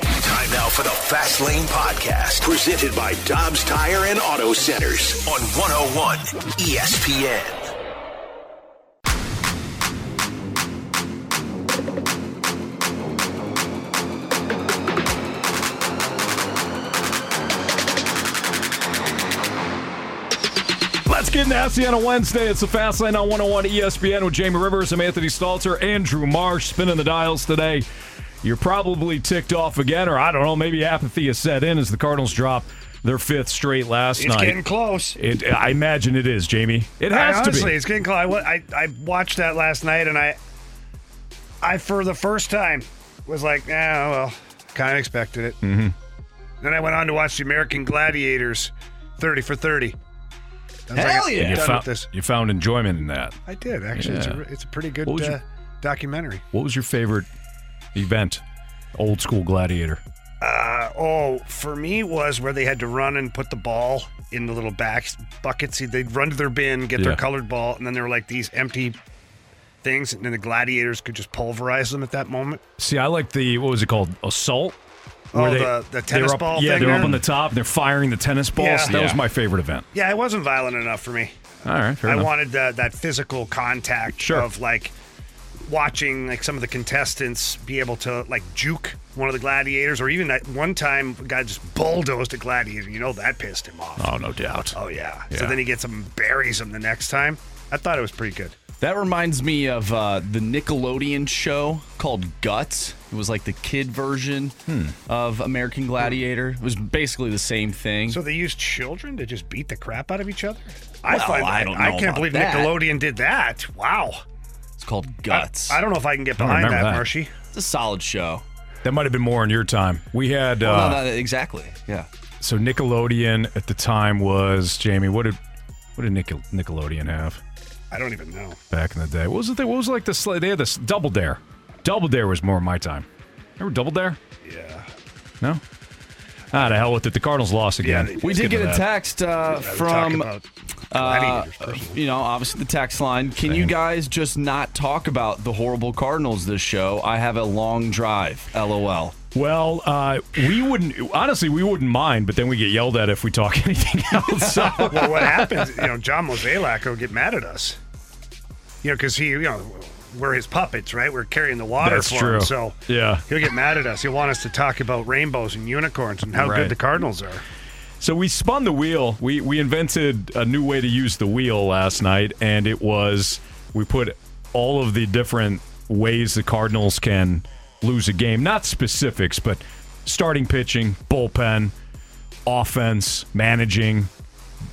Time now for the Fast Lane Podcast, presented by Dobbs Tire and Auto Centers on 101 ESPN. Let's get nasty on a Wednesday. It's the Fast Lane on 101 ESPN with Jamie Rivers. I'm Anthony Stalter, Andrew Marsh spinning the dials today. You're probably ticked off again, or I don't know, maybe apathy has set in as the Cardinals drop their fifth straight last It's night. It's getting close. It, I imagine it is, Jamie. It has I, honestly, to be. it's getting close. I, I, I watched that last night, and I, I for the first time was like, yeah, well, kind of expected it. Mm-hmm. Then I went on to watch the American Gladiators, thirty for thirty. Hell like, yeah. You found, this. you found enjoyment in that. I did actually. It's, a, it's a pretty good uh, your- documentary. What was your favorite event? Old school gladiator. Uh, oh, for me was where they had to run and put the ball in the little back buckets. They'd run to their bin, get Yeah. their colored ball, and then there were like these empty things, and then the gladiators could just pulverize them at that moment. See, I like the what was it called? Assault. Oh, Where the- the they tennis up, ball Yeah, thing they're up there? on the top. and They're firing the tennis balls. Yeah. That was Yeah. my favorite event. Yeah, it wasn't violent enough for me. All right, fair I enough. wanted the, that physical contact Sure. of like watching like some of the contestants be able to like juke one of the gladiators, or even that one time a guy just bulldozed a gladiator. You know that pissed him off. Oh, no doubt. Oh yeah. Yeah. So then he gets him and buries him the next time. I thought it was pretty good. That reminds me of uh, the Nickelodeon show called Guts. It was like the kid version Hmm. of American Gladiator. It was basically the same thing. So they used children to just beat the crap out of each other. I find I don't I can't about believe that. Nickelodeon did that. Wow. It's called Guts. I, I don't know if I can get behind that, remember that. Marshy. it's a solid show. That might have been more in your time. We had Well, uh, no, no, exactly. Yeah. so Nickelodeon at the time was Jamie. What did what did Nickel, Nickelodeon have I don't even know. back in the day? What was it? What was like the they had this Double Dare. Double Dare was more my time. Remember Double Dare? Yeah. No. Ah, the hell with it. The Cardinals lost again. they We did get to a text uh, Rather talk from, about uh, you know, obviously the text line. Can you guys just not talk about the horrible Cardinals this show? I have a long drive. LOL. Well, uh, we wouldn't honestly. We wouldn't mind, but then we get yelled at if we talk anything else. So. well, what happens? You know, John Mozeliak will get mad at us. You know, because he, you know, we're his puppets, right? We're carrying the water That's for true. him. So Yeah. he'll get mad at us. He'll want us to talk about rainbows and unicorns and how Right. good the Cardinals are. So we spun the wheel. We we invented a new way to use the wheel last night, and it was we put all of the different ways the Cardinals can lose a game. Not specifics, but starting pitching, bullpen, offense, managing.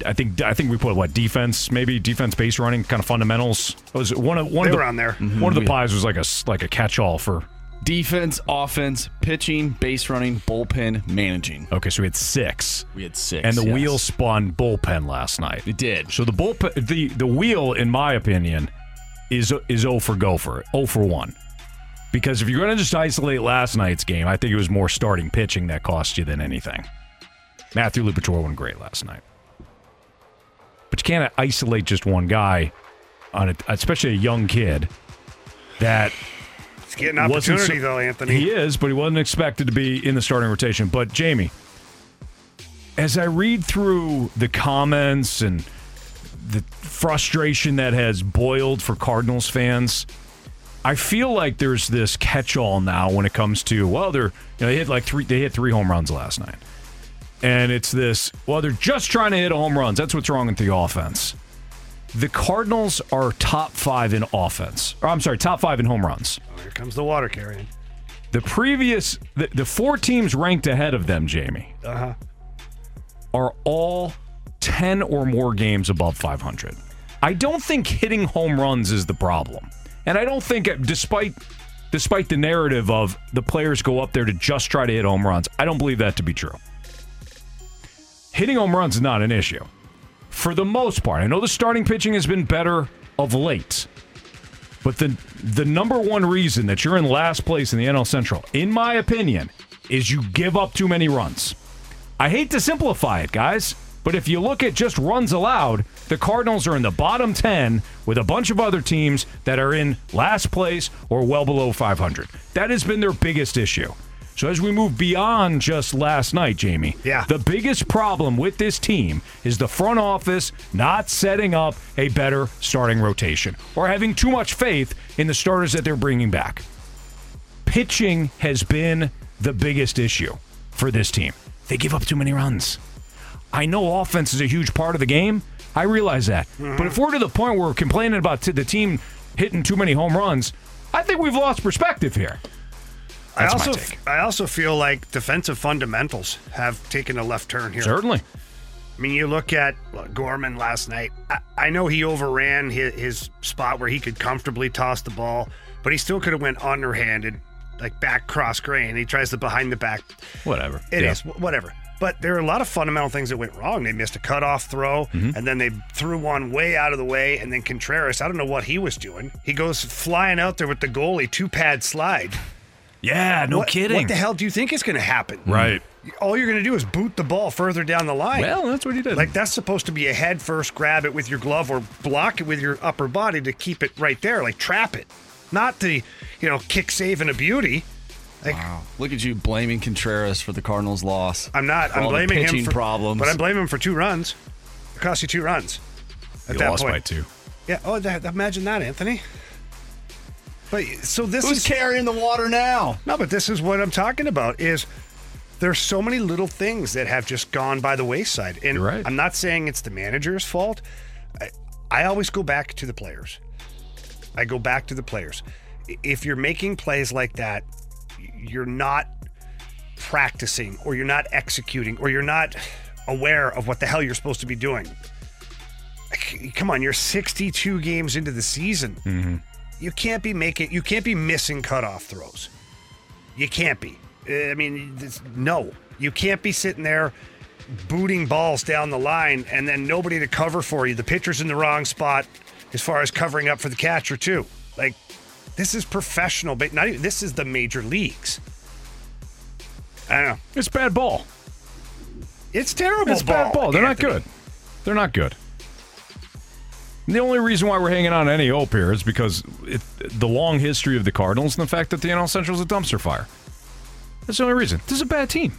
I think I think we put what defense, maybe defense base running, kind of fundamentals. It was one of one They of the on there. one of the mm-hmm. pies was like a like a catch all for. Defense, offense, pitching, base running, bullpen, managing. Okay, so we had six, We had six. and the yes. wheel spun bullpen last night. It did. So the bullpen, the the wheel, in my opinion, is is 0 for gopher, 0 for one. Because if you're going to just isolate last night's game, I think it was more starting pitching that cost you than anything. Matthew Liberatore went great last night, but you can't isolate just one guy on it, especially a young kid that He's getting opportunity so- though, Anthony. He is, but he wasn't expected to be in the starting rotation. But Jamie, as I read through the comments and the frustration that has boiled for Cardinals fans, I feel like there's this catch-all now when it comes to well, they're you know they hit like three they hit three home runs last night, and it's this well they're just trying to hit home runs. That's what's wrong with the offense. The Cardinals are top five in offense. Or I'm sorry, top five in home runs. Oh, Here comes the water carrying. The previous, the, the four teams ranked ahead of them, Jamie, Uh-huh. are all 10 or more games above 500. I don't think hitting home runs is the problem. And I don't think, despite despite the narrative of the players go up there to just try to hit home runs, I don't believe that to be true. Hitting home runs is not an issue. For the most part, I know the starting pitching has been better of late. But the the number one reason that you're in last place in the NL Central, in my opinion, is you give up too many runs. I hate to simplify it, guys, but if you look at just runs allowed, the Cardinals are in the bottom 10 with a bunch of other teams that are in last place or well below 500. That has been their biggest issue. So as we move beyond just last night, Jamie, Yeah. the biggest problem with this team is the front office not setting up a better starting rotation or having too much faith in the starters that they're bringing back. Pitching has been the biggest issue for this team. They give up too many runs. I know offense is a huge part of the game. I realize that. Mm-hmm. But if we're to the point where we're complaining about the team hitting too many home runs, I think we've lost perspective here. I That's my also take. I also feel like defensive fundamentals have taken a left turn here. Certainly. I mean, you look at well, Gorman last night. I, I know he overran his, his spot where he could comfortably toss the ball, but he still could have went underhanded, like back cross grain. He tries the behind the back. Whatever. It is Yeah. wh- whatever. But there are a lot of fundamental things that went wrong. They missed a cutoff throw, Mm-hmm. and then they threw one way out of the way. And then Contreras, I don't know what he was doing. He goes flying out there with the goalie two pad slide. Yeah, no what, kidding. What the hell do you think is going to happen? Right. All you're going to do is boot the ball further down the line. Well, that's what he did. Like that's supposed to be a head first grab it with your glove or block it with your upper body to keep it right there, like trap it. Not the, you know, kick save and a beauty. Like Look at you blaming Contreras for the Cardinals' loss. I'm not. I'm blaming him pitching for problems. but I'm blaming him for two runs. It cost you two runs. At You that lost point, by two. yeah. Oh, that, imagine that, Anthony. But so this Who's is carrying the water now? no, but this is what I'm talking about. Is there's so many little things that have just gone by the wayside, and You're right. I'm not saying it's the manager's fault. I, I always go back to the players. I go back to the players. If you're making plays like that, you're not practicing, or you're not executing, or you're not aware of what the hell you're supposed to be doing. Come on, you're 62 games into the season. Mm-hmm. You can't be making. You can't be missing cutoff throws. You can't be. Uh, I mean, no, you can't be sitting there booting balls down the line and then nobody to cover for you. The pitcher's in the wrong spot as far as covering up for the catcher too. Like this is professional, but not even this is the major leagues. I don't know. It's bad ball. It's terrible. It's bad ball. They're Anthony. not good. They're not good. And the only reason why we're hanging on any hope here is because it, the long history of the Cardinals and the fact that the NL Central is a dumpster fire. That's the only reason. This is a bad team.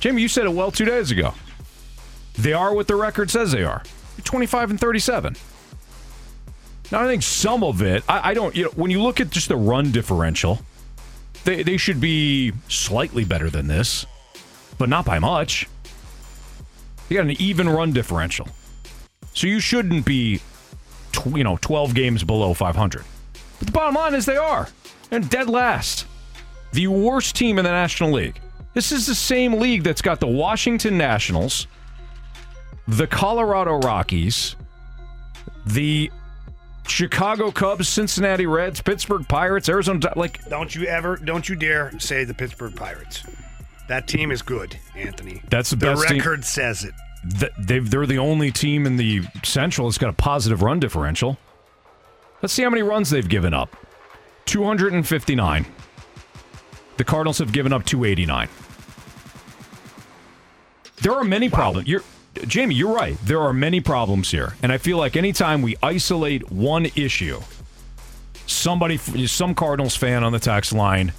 Jamie, you said it well two days ago. They are what the record says they are. 25 and 37. Now, I think some of it, I, I don't, you know, when you look at just the run differential, they, they should be slightly better than this, but not by much. You got an even run differential. So you shouldn't be, tw- you know, 12 games below 500. But the bottom line is they are. And dead last. The worst team in the National League. This is the same league that's got the Washington Nationals, the Colorado Rockies, the Chicago Cubs, Cincinnati Reds, Pittsburgh Pirates, Arizona. Like, Don't you ever, don't you dare say the Pittsburgh Pirates. That team is good, Anthony. That's the the best team- record says it. Th- they've, they're the only team in the Central that's got a positive run differential. Let's see how many runs they've given up 259. The Cardinals have given up 289. There are many problems. You're, Jamie, you're right. There are many problems here. And I feel like anytime we isolate one issue, somebody, some Cardinals fan on the text line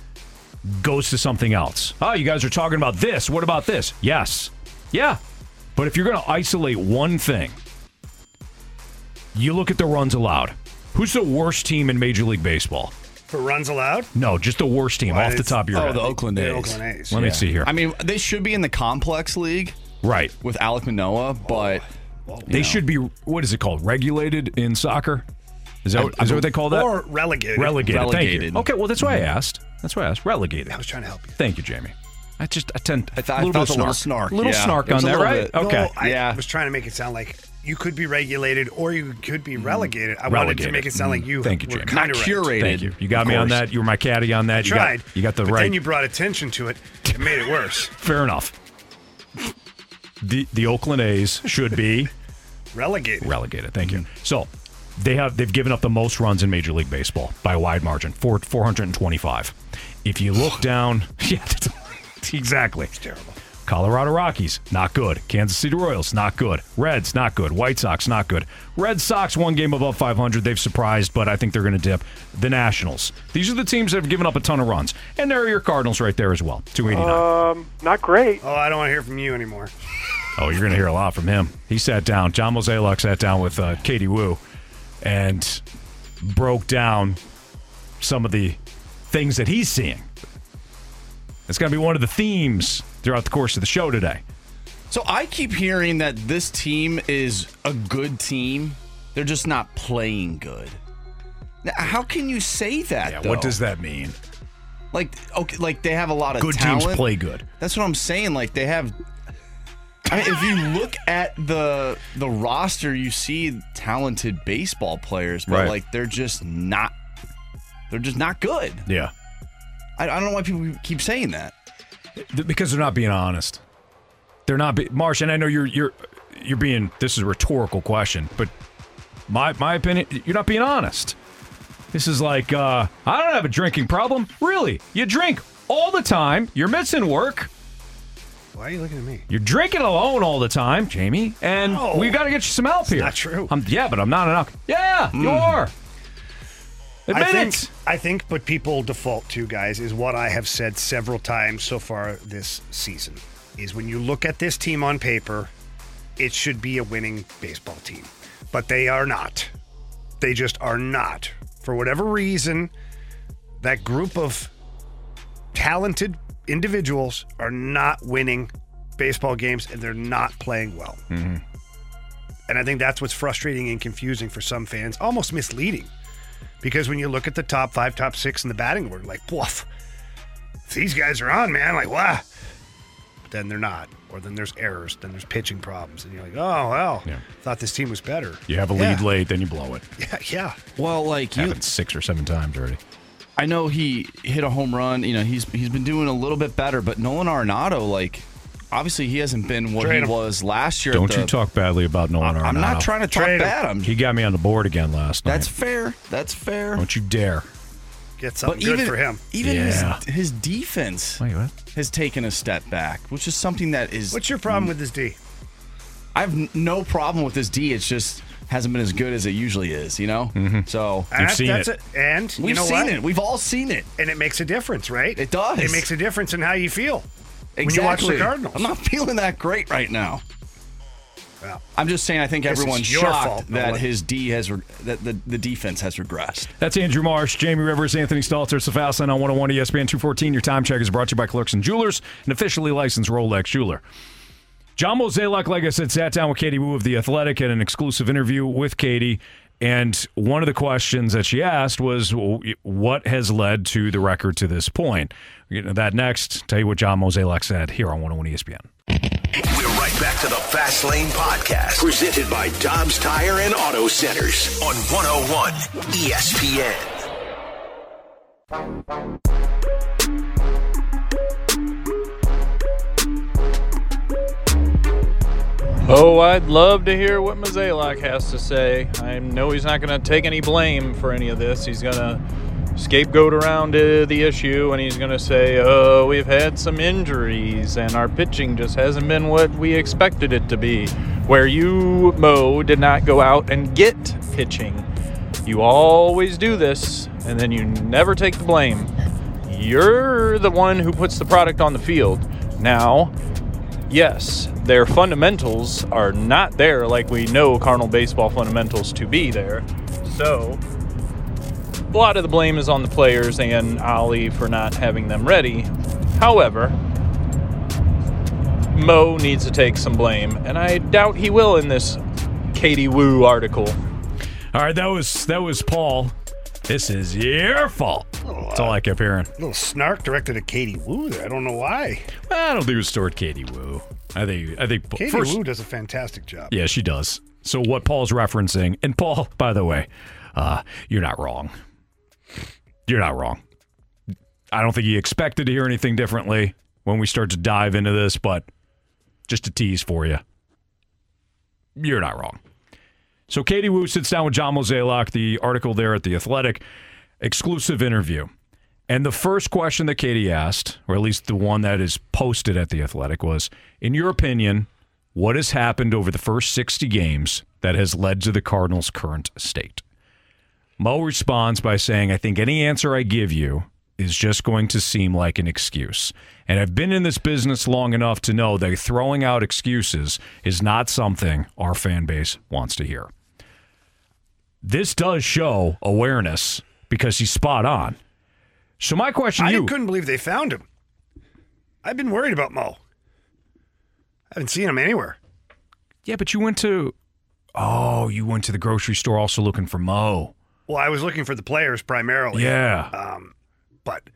goes to something else. Oh, you guys are talking about this. What about this? Yes. Yeah. But if you're going to isolate one thing, you look at the runs allowed. Who's the worst team in Major League Baseball? For runs allowed, No, just the worst team Well, off the it's- top of your Oh, head. the Oakland the A's. Oakland A's. Let me see here. I mean, they should be in the complex league right. with Alek Manoah, but They should be, what is it called? Regulated in soccer? Is that, is that what they call that? Or relegated. relegated. Thank Relegated. you. Okay, well that's why I mm-hmm. asked. That's why I asked. Relegated. I was trying to help you. Thank you, Jamie. I just I tend I thought- a little I bit of felt a little snark, little yeah. snark on was a that, right? bit. Okay. No, I Yeah. was trying to make it sound like you could be regulated or you could be hmm. relegated. I wanted Relegated. to make it sound like hmm. you Thank you, were Jamie. kind of Not right. curated. Thank you. You got Of me on that. You were my caddy on that. You Tried. got you got the but right. Then you brought attention to it. It made it worse. Fair enough. The the Oakland A's should be Relegated. relegated. Thank you. So they have they've given up the most runs in Major League Baseball by a wide margin, four four hundred and twenty five. If you look down, yeah, exactly. It's terrible. Colorado Rockies, not good. Kansas City Royals, not good. Reds, not good. White Sox, not good. Red Sox, one game above 500. They've surprised, but I think they're going to dip. The Nationals. These are the teams that have given up a ton of runs. And there are your Cardinals right there as well, 289. Um, not great. Oh, I don't want to hear from you anymore. Oh, you're going to hear a lot from him. He sat down. John Mozeliak sat down with uh, Katie Wu and broke down some of the things that he's seeing. It's going to be one of the themes throughout the course of the show today. So I keep hearing that this team is a good team. They're just not playing good. Now, how can you say that? Yeah, what does that mean? like? Okay, like they have a lot of Good talent. teams play good. That's what I'm saying. Like they have. I mean, if you look at the the roster, you see talented baseball players, but Right. like they're just not. They're just not good. Yeah. I, I don't know why people keep saying that. Because they're not being honest. They're not be- Marsh, and I know you're you're you're being this is a rhetorical question, but my my opinion, you're not being honest. This is like uh, I don't have a drinking problem. Really, you drink all the time. You're missing work. Why are you looking at me? You're drinking alone all the time, Jamie, and No. we got to get you some help here. not true. I'm, yeah, but I'm not enough. Yeah, you are. Admit I think, it. I think what people default to, guys, is what I have said several times so far this season. Is when you look at this team on paper, it should be a winning baseball team. But they are not. They just are not. For whatever reason, that group of talented individuals are not winning baseball games and they're not playing well. Mm-hmm. And I think that's what's frustrating and confusing for some fans, almost misleading. Because when you look at the top five, top six in the batting order, like, woof, these guys are on, man. Like, wow. But then they're not. Or then there's errors. Then there's pitching problems. And you're like, oh, well, Yeah. thought this team was better. You have a lead Yeah. late, then you blow it. Yeah, yeah. Well, like you, Happened six or seven times already. I know he hit a home run. You know, he's he's been doing a little bit better, but Nolan Arenado, like, obviously he hasn't been what Trade he him. was last year. Don't the- you talk badly about Nolan Arenado. I'm not trying to talk Trade bad. I'm, He got me on the board again last night. that's fair. That's fair. Don't you dare. Get something But good even for him. even Yeah. his, his defense Wait, what? has taken a step back, which is something that is. What's your problem with this D? I have no problem with this D. It's just hasn't been as good as it usually is. You know. Mm-hmm. So And seen that's it. And we've know seen what? it. We've all seen it. And it makes a difference, right? It does. It makes a difference in how you feel Exactly. when you watch the Cardinals. I'm not feeling that great right now. Well, I'm just saying. I think everyone's shocked fault, that Nolan. his D has re- that the, the defense has regressed. That's Andrew Marsh, Jamie Rivers, Anthony Stalter. It's the Fast Lane on 101 ESPN 214. Your time check is brought to you by Clarkson Jewelers, an officially licensed Rolex jeweler. John Mozeliak, like I said, sat down with Katie Wu of The Athletic at an exclusive interview with Katie. And one of the questions that she asked was, what has led to the record to this point? Get into that next. Tell you what John Mozeliak said here on 101 ESPN. We're right back to the Fast Lane Podcast, presented by Dobbs Tire and Auto Centers on 101 ESPN. Oh, I'd love to hear what Mozeliak has to say. I know he's not going to take any blame for any of this. He's going to scapegoat around uh, the issue and he's going to say, oh, we've had some injuries and our pitching just hasn't been what we expected it to be. Where you, Mo, did not go out and get pitching. You always do this and then you never take the blame. You're the one who puts the product on the field. Now, yes, their fundamentals are not there like we know carnal baseball fundamentals to be there. So, a lot of the blame is on the players and Oli for not having them ready. However, Mo needs to take some blame, and I doubt he will in this Katie Wu article. All right, that was that was Paul. This is your fault. That's all I kept hearing. little snark directed at Katie Wu there. I don't know why. I don't think it was toward Katie Wu. I think I think Katie first, Wu does a fantastic job. Yeah, she does. So what Paul's referencing, and Paul, by the way, uh, you're not wrong. You're not wrong. I don't think he expected to hear anything differently when we start to dive into this, but just a tease for you. You're not wrong. So Katie Wu sits down with John Mozeliak, the article there at The Athletic, exclusive interview. And the first question that Katie asked, or at least the one that is posted at The Athletic, was In your opinion, what has happened over the first 60 games that has led to the Cardinals' current state? Mo responds by saying, I think any answer I give you is just going to seem like an excuse. And I've been in this business long enough to know that throwing out excuses is not something our fan base wants to hear. This does show awareness because he's spot on. So my question to I you couldn't believe they found him. I've been worried about Mo. I haven't seen him anywhere. Yeah, but you went to Oh, you went to the grocery store also looking for Mo. Well, I was looking for the players primarily. Yeah. Um, But,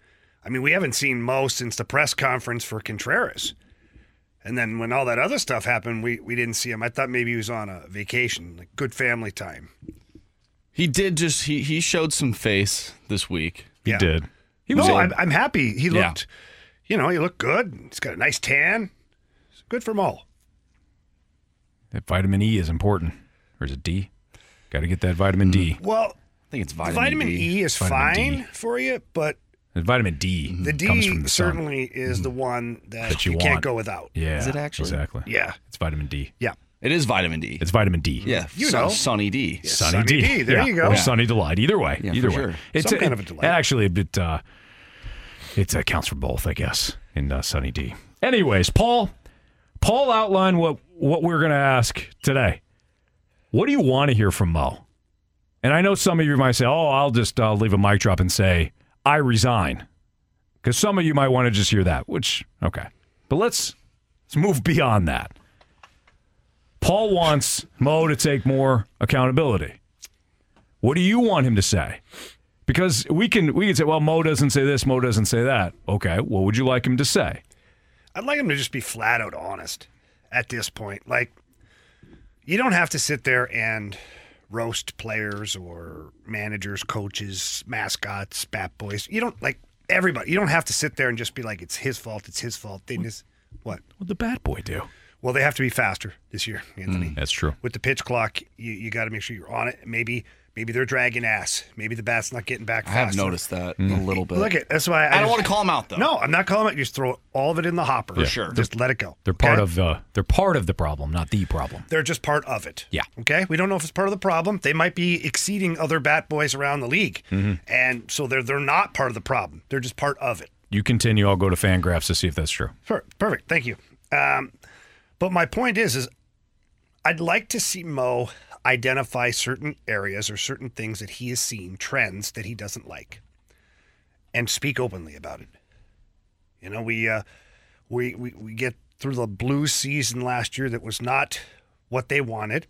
I mean, we haven't seen Mo since the press conference for Contreras. And then when all that other stuff happened, we, we didn't see him. I thought maybe he was on a vacation, like good family time. He did just he he showed some face this week. He Yeah. did. He no, I'm, I'm happy. He Yeah. looked, you know, he looked good. He's got a nice tan. Good for Mo. that vitamin E is important. Or is it D? Got to get that vitamin D. Well, I think it's vitamin, E. vitamin, D. E is Vitamin fine D. for you, but And vitamin D the comes D from the sun. certainly is the one that, That you you, can't go without. Yeah. Is it actually? Exactly. Yeah. It's vitamin D. Yeah. It is vitamin D. It's vitamin D. yeah, You Sun- know. Sunny D. Sunny, Sunny D. D, there Yeah, you go. Or Yeah. sunny delight. Either way. Yeah, Either for way. sure. It's Some kind of a delight. Actually, it uh, it uh, counts for both, I guess, in uh, Sunny D. Anyways, Paul, Paul outlined what what we're going to ask today. What do you want to hear from Mo? And I know some of you might say, "Oh, I'll just uh, leave a mic drop and say I resign," because some of you might want to just hear that. Which okay, but let's let's move beyond that. Paul wants Mo to take more accountability. What do you want him to say? Because we can we can say, well, Mo doesn't say this, Mo doesn't say that. Okay, what would you like him to say? I'd like him to just be flat out honest at this point. Like, you don't have to sit there and roast players or managers, coaches, mascots, bat boys. You don't like everybody. You don't have to sit there and just be like, it's his fault. It's his fault. They just what? What the bat boy do? Well, they have to be faster this year, hmm, Anthony. That's true. With the pitch clock, you, you got to make sure you're on it. Maybe maybe they're dragging ass. Maybe the bat's not getting back fast. I fast. have noticed that Mm. a little bit. Look at that. that's why I, I don't just- want to call them out though. No, I'm not calling it. You just throw all of it in the hopper. For sure. Just let it go. They're part okay? of uh, they're part of the problem, not the problem. They're just part of it. Yeah. Okay. We don't know if it's part of the problem. They might be exceeding other bat boys around the league, Mm-hmm. and so they're they're not part of the problem. They're just part of it. You continue. I'll go to Fangraphs to see if that's true. Per- Perfect. Thank you. Um, but my point is, is I'd like to see Mo identify certain areas or certain things that he has seen, trends that he doesn't like, and speak openly about it. You know, we uh, we we we get through the blue season last year that was not what they wanted,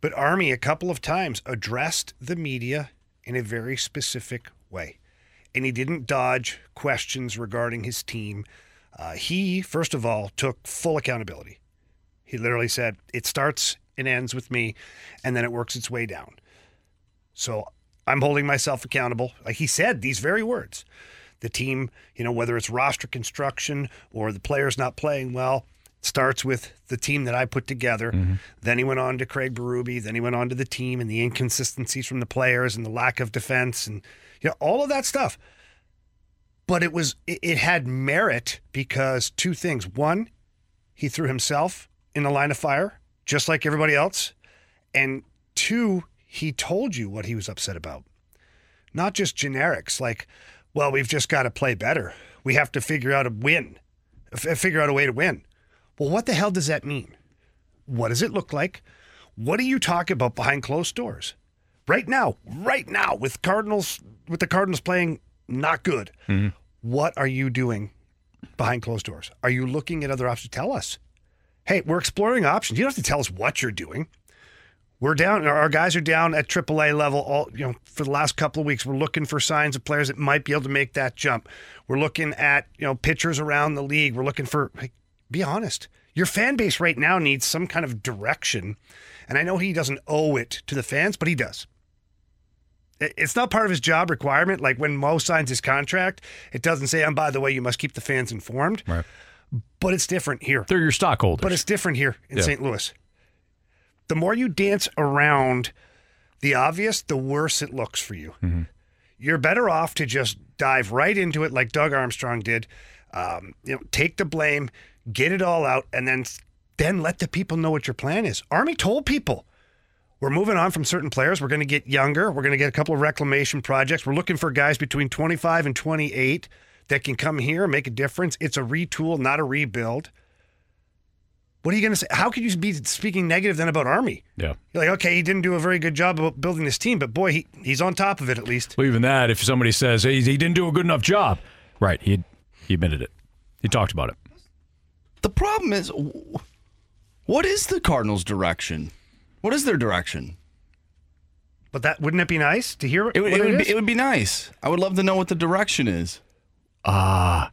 but Army a couple of times addressed the media in a very specific way, and he didn't dodge questions regarding his team. Uh, he, first of all, took full accountability. He literally said, It starts and ends with me, and then it works its way down. So I'm holding myself accountable. Like he said these very words. The team, you know, whether it's roster construction or the players not playing well, starts with the team that I put together. Mm-hmm. Then he went on to Craig Berube. Then he went on to the team and the inconsistencies from the players and the lack of defense and you know all of that stuff but it was it, it had merit because two things one he threw himself in the line of fire just like everybody else. And two he told you what he was upset about. Not just generics like well we've just got to play better. We have to figure out a win f- figure out a way to win. Well what the hell does that mean? What does it look like? What do you talk about behind closed doors? Right now right now with cardinals with the cardinals playing not good mm-hmm. what are you doing behind closed doors? Are you looking at other options? Tell us. Hey, we're exploring options. You don't have to tell us what you're doing. We're down. Our guys are down at AAA level. All you know, for the last couple of weeks, we're looking for signs of players that might be able to make that jump. We're looking at you know pitchers around the league. We're looking for. Like, be honest. Your fan base right now needs some kind of direction, and I know he doesn't owe it to the fans, but he does. It's not part of his job requirement. Like when Mo signs his contract, it doesn't say, "And by the way, you must keep the fans informed." Right. But it's different here. They're your stockholders. But it's different here in Yeah. St. Louis. The more you dance around the obvious, the worse it looks for you. You're better off to just dive right into it, like Doug Armstrong did. Um, you know, take the blame, get it all out, and then then let the people know what your plan is. Army told people. We're moving on from certain players. We're going to get younger. We're going to get a couple of reclamation projects. We're looking for guys between 25 and 28 that can come here and make a difference. It's a retool, not a rebuild. What are you going to say? How could you be speaking negative then about Army? yeah. You're like, okay, he didn't do a very good job about building this team, but boy, he, he's on top of it at least. Well, even that, if somebody says hey, he didn't do a good enough job, right? He he admitted it. He talked about it. The problem is, what is the Cardinals' direction? What is their direction? But that wouldn't it be nice to hear It would, what it, would is? be, it would be nice. I would love to know what the direction is. Ah,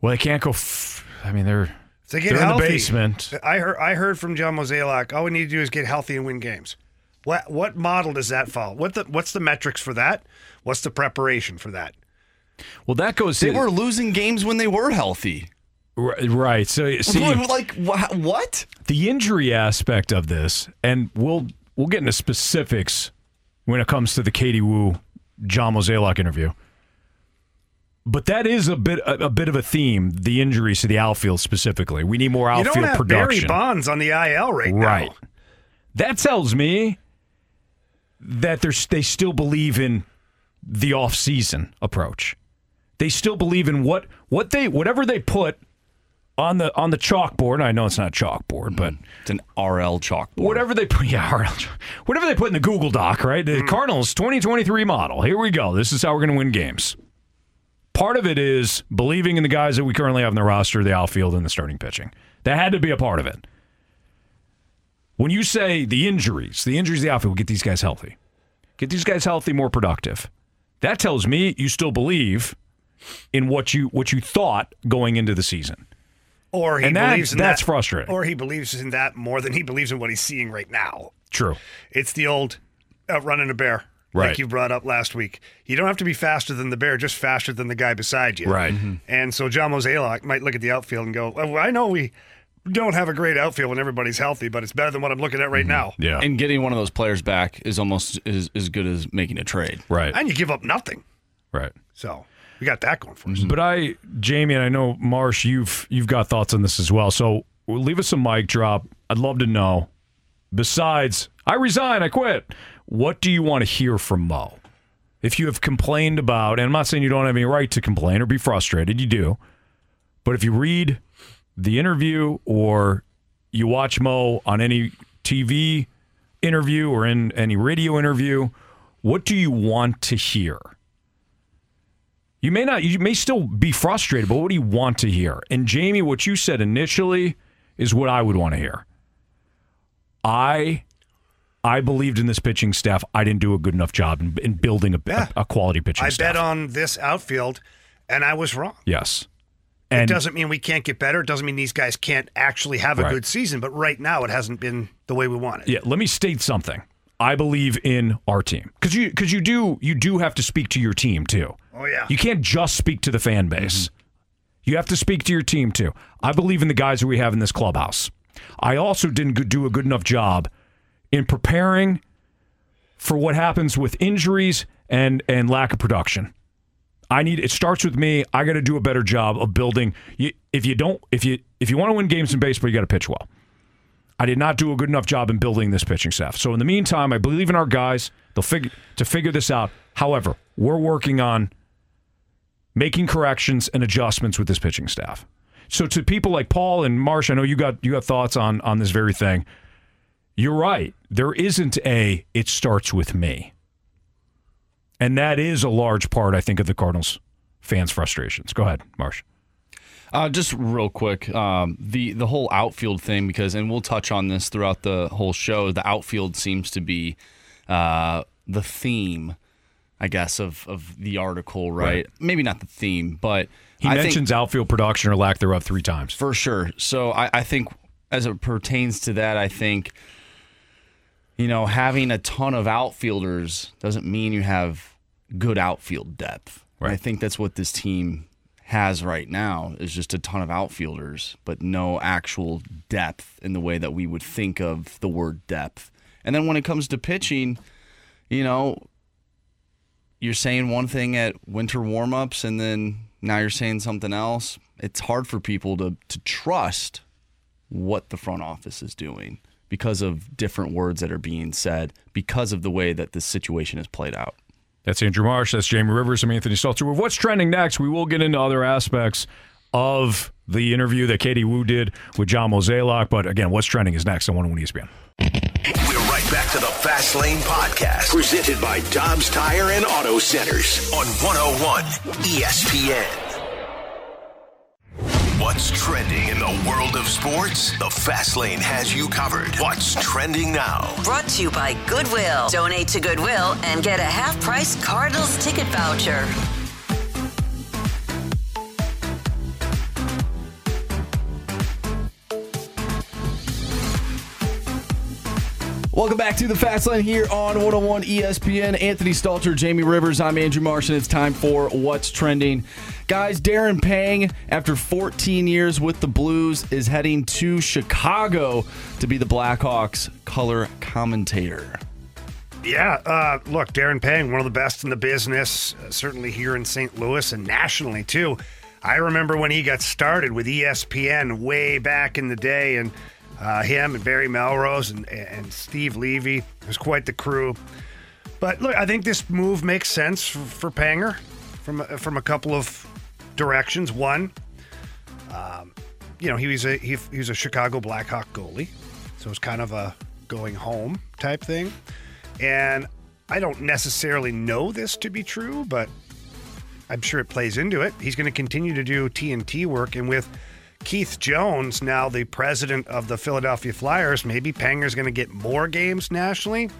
well, they can't go. F- I mean, they're If they get they're in the basement. I heard I heard from John Mozeliak, all we need to do is get healthy and win games. What what model does that follow? What the what's the metrics for that? What's the preparation for that? Well, that goes. They to, were losing games when they were healthy. Right. So see, like what? the injury aspect of this, and we'll we'll get into specifics when it comes to the Katie Wu John Mozeliak interview. But that is a bit a, a bit of a theme. The injuries to the outfield specifically. We need more You outfield don't have production. Barry Bonds on the IL right, Right. now. Right. That tells me that there's they still believe in the off-season approach. They still believe in what what they whatever they put on the on the chalkboard. I know it's not chalkboard, mm-hmm. but It's an RL chalkboard. whatever they put, yeah, RL whatever they put in the Google Doc, right? The mm. Cardinals 2023 model. Here we go. This is how we're going to win games. Part of it is believing in the guys that we currently have in the roster, the outfield, and the starting pitching. That had to be a part of it. When you say the injuries, the injuries, of the outfield, get these guys healthy, get these guys healthy, more productive. That tells me you still believe in what you what you thought going into the season. Or he And that- believes in that's that, frustrating. Or he believes in that more than he believes in what he's seeing right now. True. It's the old uh, outrunning a bear, Right. like you brought up last week. You don't have to be faster than the bear, just faster than the guy beside you. Right. Mm-hmm. And so John Mozeliak might look at the outfield and go, oh, well, I know we don't have a great outfield when everybody's healthy, but it's better than what I'm looking at right mm-hmm. now. Yeah. And getting one of those players back is almost as, as good as making a trade. right. And you give up nothing. Right. So we got that going for us. Mm-hmm. But I, Jamie, and I know Marsh, you've you've got thoughts on this as well. So leave us a mic drop. I'd love to know. Besides, I resign, I quit. What do you want to hear from Mo? If you have complained about, and I'm not saying you don't have any right to complain or be frustrated, you do. But if you read the interview or you watch Mo on any TV interview or in any radio interview, what do you want to hear? You may not, you may still be frustrated, but what do you want to hear? And Jamie, what you said initially is what I would want to hear. I, I believed in this pitching staff. I didn't do a good enough job in, in building a, Yeah. a, a quality pitching I staff. bet on this outfield, and I was wrong. yes, It doesn't mean we can't get better. It doesn't mean these guys can't actually have a Right. good season. But right now, it hasn't been the way we wanted. yeah. Let me state something. I believe in our team because you because you do you do have to speak to your team too. Oh yeah. You can't just speak to the fan base. Mm-hmm. You have to speak to your team too. I believe in the guys that we have in this clubhouse. I also didn't do a good enough job in preparing for what happens with injuries and and lack of production. I need it starts with me. I got to do a better job of building. You, if you don't, if you if you want to win games in baseball, you got to pitch well. I did not do a good enough job in building this pitching staff. So in the meantime, I believe in our guys. They'll figure to figure this out. However, we're working on making corrections and adjustments with this pitching staff. So to people like Paul and Marsh, I know you got you got thoughts on on this very thing. You're right. There isn't a it starts with me. And that is a large part, I think, of the Cardinals fans' frustrations. Go ahead, Marsh. Uh, just real quick, um, the the whole outfield thing because, and we'll touch on this throughout the whole show. The outfield seems to be uh, the theme, I guess, of of the article, right? Right. Maybe not the theme, but He I think- mentions outfield production or lack thereof three times. for sure. So I, I think as it pertains to that, I think you know having a ton of outfielders doesn't mean you have good outfield depth. And I think that's what this team has right now is just a ton of outfielders, but no actual depth in the way that we would think of the word depth. And then when it comes to pitching, you know, you're saying one thing at winter warmups and then now you're saying something else. It's hard for people to to trust what the front office is doing because of different words that are being said because of the way that this situation is played out. That's Andrew Marsh. That's Jamie Rivers. I'm Anthony Stalter. With what's trending next, we will get into other aspects of the interview that Katie Wu did with John Mozeliak. But again, what's trending is next on 101 ESPN. We're right back to the Fast Lane Podcast, presented by Dobbs Tire and Auto Centers on 101 ESPN. What's trending in the world of sports? The Fast Lane has you covered. What's trending now? Brought to you by Goodwill. Donate to Goodwill and get a half price Cardinals ticket voucher. Welcome back to the Fast Lane here on 101 ESPN. Anthony Stalter, Jamie Rivers. I'm Andrew Marsh, and it's time for What's Trending. Guys, Darren Pang, after 14 years with the Blues, is heading to Chicago to be the Blackhawks color commentator. Yeah, uh, look, Darren Pang, one of the best in the business, uh, certainly here in St. Louis and nationally too. I remember when he got started with ESPN way back in the day, and uh, him and Barry Melrose and, and Steve Levy it was quite the crew. But look, I think this move makes sense for, for Panger from from a couple of directions. One, um, you know, he was a he, he was a Chicago Blackhawk goalie, so it was kind of a going home type thing. And I don't necessarily know this to be true, but I'm sure it plays into it. He's going to continue to do TNT work, and with Keith Jones now the president of the Philadelphia Flyers, maybe Panger's going to get more games nationally,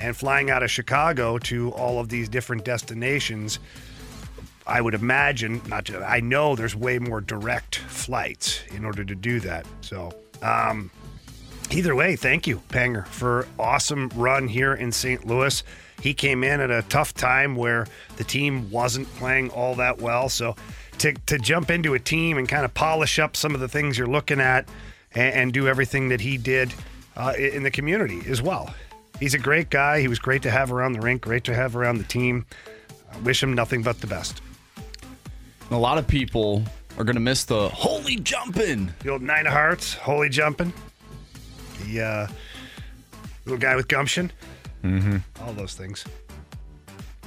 and flying out of Chicago to all of these different destinations. I would imagine, not to, I know there's way more direct flights in order to do that. So, um, either way, thank you, Panger, for awesome run here in St. Louis. He came in at a tough time where the team wasn't playing all that well. So to, to jump into a team and kind of polish up some of the things you're looking at and, and do everything that he did uh, in the community as well. He's a great guy. He was great to have around the rink, great to have around the team. I wish him nothing but the best. A lot of people are going to miss the holy jumping. The old Nine of Hearts, Holy Jumping, the uh, little guy with gumption, Mm-hmm. all those things.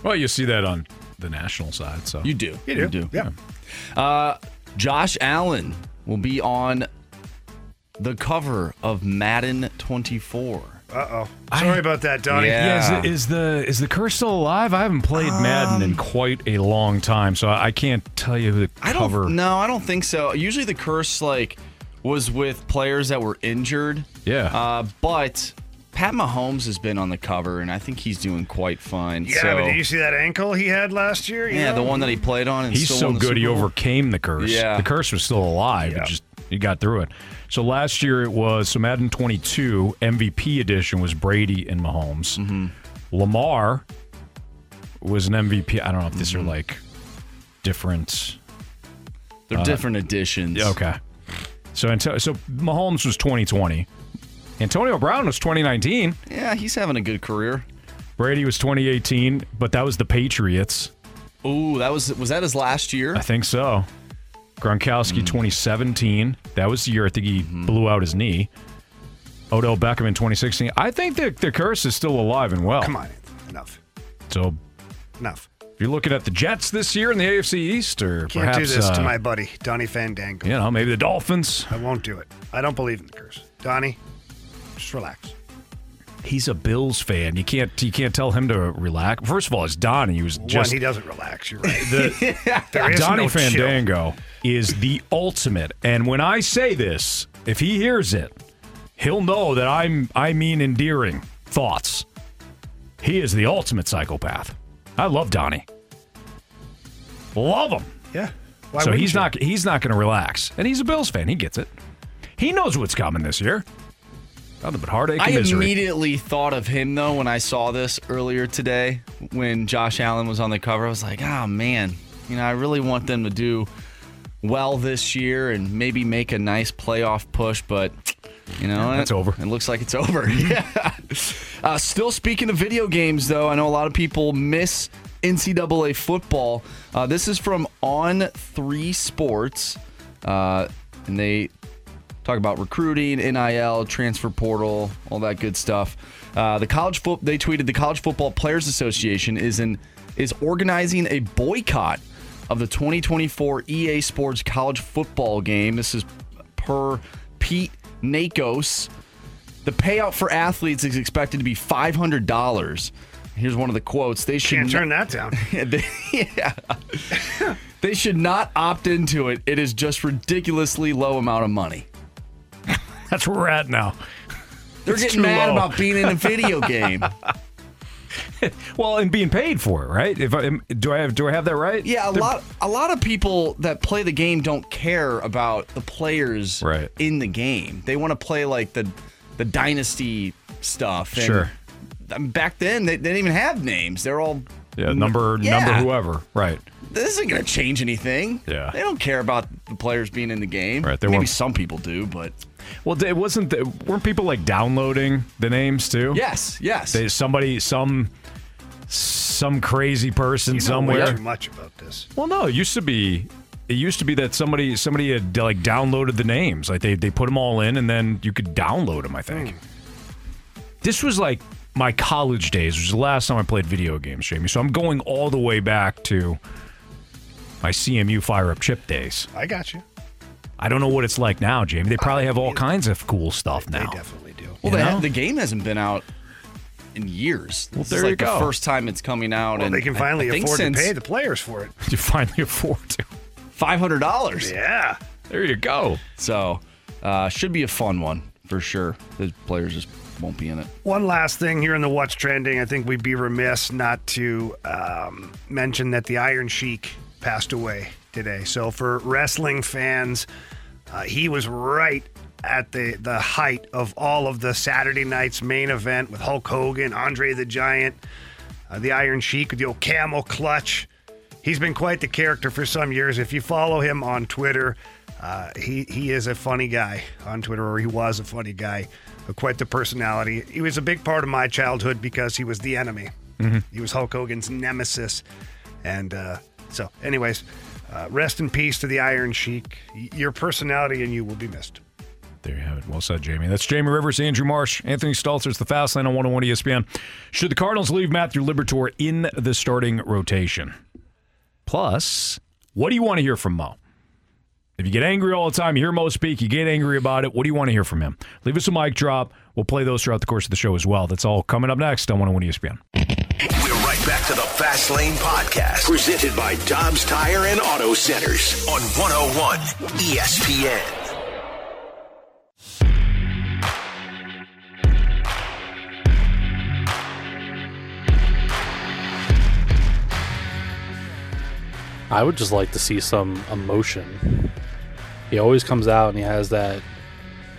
Well, you see that on the national side. So You do. You do. Yeah. Uh, Josh Allen will be on the cover of Madden 24. Uh oh. Sorry about that, Donnie. Yeah. Yeah, is, is the is the curse still alive? I haven't played Madden in quite a long time, so I I can't tell you who the I cover. don't. No, I don't think so. Usually the curse like was with players that were injured. Yeah. Uh, but Pat Mahomes has been on the cover, and I think he's doing quite fine. Yeah, so, but did you see that ankle he had last year? You yeah, the one that he played on. And He's still so the good he Super Bowl. overcame the curse. Yeah. The curse was still alive. Yeah. It just he got through it. So last year it was so Madden 22 MVP edition was Brady and Mahomes. Mm-hmm. Lamar was an MVP. I don't know if these Mm-hmm. are like different. They're different editions. Okay. So Anto- so Mahomes was 2020. Antonio Brown was 2019. Yeah, he's having a good career. Brady was 2018, but that was the Patriots. Ooh, that was was that his last year? I think so. Gronkowski 2017. That was the year I think he blew out his knee. Odell Beckham in 2016. I think the, the curse is still alive and well. Come on, enough, So enough. if you're looking at the Jets this year in the AFC East, or Can't perhaps do this to uh, my buddy Donnie Fandango. you know maybe the Dolphins. I won't do it. I don't believe in the curse. Donnie, just relax. He's a Bills fan. You can't you can't tell him to relax. First of all, it's Donnie. He was just One, he doesn't relax. You're right. the There is Donnie no chill. Fandango is the ultimate. And when I say this, if he hears it, he'll know that I'm I mean endearing thoughts. He is the ultimate psychopath. I love Donnie. Love him. Yeah. Why so he's you? not he's not going to relax. And he's a Bills fan. He gets it. He knows what's coming this year. Nothing but heartache I immediately thought of him though when I saw this earlier today when Josh Allen was on the cover. I was like, oh man, you know, I really want them to do well this year and maybe make a nice playoff push, but you know, That's it, over. It looks like it's over. yeah. Uh, still speaking of video games, though, I know a lot of people miss NCAA football. Uh, this is from On Three Sports, uh, and they talk about recruiting, NIL, transfer portal, all that good stuff. Uh, the college foot they tweeted the College Football Players Association is in is organizing a boycott of the 2024 EA Sports College Football game. This is per Pete Nakos. The payout for athletes is expected to be five hundred dollars. Here's one of the quotes: They should Can't turn that down. they, yeah. they should not opt into it. It is just ridiculously low amount of money. That's where we're at now. They're It's getting mad low. about being in a video game. Well, and being paid for it, right? If I do I have do I have that right? Yeah, a The- lot a lot of people that play the game don't care about the players Right. in the game. They want to play like the the dynasty stuff. And Sure. Back then, they, they didn't even have names. They're all Yeah, number Yeah. number whoever. Right. this isn't going to change anything. Yeah. They don't care about the players being in the game. Right, they Maybe some people do, but Well, it wasn't. The, weren't people like downloading the names too? yes, yes. They, somebody, some, some crazy person You know somewhere. way too much about this. Well, no, it used to be. It used to be that somebody somebody had like downloaded the names, like they they put them all in, and then you could download them. I think. Hmm. This was like my college days, which was the last time I played video games, Jamie. So I'm going all the way back to my CMU Fire Up Chip days. I got you. I don't know what it's like now, Jamie. They probably have all kinds of cool stuff now. They definitely do. well, they know? have, the game hasn't been out in years. Well, there is like you go. the first time it's coming out. Well, and they can finally I think afford to pay the players for it. You finally afford to. five hundred dollars. Yeah. There you go. So, uh, should be a fun one for sure. The players just won't be in it. One last thing here in the What's Trending. I think we'd be remiss not to um, mention that the Iron Sheik passed away today. So, for wrestling fans, uh, he was right at the, the height of all of the Saturday night's main event with Hulk Hogan, Andre the Giant, uh, the Iron Sheik with the old camel clutch. He's been quite the character for some years. If you follow him on Twitter, uh, he he is a funny guy on Twitter, or he was a funny guy, uh, quite the personality. He was a big part of my childhood because he was the enemy. He was Hulk Hogan's nemesis, and uh, so, anyways, uh, rest in peace to the Iron Sheik. Your personality and you will be missed. There you have it. Well said, Jamie. That's Jamie Rivers, Andrew Marsh, Anthony Stalters, the Fast Lane on 101 ESPN. Should the Cardinals leave Matthew Liberatore in the starting rotation? Plus, what do you want to hear from Mo? If you get angry all the time, you hear Mo speak, you get angry about it, what do you want to hear from him? Leave us a mic drop. We'll play those throughout the course of the show as well. That's all coming up next on 101 ESPN. Fast Lane Podcast, presented by Dobbs Tire and Auto Centers on 101 ESPN. I would just like to see some emotion. He always comes out and he has that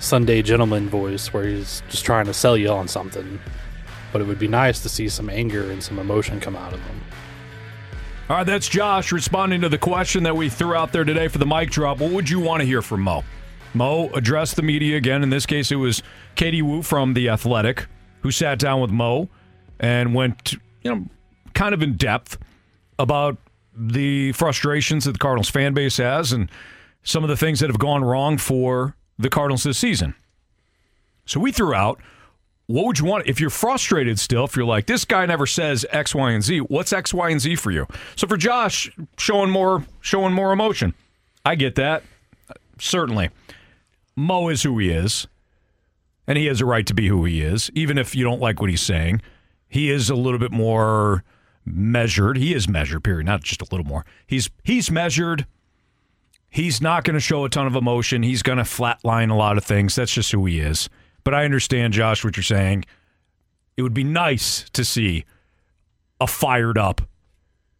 Sunday gentleman voice where he's just trying to sell you on something. But it would be nice to see some anger and some emotion come out of them. All right, that's Josh responding to the question that we threw out there today for the mic drop. What would you want to hear from Mo? Mo addressed the media again. In this case, it was Katie Woo from The Athletic who sat down with Mo and went, you know, kind of in depth about the frustrations that the Cardinals fan base has and some of the things that have gone wrong for the Cardinals this season. So we threw out what would you want? If you're frustrated still if you're like this guy never says x y and z what's x y and z for you? So for josh showing more showing more emotion. I get that. Certainly. Mo is who he is and he has a right to be who he is even if you don't like what he's saying. He is a little bit more measured. He is measured period. Not just a little more. He's he's measured. He's not going to show a ton of emotion. He's going to flatline a lot of things. That's just who he is. But I understand, Josh, what you're saying. It would be nice to see a fired up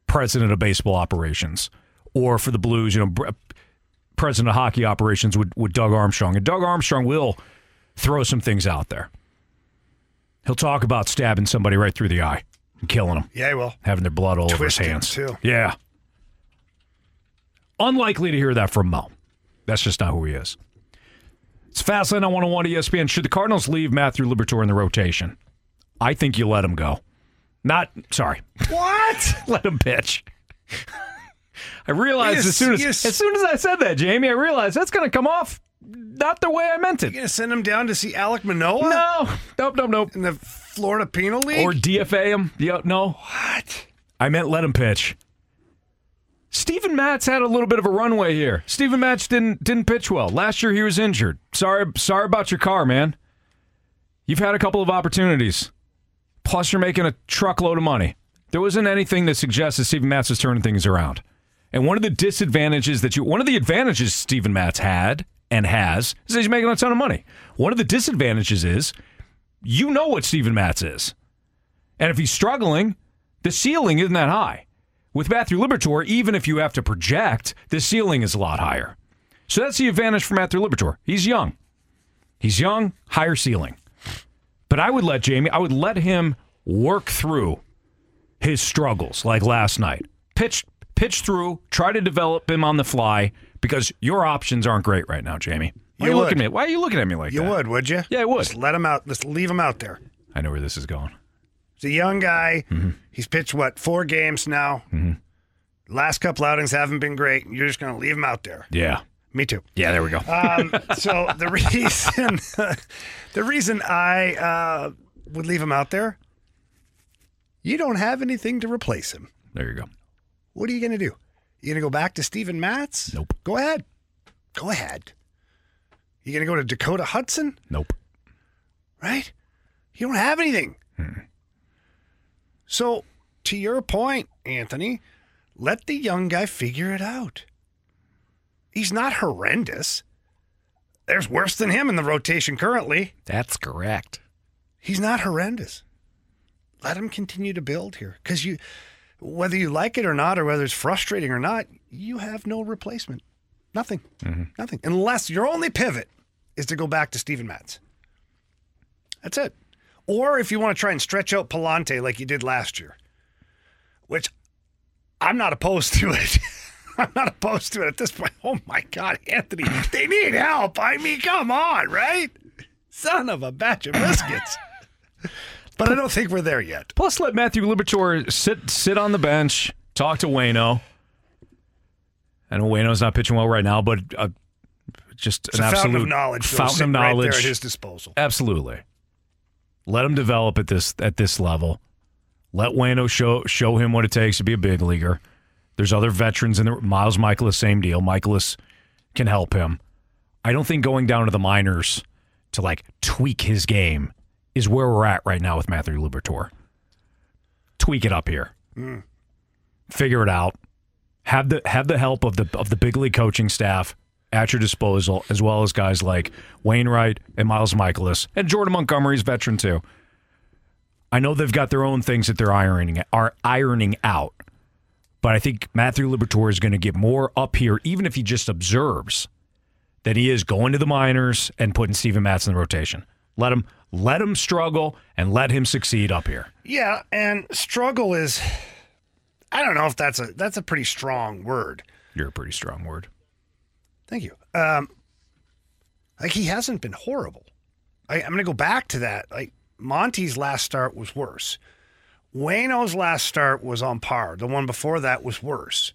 president of baseball operations, or for the Blues, you know, president of hockey operations with, with Doug Armstrong. And Doug Armstrong will throw some things out there. He'll talk about stabbing somebody right through the eye and killing them, Yeah, well, having their blood all over his hands. too. Yeah. Unlikely to hear that from Mo. That's just not who he is. It's Fastlane on 101 ESPN. Should the Cardinals leave Matthew Liberatore in the rotation? I think you let him go. Not, sorry, what? let him pitch. I realized Yes, as soon as yes. as soon as I said that, Jamie, I realized that's going to come off not the way I meant it. You gonna send him down to see Alek Manoah No, nope, nope, nope. in the Florida Penal League? Or DFA him. Yeah, no. what? I meant let him pitch. Steven Matz had a little bit of a runway here. Steven Matz didn't didn't pitch well. Last year he was injured. Sorry sorry about your car, man. You've had a couple of opportunities. Plus you're making a truckload of money. There wasn't anything that suggests that Steven Matz is turning things around. And one of the disadvantages that you one of the advantages Steven Matz had and has is he's making a ton of money. One of the disadvantages is you know what Steven Matz is. And if he's struggling, the ceiling isn't that high. With Matthew Liberatore, even if you have to project, the ceiling is a lot higher. So that's the advantage for Matthew Liberatore. He's young. He's young, higher ceiling. But I would let Jamie, I would let him work through his struggles like last night. Pitch pitch through, try to develop him on the fly because your options aren't great right now, Jamie. Why You are you looking at me? Why are you looking at me like You that? You would, would you? Yeah, I would. Just let him out. Just leave him out there. I know where this is going. He's a young guy. Mm-hmm. He's pitched what four games now. Last couple outings haven't been great. You're just going to leave him out there. Yeah. Me too. Yeah, there we go. Um, so the reason, the reason I uh, would leave him out there, you don't have anything to replace him. there you go. What are you going to do? You going to go back to Steven Matz? Nope. Go ahead. Go ahead. You going to go to Dakota Hudson? Nope. right? You don't have anything. So, to your point, Anthony, let the young guy figure it out. He's not horrendous. There's worse than him in the rotation currently. That's correct. He's not horrendous. Let him continue to build here because you, whether you like it or not, or whether it's frustrating or not, you have no replacement. Nothing. Mm-hmm. Nothing. Unless your only pivot is to go back to Steven Matz. That's it. Or if you want to try and stretch out Pallante like you did last year, which I'm not opposed to it. I'm not opposed to it at this point. Oh my God, Anthony, they need help. I mean, come on, right? Son of a batch of biscuits. but I don't think we're there yet. Plus, let Matthew Liberatore sit sit on the bench, talk to Wayno. I know Wayno's not pitching well right now, but uh, just It's an a absolute fountain of knowledge. Fountain of right knowledge. there at his disposal. Absolutely. Let him develop at this at this level. Let Wayno show show him what it takes to be a big leaguer. There's other veterans in there. Miles Mikolas, same deal. Mikolas can help him. I don't think going down to the minors to like tweak his game is where we're at right now with Matthew Liberatore. Tweak it up here. Mm. Figure it out. Have the have the help of the of the big league coaching staff at your disposal, as well as guys like Wainwright and Miles Mikolas and Jordan Montgomery's veteran too. I know they've got their own things that they're ironing are ironing out, but I think Matthew Liberatore is going to get more up here, even if he just observes that he is going to the minors and putting Steven Matz in the rotation. Let him let him struggle and let him succeed up here. Yeah, and struggle is I don't know if that's a that's a pretty strong word. You're a pretty strong word. Thank you. Um like he hasn't been horrible. I, I'm gonna go back to that. Like Monty's last start was worse. Wayno's last start was on par. The one before that was worse.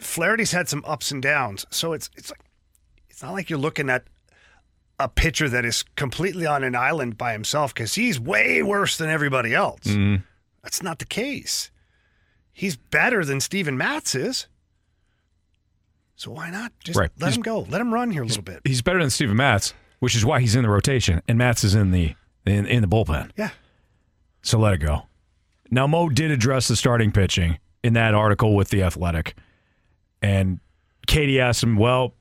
Flaherty's had some ups and downs. So it's it's like it's not like you're looking at a pitcher that is completely on an island by himself because he's way worse than everybody else. That's not the case. He's better than Steven Matz is. So why not just Right. let He's- him go? Let him run here a little bit. He's better than Steven Matz, which is why he's in the rotation, and Matz is in the in, in the bullpen. Yeah. So let it go. Now Mo did address the starting pitching in that article with the Athletic, and Katie asked him, "Well,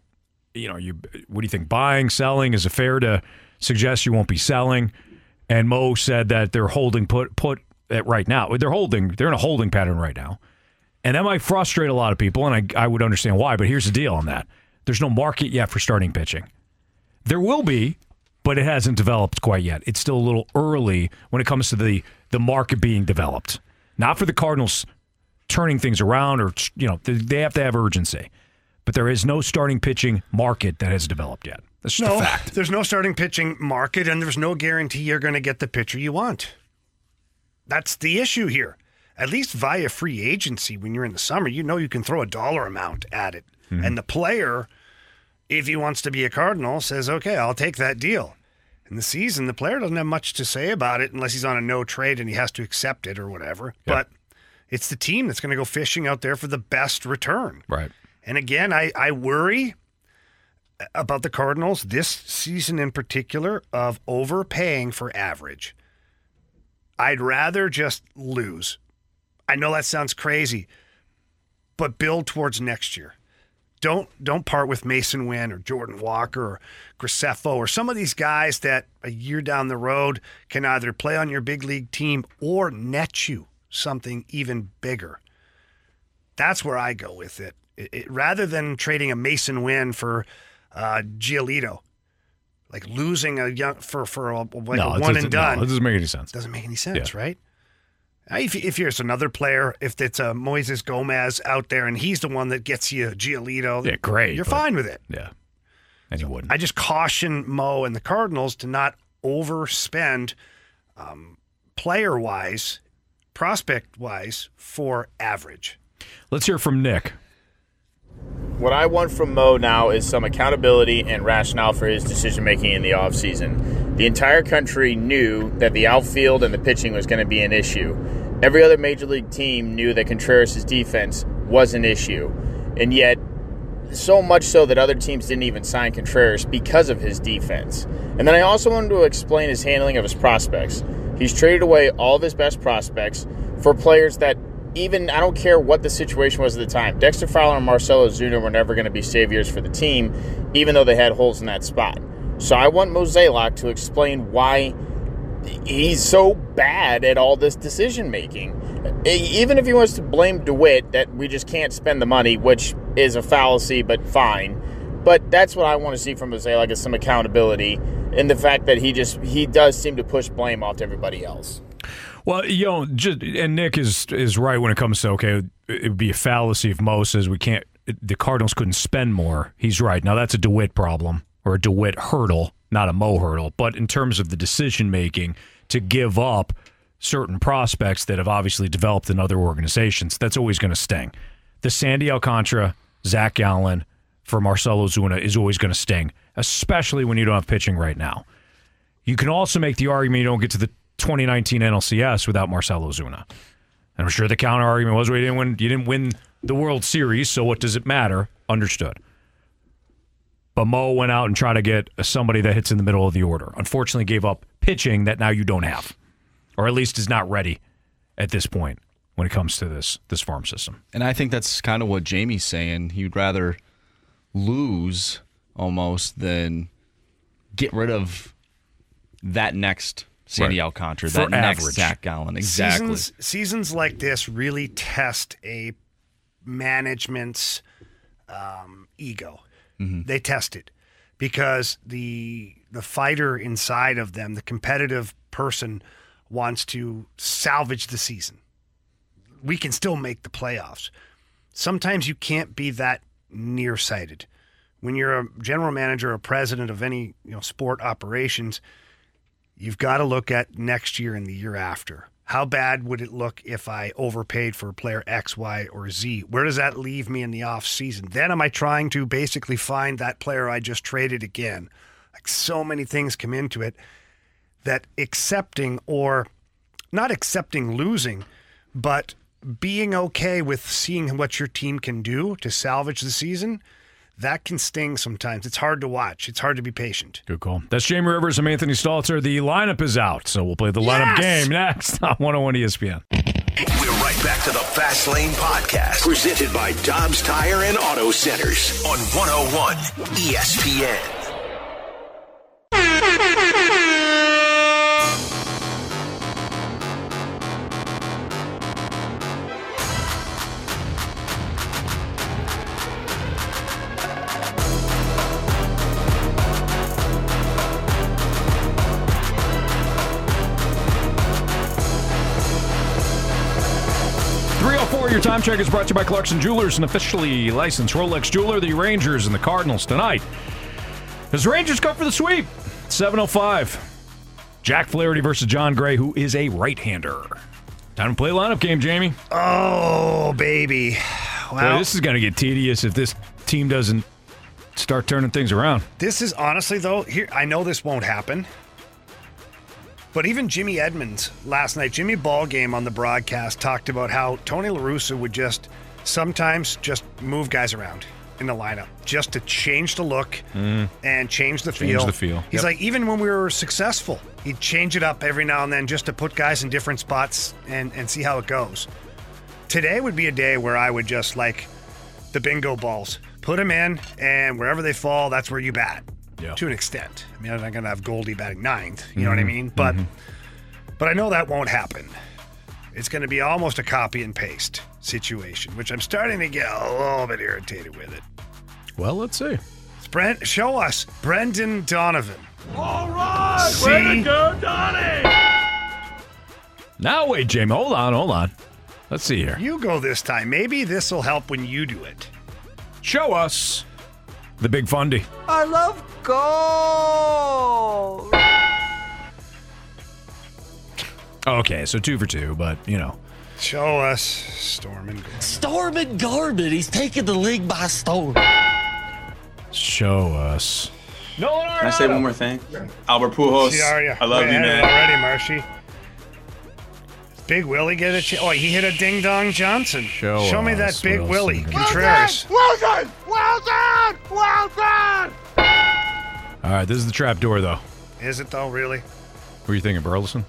you know, you what do you think? Buying, selling? Is it fair to suggest you won't be selling?" And Mo said that they're holding put put at right now. They're holding. They're in a holding pattern right now, and that might frustrate a lot of people. And I I would understand why. But here's the deal on that: there's no market yet for starting pitching. There will be, but it hasn't developed quite yet. It's still a little early when it comes to the the market being developed. Not for the Cardinals turning things around, or you know, they- have to have urgency. But there is no starting pitching market that has developed yet. That's just no, a fact. there's no starting pitching market, and there's no guarantee you're going to get the pitcher you want. That's the issue here. At least via free agency, when you're in the summer, you know you can throw a dollar amount at it. Mm-hmm. And the player, if he wants to be a Cardinal, says, okay, I'll take that deal. In the season, the player doesn't have much to say about it unless he's on a no trade and he has to accept it or whatever. But it's the team that's going to go fishing out there for the best return. Right. And again, I, I worry about the Cardinals this season in particular of overpaying for average. I'd rather just lose. I know that sounds crazy, but build towards next year. Don't don't part with Masyn Winn or Jordan Walker or Graceffo or some of these guys that a year down the road can either play on your big league team or net you something even bigger. That's where I go with it. It- it- rather than trading a Masyn Winn for uh, Giolito, like losing a young for for a, like no, a one and done. No, it doesn't make any sense. Doesn't make any sense, Yeah. right? If, if you're another player, if it's a Moises Gomez out there and he's the one that gets you Giolito, Yeah, great, You're fine with it. Yeah. And you wouldn't. I just caution Mo and the Cardinals to not overspend um, player wise, prospect wise for average. Let's hear from Nick. What I want from Mo now is some accountability and rationale for his decision making in the offseason. The entire country knew that the outfield and the pitching was going to be an issue. Every other major league team knew that Contreras' defense was an issue. And yet, so much so that other teams didn't even sign Contreras because of his defense. And then I also wanted to explain his handling of his prospects. He's traded away all of his best prospects for players that even I don't care what the situation was at the time. Dexter Fowler and Marcell Ozuna were never going to be saviors for the team, even though they had holes in that spot. So I want Mozeliak to explain why he's so bad at all this decision making. Even if he wants to blame DeWitt that we just can't spend the money, which is a fallacy, but fine. But that's what I want to see from Mozeliak is some accountability in the fact that he just he does seem to push blame off to everybody else. Well, you know, just, and Nick is is right when it comes to okay, it would be a fallacy if Mo says we can't. The Cardinals couldn't spend more. He's right. Now that's a Dewitt problem or a Dewitt hurdle, not a Mo hurdle. But in terms of the decision making to give up certain prospects that have obviously developed in other organizations, that's always going to sting. The Sandy Alcantara, Zac Gallen for Marcell Ozuna is always going to sting, especially when you don't have pitching right now. You can also make the argument you don't get to the 2019 NLCS without Marcell Ozuna. And I'm sure the counter argument was, well, you didn't win, you didn't win the World Series, so what does it matter? Understood. But Mo went out and tried to get somebody that hits in the middle of the order. Unfortunately, gave up pitching that now you don't have, or at least is not ready at this point when it comes to this this farm system. And I think that's kind of what Jamie's saying. He'd rather lose almost than get rid of that next Sandy Right. Alcantara, For that next average. Zac Gallen. Exactly. Seasons, seasons like this really test a management's um, ego. They test it because the the fighter inside of them, the competitive person, wants to salvage the season. We can still make the playoffs. Sometimes you can't be that nearsighted. When you're a general manager or president of any you know sport operations, you've got to look at next year and the year after. How bad would it look if I overpaid for player X, Y, or Z? Where does that leave me in the off season? Then am I trying to basically find that player I just traded again? Like so many things come into it that accepting or not accepting losing, but being okay with seeing what your team can do to salvage the season, that can sting sometimes. It's hard to watch. It's hard to be patient. Good call. That's Jamie Rivers. I'm Anthony Stalter. The lineup is out, so we'll play the lineup Yes! game next on 101 ESPN. We're right back to the Fast Lane Podcast, presented by Dobbs Tire and Auto Centers on 101 ESPN. Time check is brought to you by Clarkson Jewelers, an officially licensed Rolex jeweler. The Rangers and the Cardinals tonight. As the Rangers go for the sweep, seven oh five. Jack Flaherty versus Jon Gray, who is a right-hander. Time to play lineup game, Jamie. Oh, baby. Boy, this is going to get tedious if this team doesn't start turning things around. This is honestly though, here I know this won't happen. But even Jimmy Edmonds last night, Jimmy Ballgame on the broadcast talked about how Tony La Russa would just sometimes just move guys around in the lineup just to change the look mm. and change the Change feel. the feel. He's Yep. like, even when we were successful, he'd change it up every now and then just to put guys in different spots and, and see how it goes. Today would be a day where I would just like the bingo balls. Put them in, and wherever they fall, that's where you bat. Yeah. To an extent. I mean, I'm not going to have Goldie batting ninth. You know Mm-hmm. what I mean? But, but I know that won't happen. It's going to be almost a copy and paste situation, which I'm starting to get a little bit irritated with it. Well, let's see. It's Brent, show us Brendan Donovan. All right, way to go, Now, wait, Jamie. Hold on, hold on. Let's see here. You go this time. Maybe this will help when you do it. Show us the big fundy. I love gold. Okay, so two for two, but you know. Show us Storm and Gold. Storm and Garmin. He's taking the league by storm. Show us. No, Can I say one more thing? Albert Pujols, See, are ya? I love Way you, man. Already, Marshy. Big Willie get a chance. Oh, he hit a ding dong Johnson. Show me that Big Wilson. Willie Well Contreras. Well done. Well done. Well done. All right, this is the trap door, though. Is it though? Really? What are you thinking, Burleson?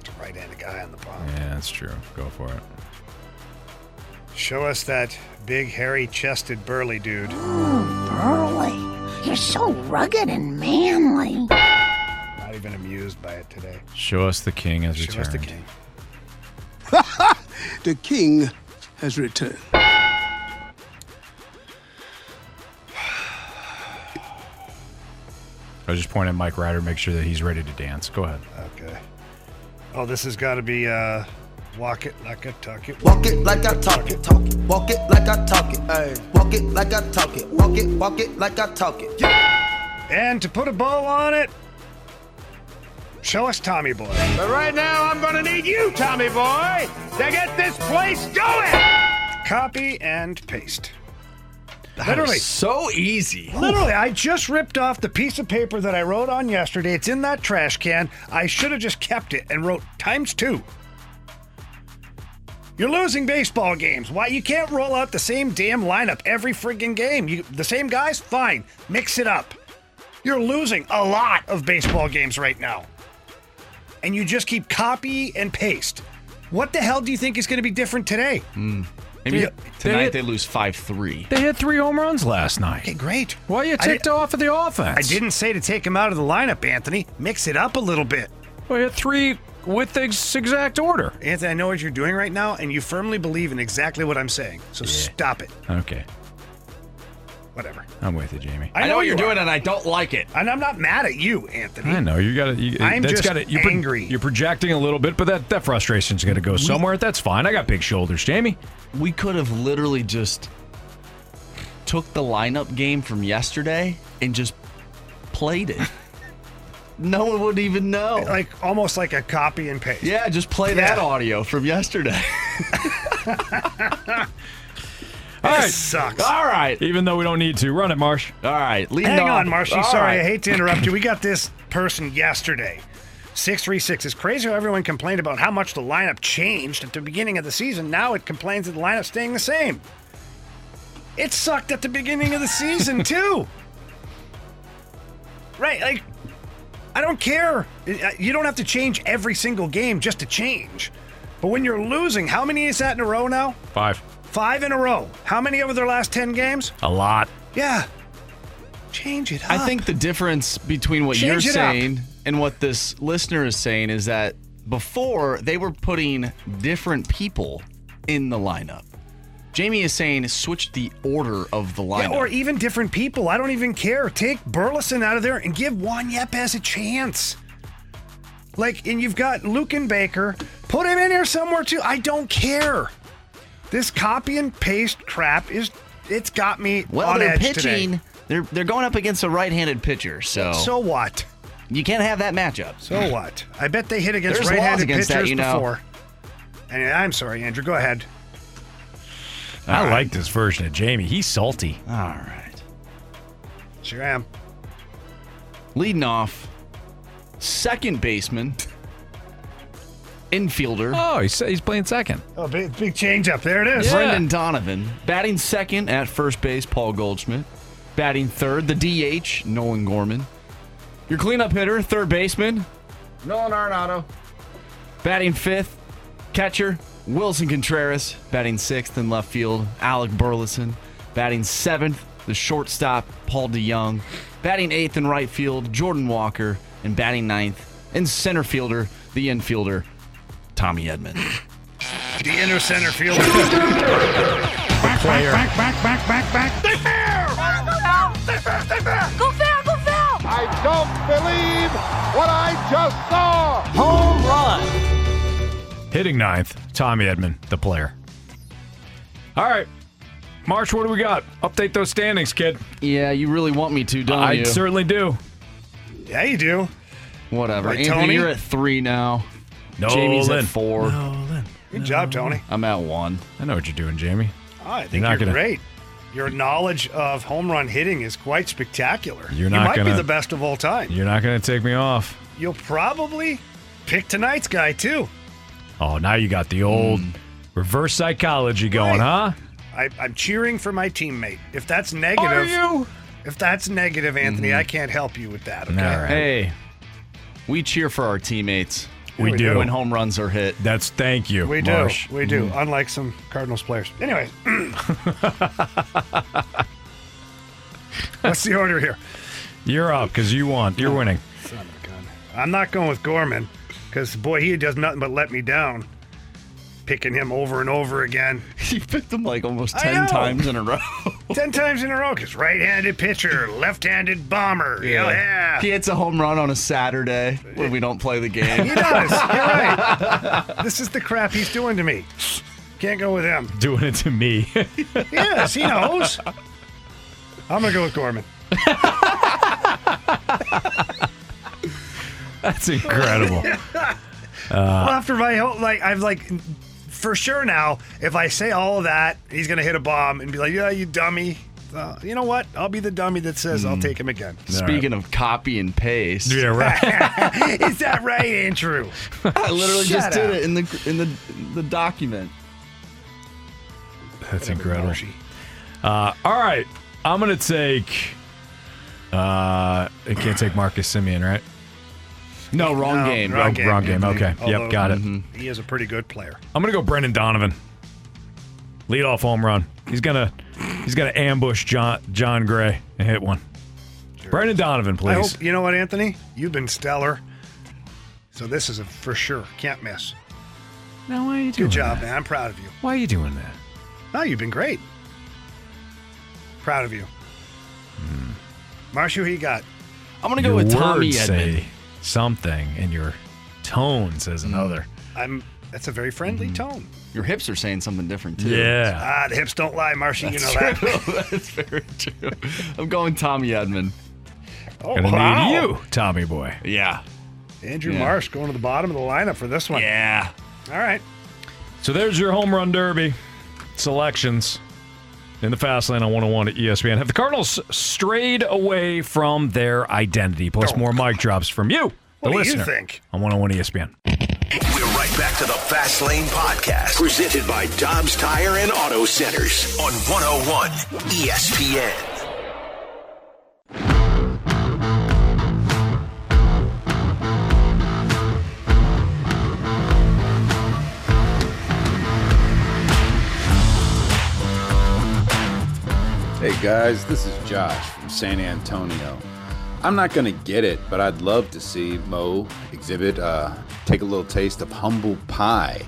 It's Right-handed guy on the palm. Yeah, that's true. Go for it. Show us that big, hairy-chested, burly dude. Burly, you're so rugged and manly. Not even amused by it today. Show us the king has Show us the king. The king has returned. I was just pointing at Mike Ryder, make sure that he's ready to dance. Go ahead. Okay. Oh, this has got to be uh, walk it like I talk it. Walk it like I talk it. Talk it. Walk it like I talk it. Ay. Walk it like I talk it. Walk it. Walk it like I talk it. Yeah. And to put a bow on it, show us Tommy Boy. But right now, I'm gonna need you, Tommy boy, to get this place going. Copy and paste. Literally. so easy. Literally, I just ripped off the piece of paper that I wrote on yesterday. It's in that trash can. I should have just kept it and wrote times two. You're losing baseball games. Why you can't roll out the same damn lineup every friggin' game? You the same guys? Fine. Mix it up. You're losing a lot of baseball games right now. And you just keep copy and paste. What the hell do you think is going to be different today? Hmm. Maybe Yeah, tonight they- they lose 5 3. They had three home runs last night. Okay, great. Why you ticked off of the offense? I didn't say to take him out of the lineup, Anthony. Mix it up a little bit. Well, you had three with the exact order. Anthony, I know what you're doing right now, and you firmly believe in exactly what I'm saying. So stop it. Okay, Whatever. I'm with you, Jamie. I know what you you're are. doing, and I don't like it. And I'm not mad at you, Anthony. I know you got to. You, I'm that's just gotta, you're pro- angry. you're projecting a little bit, but that that frustration's going to go somewhere. That's fine. I got big shoulders, Jamie. We could have literally just took the lineup game from yesterday and just played it. no one would even know. Like almost like a copy and paste. yeah, just play that Yeah. audio from yesterday. All This right. sucks. All right. Even though we don't need to, run it, Marsh. All right. Leading Hang off. on, Marshy. All Sorry, right. I hate to interrupt you. We got this person yesterday. 636. It's crazy how everyone complained about how much the lineup changed at the beginning of the season. Now it complains that the lineup's staying the same. It sucked at the beginning of the season, too. Right, like, I don't care. You don't have to change every single game just to change. But when you're losing, how many is that in a row now? Five. Five in a row. How many over their last 10 games? A lot. Yeah. Change it up. I think the difference between what Change you're it up. saying and what this listener is saying is that before they were putting different people in the lineup. Jamie is saying switch the order of the Yeah, lineup. or even different people. I don't even care. Take Burleson out of there and give Juan Yepez a chance. Like, and you've got Luken Baker. Put him in here somewhere too. I don't care. This copy and paste crap is it's got me well, on they're edge pitching. today. They're they're going up against a right-handed pitcher, so So what? you can't have that matchup. So what? I bet they hit against There's right-handed against that, pitchers you know. before. And I'm sorry, Andrew. Go ahead. I like this version of Jamie. He's salty. All right. Sure am. Leading off, second baseman, infielder. Oh, he's, he's playing second. Oh, big, big change up. There it is. Brendan Donovan. Batting second at first base, Paul Goldschmidt. Batting third, the DH, Nolan Gorman. Your cleanup hitter, third baseman, Nolan Arenado. Batting fifth, catcher, Willson Contreras. Batting sixth in left field, Alec Burleson. Batting seventh, the shortstop, Paul DeJong. Batting eighth in right field, Jordan Walker. And batting ninth in center fielder, the infielder, Tommy Edman. The inner center fielder. Back, player. back, back, back, back, back. Stay fair! Stay fair, stay fair! Go fair, go fair! I don't believe what I just saw! Home run! Hitting ninth, Tommy Edman, the player. All right. Marsh, what do we got? Update those standings, kid. Yeah, you really want me to, don't I you? I certainly do. Yeah, you do. Whatever. Right, Anthony, Tony? you're at three now. Nolan. Jamie's at four. Good job, Tony. I'm at one. I know what you're doing, Jamie. Oh, I think not you're gonna- great. Your knowledge of home run hitting is quite spectacular. You're you not might be gonna- the best of all time. You're not going to take me off. You'll probably pick tonight's guy too. Oh, now you got the old hmm. reverse psychology going, huh? I, I'm cheering for my teammate. If that's negative, Are you? if that's negative, Anthony, mm-hmm. I can't help you with that. Okay. All right. Hey, we cheer for our teammates. We do. When home runs are hit. That's thank you, We do. We do. Mm. Unlike some Cardinals players. Anyway, what's the order here? You're up because you won. You're oh, winning. Son of a gun. I'm not going with Gorman because boy, he does nothing but let me down. Picking him over and over again. You picked them like almost I 10 know. times in a row. Ten times in a row, because right-handed pitcher, left-handed bomber. Yeah, yeah. He hits a home run on a Saturday when we don't play the game. He does. You're right. This is the crap he's doing to me. Can't go with him. Doing it to me. Yes, he knows. I'm gonna go with Gorman. That's incredible. well, after my whole like, I've like, for sure now, if I say all of that, he's gonna hit a bomb and be like, "Yeah, you dummy." Uh, you know what? I'll be the dummy that says I'll take him again. Speaking of copy and paste, yeah, right. is that right, Andrew? I literally Shut just did up. it in the in the the document. That's incredible. Uh, all right. I'm going to take. Uh, I can't take Marcus Semien, right? No, wrong No, game. Wrong game. wrong game. Anthony. Okay. Yep, got it. Mm-hmm. He is a pretty good player. I'm going to go Brendan Donovan. Lead off home run. He's gonna he's gonna ambush John Jon Gray and hit one. Brendan Donovan, I please. hope you know what, Anthony. You've been stellar. So this is a for sure. Can't miss. Now why are you doing Good job, that? man. I'm proud of you. Why are you doing that? No, you've been great. Proud of you. Marsha, who you got? I'm gonna go Your with Tommy Edman. Say something, and your tone says another. I'm. That's a very friendly tone. Your hips are saying something different too. Yeah. Ah, the hips don't lie, Marsha. You know That's that. true. That's very true. I'm going Tommy Edman. Oh, Gonna wow. need you, Tommy boy. Yeah. Andrew Yeah. Marsh going to the bottom of the lineup for this one. Yeah. All right. So there's your home run derby selections in the fast lane on 101 at ESPN. Have the Cardinals strayed away from their identity? Plus oh, more mic drops from you, the What do you listener, think? on 101 ESPN. We're right back to the Fast Lane Podcast, presented by Dobbs Tire and Auto Centers on 101 ESPN. Guys? This is Josh from San Antonio. I'm not going to get it, but I'd love to see Mo exhibit, uh, take a little taste of humble pie.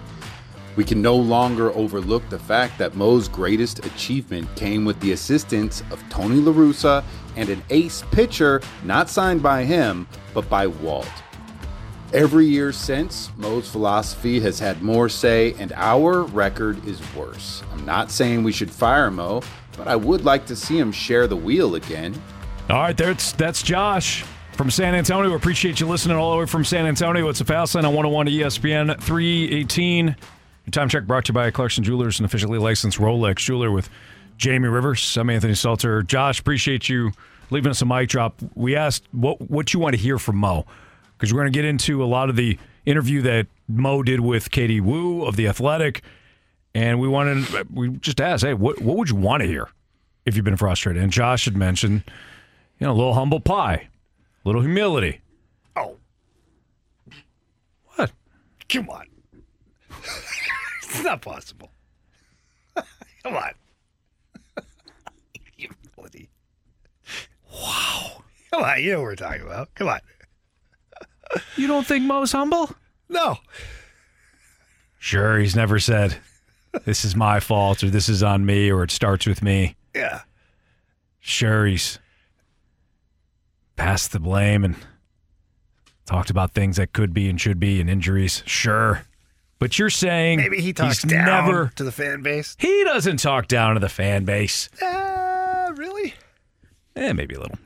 We can no longer overlook the fact that Mo's greatest achievement came with the assistance of Tony La Russa and an ace pitcher not signed by him, but by Walt. Every year since, Mo's philosophy has had more say, and our record is worse. I'm not saying we should fire Mo, but I would like to see him share the wheel again. All right, that's that's Josh from San Antonio. Appreciate you listening all the way from San Antonio. It's a Fast Lane on 101 ESPN 318. Your time check brought to you by Clarkson Jewelers, an officially licensed Rolex jeweler with Jamie Rivers. I'm Anthony Stalter. Josh, appreciate you leaving us a mic drop. We asked what what you want to hear from Mo because we're going to get into a lot of the interview that Mo did with Katie Woo of the Athletic, and we wanted we just asked, hey, what what would you want to hear if you've been frustrated? And Josh had mentioned, you know, a little humble pie, a little humility. Oh, what? Come on, it's not possible. Come on. Humility. Wow. Come on, you know what we're talking about. Come on. You don't think Mo's humble? No. Sure, he's never said this is my fault or this is on me or it starts with me. Yeah. Sure, he's passed the blame and talked about things that could be and should be and injuries. Sure. But you're saying Maybe he talks down never to the fan base. He doesn't talk down to the fan base. Uh, really? Eh, maybe a little.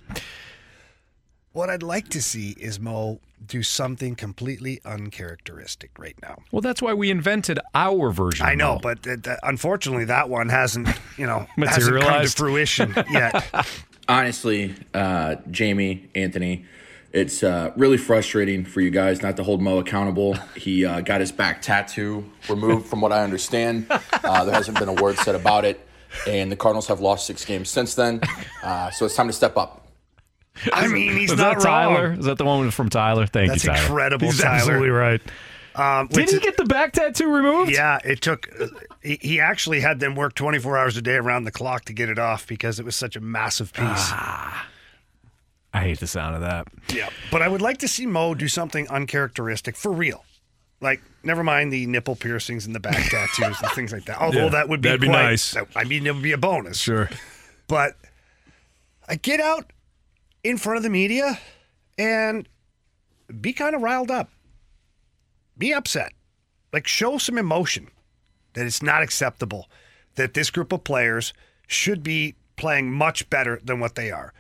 What I'd like to see is Mo do something completely uncharacteristic right now. Well, that's why we invented our version. I know, Mo. but th- th- unfortunately, that one hasn't, you know, hasn't come to Materialized? fruition yet. Honestly, uh, Jamie, Anthony, it's uh, really frustrating for you guys not to hold Mo accountable. He uh, got his back tattoo removed, from what I understand. Uh, there hasn't been a word said about it, and the Cardinals have lost six games since then. Uh, so it's time to step up. I mean, he's Is not that Tyler? wrong. Is that the one from Tyler? Thank That's you, Tyler. incredible, He's Tyler. absolutely right. Um, Did he get the back tattoo removed? Yeah, it took. He, he actually had them work 24 hours a day around the clock to get it off because it was such a massive piece. Ah. I hate the sound of that. Yeah, but I would like to see Mo do something uncharacteristic for real. Like, never mind the nipple piercings and the back tattoos and things like that. Although Yeah, that would be that'd be nice. I mean, it would be a bonus. Sure. But I get out in front of the media and be kind of riled up. Be upset. Like show some emotion that it's not acceptable that this group of players should be playing much better than what they are.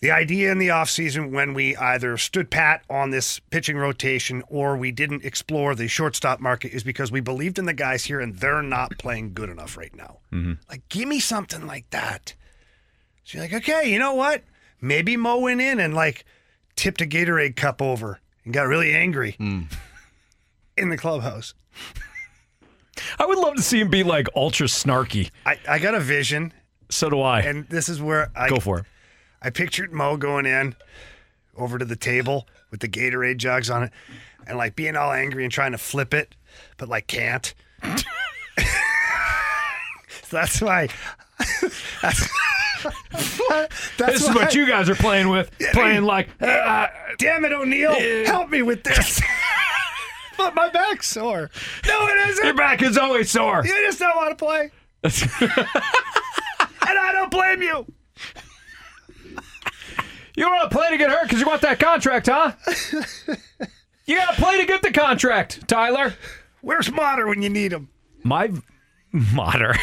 The idea in the offseason when we either stood pat on this pitching rotation or we didn't explore the shortstop market is because we believed in the guys here and they're not playing good enough right now. Mm-hmm. Like, give me something like that. So you're like, okay, you know what? Maybe Mo went in and like tipped a Gatorade cup over and got really angry hmm. in the clubhouse. I would love to see him be like ultra snarky. I, I got a vision, So do I. and this is where I Go for it. I pictured Mo going in over to the table with the Gatorade jugs on it and like being all angry and trying to flip it, but like can't. so that's why. that's this is what you guys are playing with. Playing like, uh, Damn it, O'Neill! Help me with this. but my back's sore. No, it isn't. your back is always sore. You just don't want to play, and I don't blame you. You want to play to get hurt because you want that contract, huh? you got to play to get the contract, Tyler. Where's Motter when you need him? My Motter.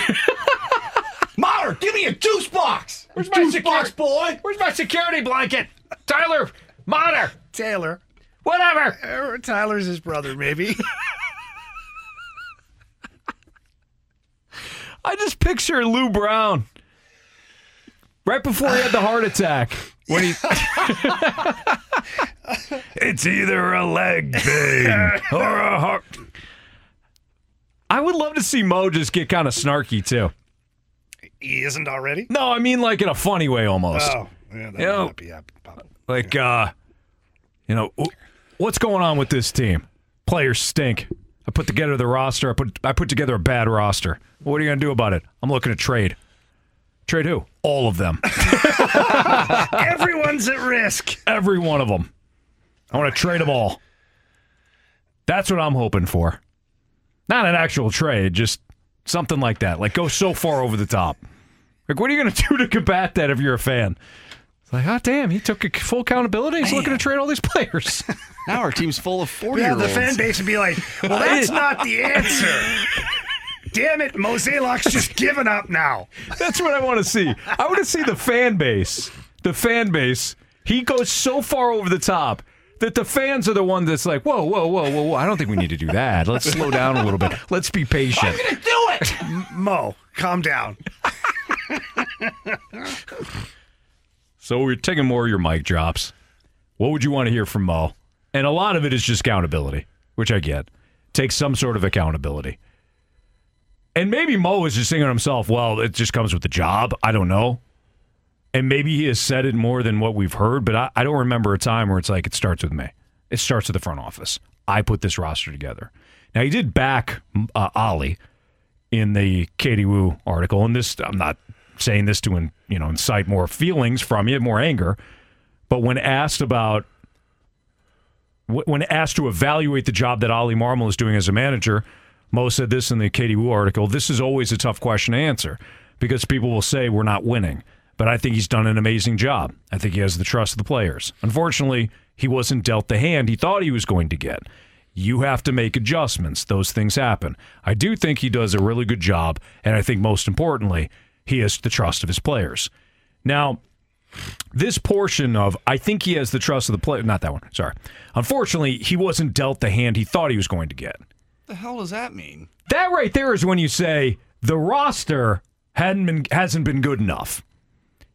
Mater, give me a juice box. Where's my juice box, boy? Where's my security blanket? Tyler, Motter, Taylor. whatever. Uh, Tyler's his brother, maybe. I just picture Lou Brown right before he had the heart attack. When he, it's either a leg thing or a heart. I would love to see Mo just get kind of snarky too. He isn't already. No, I mean like in a funny way almost. Oh, yeah, that You know, be up. Like, uh, you know, what's going on with this team? Players stink. I put together the roster. I put I put together a bad roster. What are you gonna do about it? I'm looking to trade. Trade who? All of them. Everyone's at risk. Every one of them. I want to trade them all. That's what I'm hoping for. Not an actual trade, just something like that. Like go so far over the top. Like, what are you going to do to combat that if you're a fan? It's like, oh, damn, he took full accountability. He's looking to trade all these players. now our team's full of 40 Yeah, year the fan base would be like, well, that's not the answer. Damn it, Mozeliak's just given up now. That's what I want to see. I want to see the fan base. The fan base. He goes so far over the top that the fans are the one that's like, whoa, whoa, whoa, whoa, whoa. I don't think we need to do that. Let's slow down a little bit. Let's be patient. I'm gonna do it. Mo, calm down. So we're taking more of your mic drops. What would you want to hear from Mo? And a lot of it is just accountability, which I get. Take some sort of accountability. And maybe Mo is just saying to himself, well, it just comes with the job. I don't know. And maybe he has said it more than what we've heard, but I, I don't remember a time where it's like, it starts with me. It starts with the front office. I put this roster together. Now, he did back uh, Oli in the Katie Woo article, and this, I'm not saying this to in, you know incite more feelings from you, more anger, but when asked about when asked to evaluate the job that Oli Marmol is doing as a manager, Mo said this in the Katie Woo article. This is always a tough question to answer because people will say we're not winning, but I think he's done an amazing job. I think he has the trust of the players. Unfortunately, he wasn't dealt the hand he thought he was going to get. You have to make adjustments. Those things happen. I do think he does a really good job, and I think most importantly, he has the trust of his players. Now, this portion of I think he has the trust of the player. Not that one. Sorry. Unfortunately, he wasn't dealt the hand he thought he was going to get. the hell does that mean? That right there is when you say the roster hadn't been hasn't been good enough.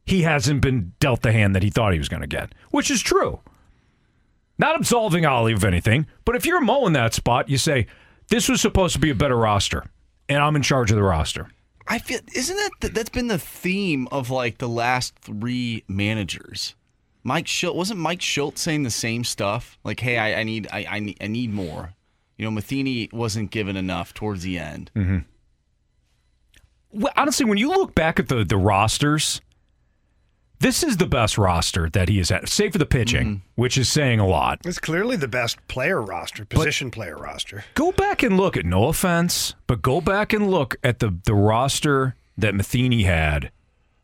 He hasn't been dealt the hand that he thought he was going to get, which is true. Not absolving Oli of anything, but if you're Mo in that spot, you say this was supposed to be a better roster, and I'm in charge of the roster. I feel isn't that th- that's been the theme of like the last three managers. Mike Shildt wasn't Mike Shildt saying the same stuff. Like, hey, I, I need I, I need I need more. You know, Matheny wasn't given enough towards the end. Mm-hmm. Well, honestly, when you look back at the the rosters, this is the best roster that he has had, save for the pitching, which is saying a lot. It's clearly the best player roster, position player roster. Go back and look at no offense, but go back and look at the the roster that Matheny had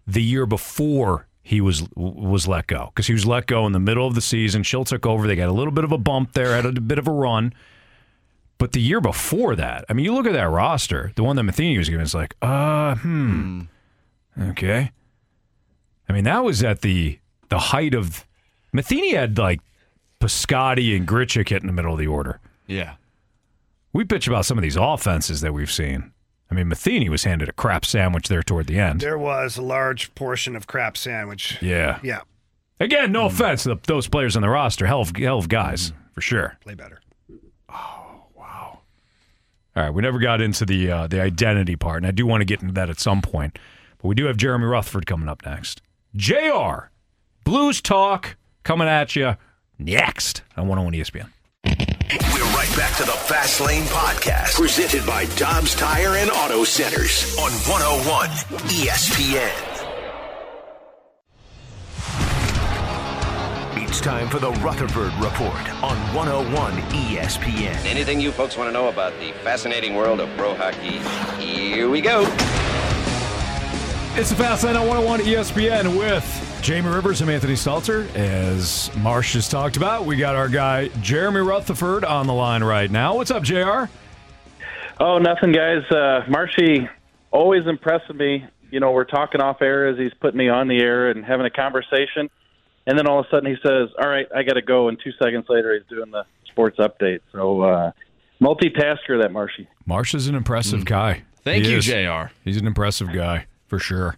the year before he was was let go because he was let go in the middle of the season. Shildt took over. They got a little bit of a bump there, had a bit of a run. But the year before that, I mean, you look at that roster, the one that Matheny was given, it's like, uh, hmm, okay. I mean, that was at the the height of Matheny had like Piscotti and Grichuk hitting the middle of the order. Yeah. We bitch about some of these offenses that we've seen. I mean, Matheny was handed a crap sandwich there toward the end. There was a large portion of crap sandwich. Yeah. Yeah. Again, no offense to those players on the roster. Hell of, hell of guys, for sure. Play better. Oh, wow. All right, we never got into the uh, the identity part, and I do want to get into that at some point. But we do have Jeremy Rutherford coming up next. JR, Blues Talk coming at you next on 101 ESPN. We're right back to the Fast Lane Podcast, presented by Dobbs Tire and Auto Centers on 101 ESPN. It's time for the Rutherford Report on 101 ESPN. Anything you folks want to know about the fascinating world of pro hockey? Here we go. It's the Fast Lane on 101 ESPN with Jamie Rivers and Anthony Stalter. As Marsh just talked about, we got our guy Jeremy Rutherford on the line right now. What's up, JR? Oh, nothing, guys. Uh, Marshy always impressing me. You know, we're talking off air as he's putting me on the air and having a conversation. And then all of a sudden he says, All right, I got to go. And two seconds later, he's doing the sports update. So, uh, multitasker, that Marshy. Marsh is an impressive guy. Thank He you, is. JR. He's an impressive guy, for sure.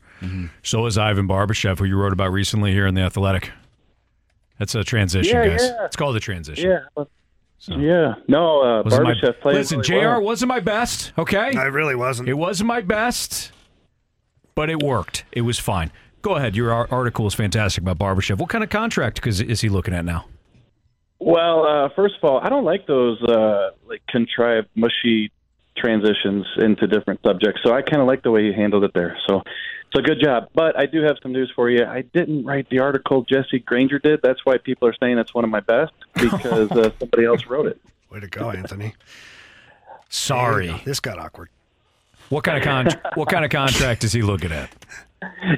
So is Ivan Barbashev, who you wrote about recently here in The Athletic. That's a transition, Yeah, guys. yeah. It's called a transition. Yeah. well, Yeah. No, uh, Wasn't my- Barbashev played. Listen, really JR well. wasn't my best, okay? I really wasn't. It wasn't my best, but it worked. It was fine. Go ahead. Your article is fantastic about Barbashev. What kind of contract is, is he looking at now? Well, uh, first of all, I don't like those uh, like contrived, mushy transitions into different subjects. So I kind of like the way you handled it there. So, so good job. But I do have some news for you. I didn't write the article Jesse Granger did. That's why people are saying it's one of my best because uh, somebody else wrote it. Way to go, Anthony. Sorry. Go. This got awkward. What kind of con- what kind of contract is he looking at?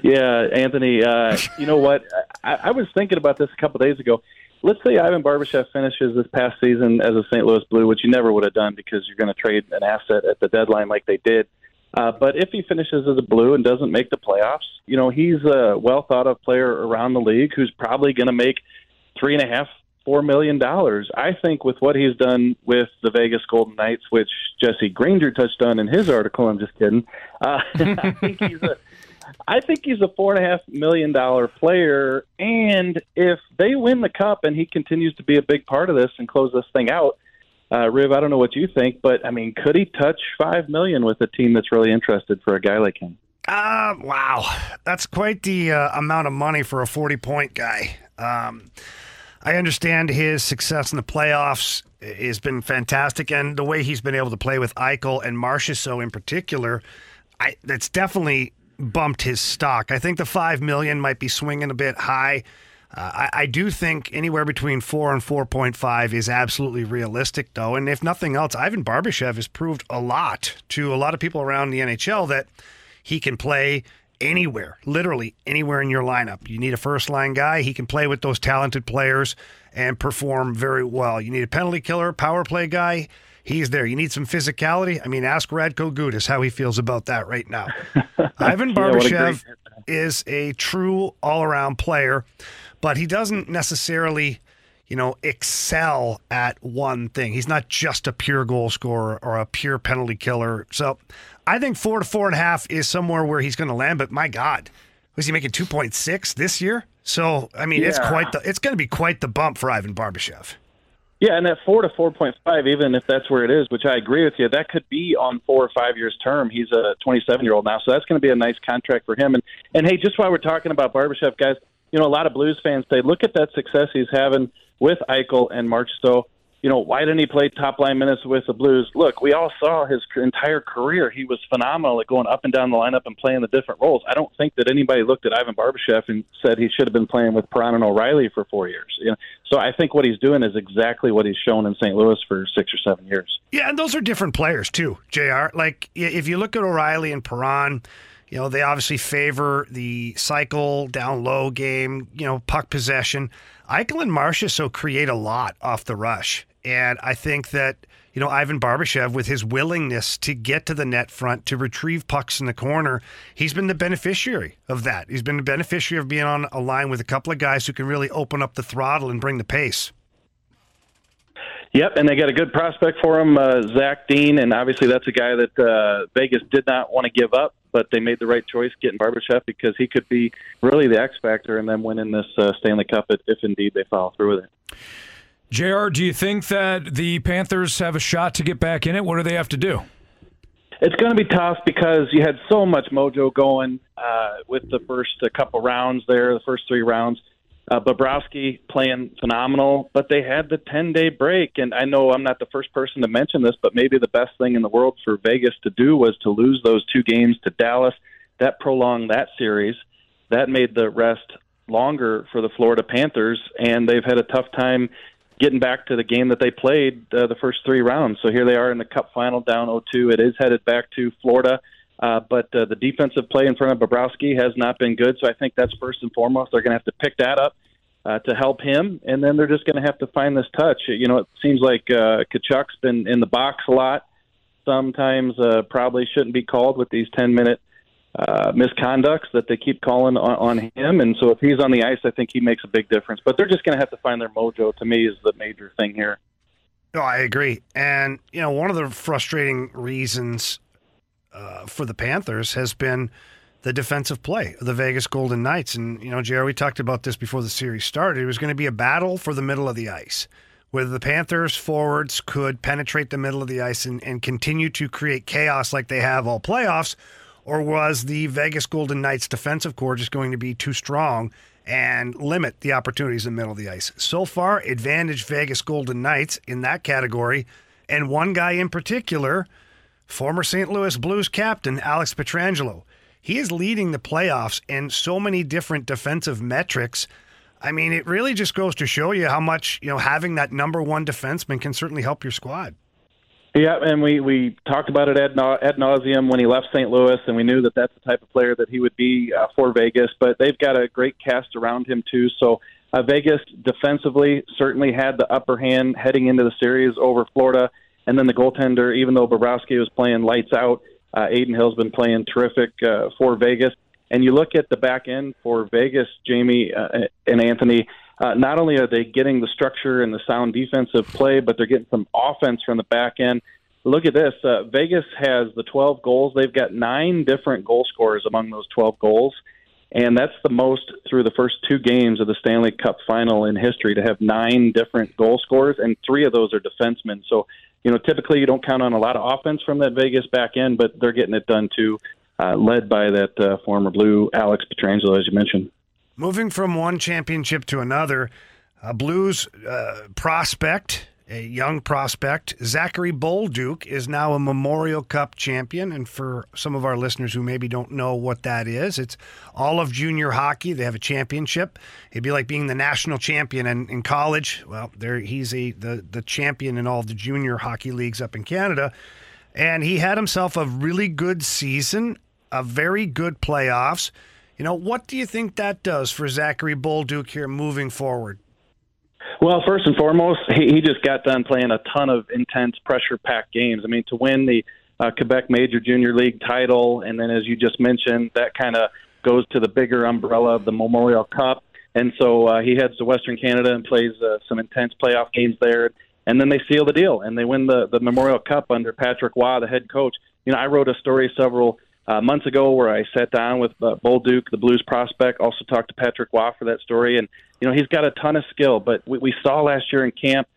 Yeah, Anthony. Uh, you know what? I, I was thinking about this a couple days ago. Let's say Ivan Barbashev finishes this past season as a St. Louis Blue, which you never would have done because you're going to trade an asset at the deadline like they did. Uh, but if he finishes as a Blue and doesn't make the playoffs, you know he's a well thought of player around the league who's probably going to make three and a half, four million dollars. I think with what he's done with the Vegas Golden Knights, which Jesse Granger touched on in his article. I'm just kidding. Uh, I think he's a I think he's a four and a half million dollar player, and if they win the cup and he continues to be a big part of this and close this thing out, uh, Riv, I don't know what you think, but I mean, could he touch five million with a team that's really interested for a guy like him? Uh, wow. That's quite the uh, amount of money for a 40 point guy. Um, I understand his success in the playoffs has been fantastic, and the way he's been able to play with Eichel and Marchessault in particular, I, that's definitely bumped his stock. I think the five million might be swinging a bit high. Uh, I, I do think anywhere between four and four point five is absolutely realistic, though. And if nothing else, Ivan Barbashev has proved a lot to a lot of people around the NHL that he can play anywhere, literally anywhere in your lineup. You need a first line guy, he can play with those talented players and perform very well. You need a penalty killer, power play guy. He's there. You need some physicality. I mean, ask Radko Gudas how he feels about that right now. Ivan Yeah, a Barbashev great- is a true all around player, but he doesn't necessarily, you know, excel at one thing. He's not just a pure goal scorer or a pure penalty killer. So I think four to four and a half is somewhere where he's going to land, but my God, was he making 2.6 this year? So, I mean, it's quite the, it's going to be quite the bump for Ivan Barbashev. Yeah, and at four to four point five, even if that's where it is, which I agree with you, that could be on four or five years term. He's a twenty seven year old now, so that's going to be a nice contract for him. And and hey, just while we're talking about Barbashev, guys, you know a lot of Blues fans say, look at that success he's having with Eichel and Marchessault. You know, why didn't he play top line minutes with the Blues? Look, we all saw his entire career. He was phenomenal at going up and down the lineup and playing the different roles. I don't think that anybody looked at Ivan Barbashev and said he should have been playing with Perron and O'Reilly for four years. You know, so I think what he's doing is exactly what he's shown in St. Louis for six or seven years. Yeah, and those are different players too, Jr. Like if you look at O'Reilly and Perron, you know they obviously favor the cycle down low game, you know puck possession. Eichel and Marchessault create a lot off the rush, and I think that you know Ivan Barbashev with his willingness to get to the net front to retrieve pucks in the corner, he's been the beneficiary of that. He's been the beneficiary of being on a line with a couple of guys who can really open up the throttle and bring the pace. Yep, and they got a good prospect for him, uh, Zach Dean, and obviously that's a guy that uh, Vegas did not want to give up, but they made the right choice getting Barbashev because he could be really the X factor in them winning this uh, Stanley Cup if, indeed they follow through with it. JR, do you think that the Panthers have a shot to get back in it? What do they have to do? It's going to be tough because you had so much mojo going uh, with the first uh, couple rounds there, the first three rounds. Uh, Bobrovsky playing phenomenal, but they had the 10 day break. And I know I'm not the first person to mention this, but maybe the best thing in the world for Vegas to do was to lose those two games to Dallas. That prolonged that series. That made the rest longer for the Florida Panthers, and they've had a tough time getting back to the game that they played uh, the first three rounds. So here they are in the Cup final, down 0-2. It is headed back to Florida, uh, but uh, the defensive play in front of Bobrovsky has not been good. So I think that's first and foremost. They're going to have to pick that up uh, to help him, and then they're just going to have to find this touch. You know, it seems like uh, Tkachuk's been in the box a lot. Sometimes uh, probably shouldn't be called with these 10-minute uh, misconducts that they keep calling on, on him. And so if he's on the ice, I think he makes a big difference. But they're just going to have to find their mojo. To me, is the major thing here. No, I agree. And, you know, one of the frustrating reasons uh, for the Panthers has been the defensive play of the Vegas Golden Knights. And, you know, Jerry, we talked about this before the series started. It was going to be a battle for the middle of the ice. Whether the Panthers forwards could penetrate the middle of the ice and, and continue to create chaos like they have all playoffs, or was the Vegas Golden Knights defensive corps just going to be too strong and limit the opportunities in the middle of the ice? So far, advantage Vegas Golden Knights in that category, and one guy in particular former St. Louis Blues captain Alex Pietrangelo. He is leading the playoffs in so many different defensive metrics. I mean, it really just goes to show you how much, you know, having that number one defenseman can certainly help your squad. Yeah, and we we talked about it ad, ad nauseum when he left St. Louis, and we knew that that's the type of player that he would be uh, for Vegas. But they've got a great cast around him too. So uh, Vegas defensively certainly had the upper hand heading into the series over Florida, and then the goaltender, even though Bobrovsky was playing lights out, uh, Adin Hill's been playing terrific uh, for Vegas. And you look at the back end for Vegas, Jamie uh, and Anthony. Uh, not only are they getting the structure and the sound defensive play, but they're getting some offense from the back end. Look at this. Uh, Vegas has the 12 goals. They've got nine different goal scorers among those 12 goals. And that's the most through the first two games of the Stanley Cup final in history to have nine different goal scorers, and three of those are defensemen. So, you know, typically you don't count on a lot of offense from that Vegas back end, but they're getting it done too, uh, led by that uh, former Blue Alex Pietrangelo, as you mentioned. Moving from one championship to another, a Blues uh, prospect, a young prospect, Zachary Bolduc, is now a Memorial Cup champion. And for some of our listeners who maybe don't know what that is, it's all of junior hockey. They have a championship. It'd be like being the national champion in, in college. Well, there he's a the the champion in all the junior hockey leagues up in Canada. And he had himself a really good season, a very good playoffs. You know, what do you think that does for Zachary Bolduc here moving forward? Well, first and foremost, he, he just got done playing a ton of intense, pressure-packed games. I mean, to win the uh, Quebec Major Junior League title, and then as you just mentioned, that kind of goes to the bigger umbrella of the Memorial Cup. And so uh, he heads to Western Canada and plays uh, some intense playoff games there. And then they seal the deal and they win the, the Memorial Cup under Patrick Roy, the head coach. You know, I wrote a story several uh, months ago where I sat down with uh, Bolduc, the Blues prospect, also talked to Patrick Roy for that story. And, you know, he's got a ton of skill, but we, we saw last year in camp,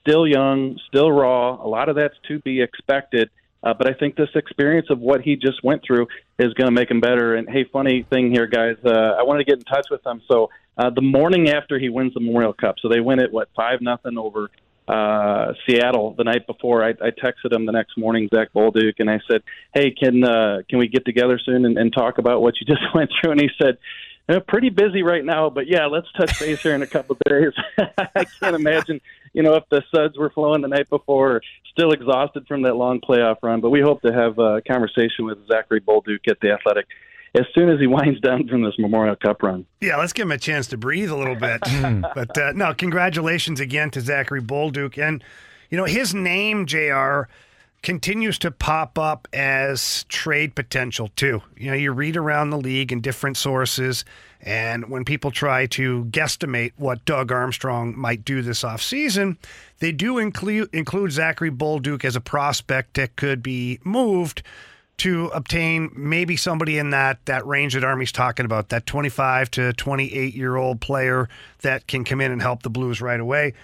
still young, still raw. A lot of that's to be expected. Uh, but I think this experience of what he just went through is going to make him better. And hey, funny thing here, guys, uh, I wanted to get in touch with him. So uh, the morning after he wins the Memorial Cup, so they win it what five nothing over uh, Seattle the night before. I, I texted him the next morning, Zach Bolduc, and I said, "Hey, can uh, can we get together soon and, and talk about what you just went through?" And he said. Uh, pretty busy right now, but yeah, let's touch base here in a couple of days. I can't imagine, you know, if the suds were flowing the night before, still exhausted from that long playoff run. But we hope to have a conversation with Zachary Bolduc at the Athletic as soon as he winds down from this Memorial Cup run. Yeah, let's give him a chance to breathe a little bit. but uh, no, congratulations again to Zachary Bolduc. And, you know, his name, JR, continues to pop up as trade potential too. You know, you read around the league in different sources, and when people try to guesstimate what Doug Armstrong might do this offseason, they do include include Zachary Bolduc as a prospect that could be moved to obtain maybe somebody in that that range that Army's talking about, that 25 to 28 year old player that can come in and help the Blues right away.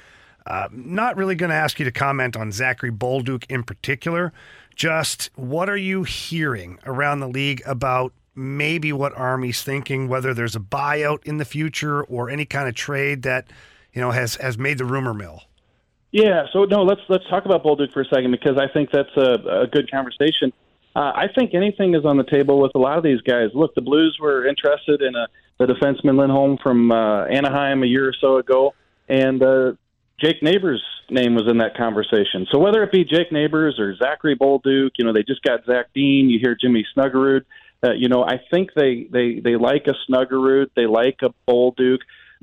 Uh, not really going to ask you to comment on Zachary Bolduc in particular. Just what are you hearing around the league about maybe what Army's thinking, whether there's a buyout in the future or any kind of trade that you know has has made the rumor mill. Yeah, so no, let's let's talk about Bolduc for a second because I think that's a, a good conversation. Uh, I think anything is on the table with a lot of these guys. Look, the Blues were interested in a the defenseman Lindholm from uh, Anaheim a year or so ago, and uh, Jake Neighbours' name was in that conversation. So whether it be Jake Neighbours or Zachary Bolduc, you know, they just got Zach Dean. You hear Jimmy Snuggerud. Uh, you know, I think they they they like a Snuggerud. They like a Bolduc.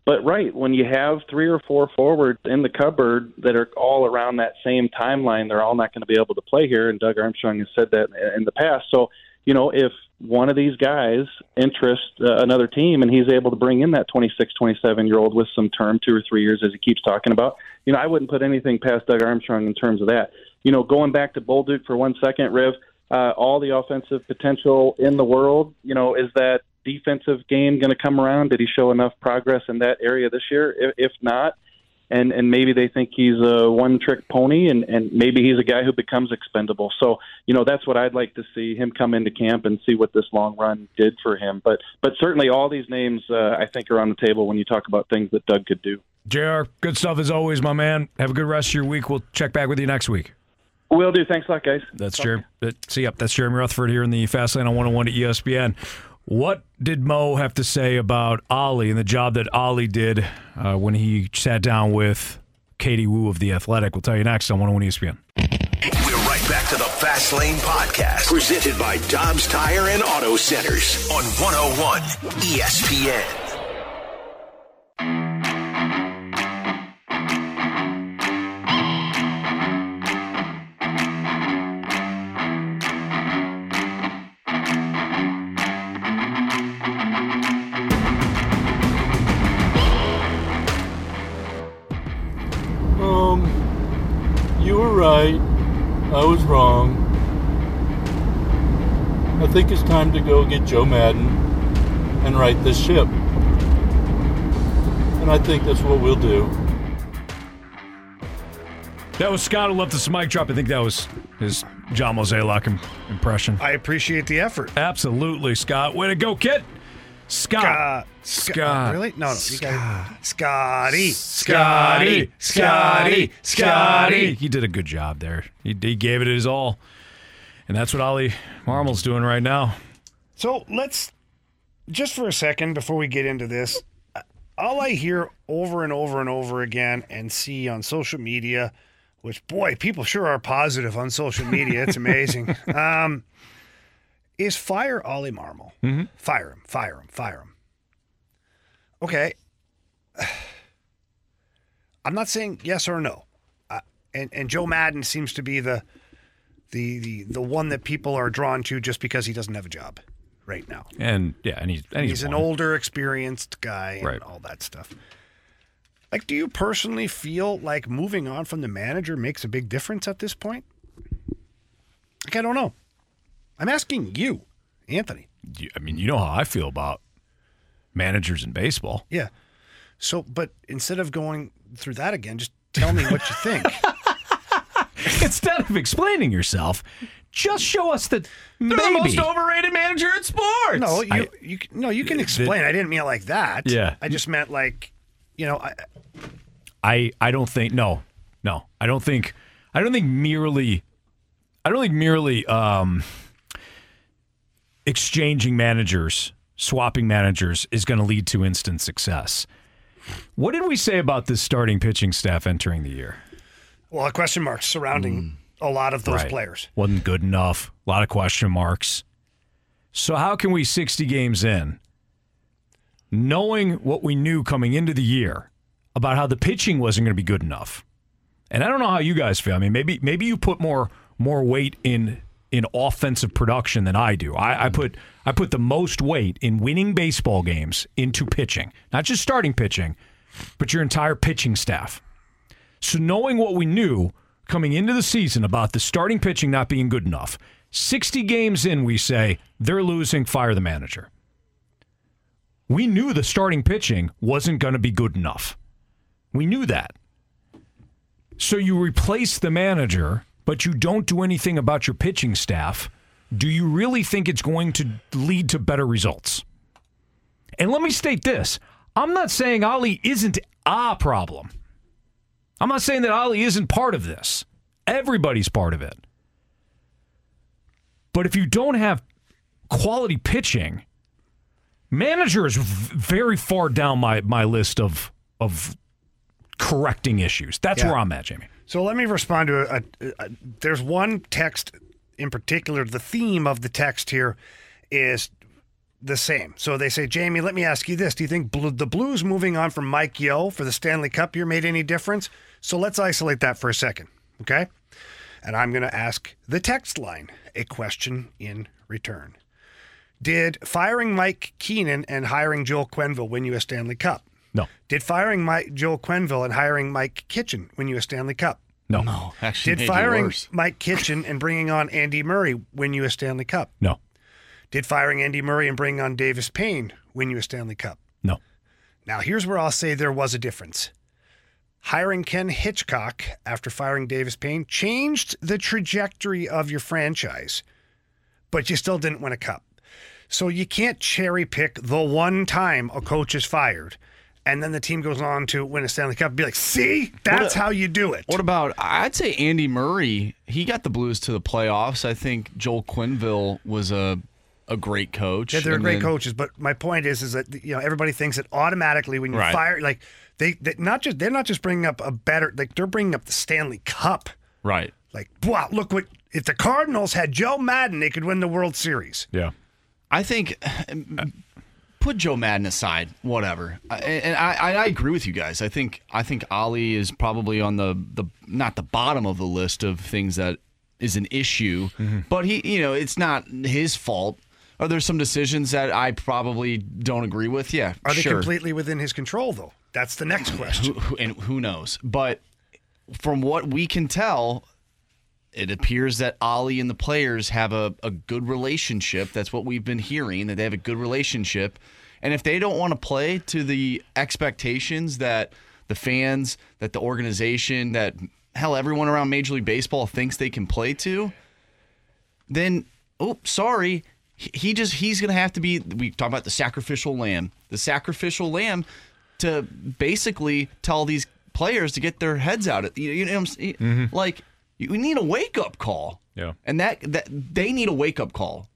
But right, when you have three or four forwards in the cupboard that are all around that same timeline, they're all not going to be able to play here. And Doug Armstrong has said that in the past. So, you know, if one of these guys interests uh, another team and he's able to bring in that 26, 27 year old with some term, two or three years, as he keeps talking about, you know, I wouldn't put anything past Doug Armstrong in terms of that. You know, going back to Bolduc for one second, Riv, uh, all the offensive potential in the world, you know, is that defensive game going to come around? Did he show enough progress in that area this year? If, if not, and and maybe they think he's a one trick pony and and maybe he's a guy who becomes expendable so you know that's what i'd like to see him come into camp and see what this long run did for him but but certainly all these names uh, i think are on the table when you talk about things that doug could do jr good stuff as always my man have a good rest of your week we'll check back with you next week Will do. Thanks a lot, guys. That's Jeremy. See, yep, that's Jeremy Rutherford here in the Fast Lane on 101 at ESPN. What did Mo have to say about Oli and the job that Oli did uh, when he sat down with Katie Woo of The Athletic? We'll tell you next on 101 ESPN. We're right back to the Fast Lane Podcast, presented by Dobbs Tire and Auto Centers on 101 ESPN. Right. I was wrong. I think it's time to go get Joe Maddon and right this ship. And I think that's what we'll do. That was Scott who left us a mic drop. I think that was his John Mozeliak im- impression. I appreciate the effort. Absolutely, Scott. Way to go, kid. Scott. Scott. Scott. Really? No, no. You got Scotty. Scotty, Scotty, Scotty. He did a good job there. He, he gave it his all. And that's what Oli Marmol's doing right now. So let's just for a second before we get into this. All I hear over and over and over again and see on social media, which boy, people sure are positive on social media. It's amazing. um, is fire Oli Marmol. Mm-hmm. Fire him, fire him, fire him. Okay. I'm not saying yes or no. Uh, and and Joe Maddon seems to be the the the the one that people are drawn to just because he doesn't have a job right now. And yeah, and he's and he's, an older, experienced guy and Right. all that stuff. Like, do you personally feel like moving on from the manager makes a big difference at this point? Like, I don't know. I'm asking you, Anthony. You- I mean, you know how I feel about managers in baseball. Yeah. So, but instead of going through that again, just tell me what you think. Instead of explaining yourself, just show us that They're maybe. the most overrated manager in sports. No, you, I- you no, you can explain. I didn't mean it like that. Yeah. I just meant like, you know, I, I I don't think no no I don't think I don't think merely I don't think merely um, exchanging managers swapping managers is going to lead to instant success. What did we say about this starting pitching staff entering the year? well, question marks surrounding hmm. a lot of those Right. players. Wasn't good enough. A lot of question marks. So how can we 60 games in, knowing what we knew coming into the year about how the pitching wasn't going to be good enough? And I don't know how you guys feel. I mean, maybe maybe you put more more weight in in offensive production than I do. I, I mm. put I put the most weight in winning baseball games into pitching, not just starting pitching, but your entire pitching staff. So knowing what we knew coming into the season about the starting pitching not being good enough, 60 games in, we say they're losing, fire the manager. We knew the starting pitching wasn't going to be good enough. We knew that. So you replace the manager, but you don't do anything about your pitching staff. Do you really think it's going to lead to better results? And let me state this I'm not saying Oli isn't a problem. I'm not saying that Oli isn't part of this. Everybody's part of it. But if you don't have quality pitching, manager is very far down my, my list of of correcting issues. That's Yeah. where I'm at, Jamie. So let me respond to a, a, a- There's one text in particular. The theme of the text here is the same. So they say, Jamie, let me ask you this: Do you think the Blues moving on from Mike Yeo for the Stanley Cup year made any difference? So let's isolate that for a second, okay? And I'm going to ask the text line a question in return. Did firing Mike Keenan and hiring Joel Quenneville win you a Stanley Cup? No. Did firing Mike Joel Quenneville and hiring Mike Kitchen win you a Stanley Cup? No. No, actually, Did firing. Mike Kitchen and bringing on Andy Murray win you a Stanley Cup? No. Did firing Andy Murray and bringing on Davis Payne win you a Stanley Cup? No. Now, here's where I'll say there was a difference. Hiring Ken Hitchcock after firing Davis Payne changed the trajectory of your franchise, but you still didn't win a cup. So you can't cherry pick the one time a coach is fired and then the team goes on to win a Stanley Cup. Be like, see, that's a- how you do it. What about? I'd say Andy Murray. He got the Blues to the playoffs. I think Joel Quenneville was a a great coach. Yeah, they're And great then- coaches, but my point is, is that you know everybody thinks that automatically when you Right. fire, like they, they not just they're not just bringing up a better, like they're bringing up the Stanley Cup. Right. Like, wow, look what if the Cardinals had Joe Maddon, they could win the World Series. Yeah. I think put Joe Maddon aside, whatever. I- And I, I, agree with you guys. I think I think Oli is probably on the the not the bottom of the list of things that is an issue, mm-hmm. but he you know it's not his fault. Are there some decisions that I probably don't agree with? Yeah, Are they sure. completely within his control though? That's the next question. Who- and who knows? But from what we can tell, it appears that Oli and the players have a, a good relationship. That's what we've been hearing, that they have a good relationship. And if they don't want to play to the expectations that the fans, that the organization, that hell, everyone around Major League Baseball thinks they can play to, then, oh, sorry. He just, he's going to have to be, we talk about the sacrificial lamb, the sacrificial lamb to basically tell these players to get their heads out. Of, you, you know, what I'm saying? Mhm. like you need a wake up call. Yeah. and that that they need a wake up call.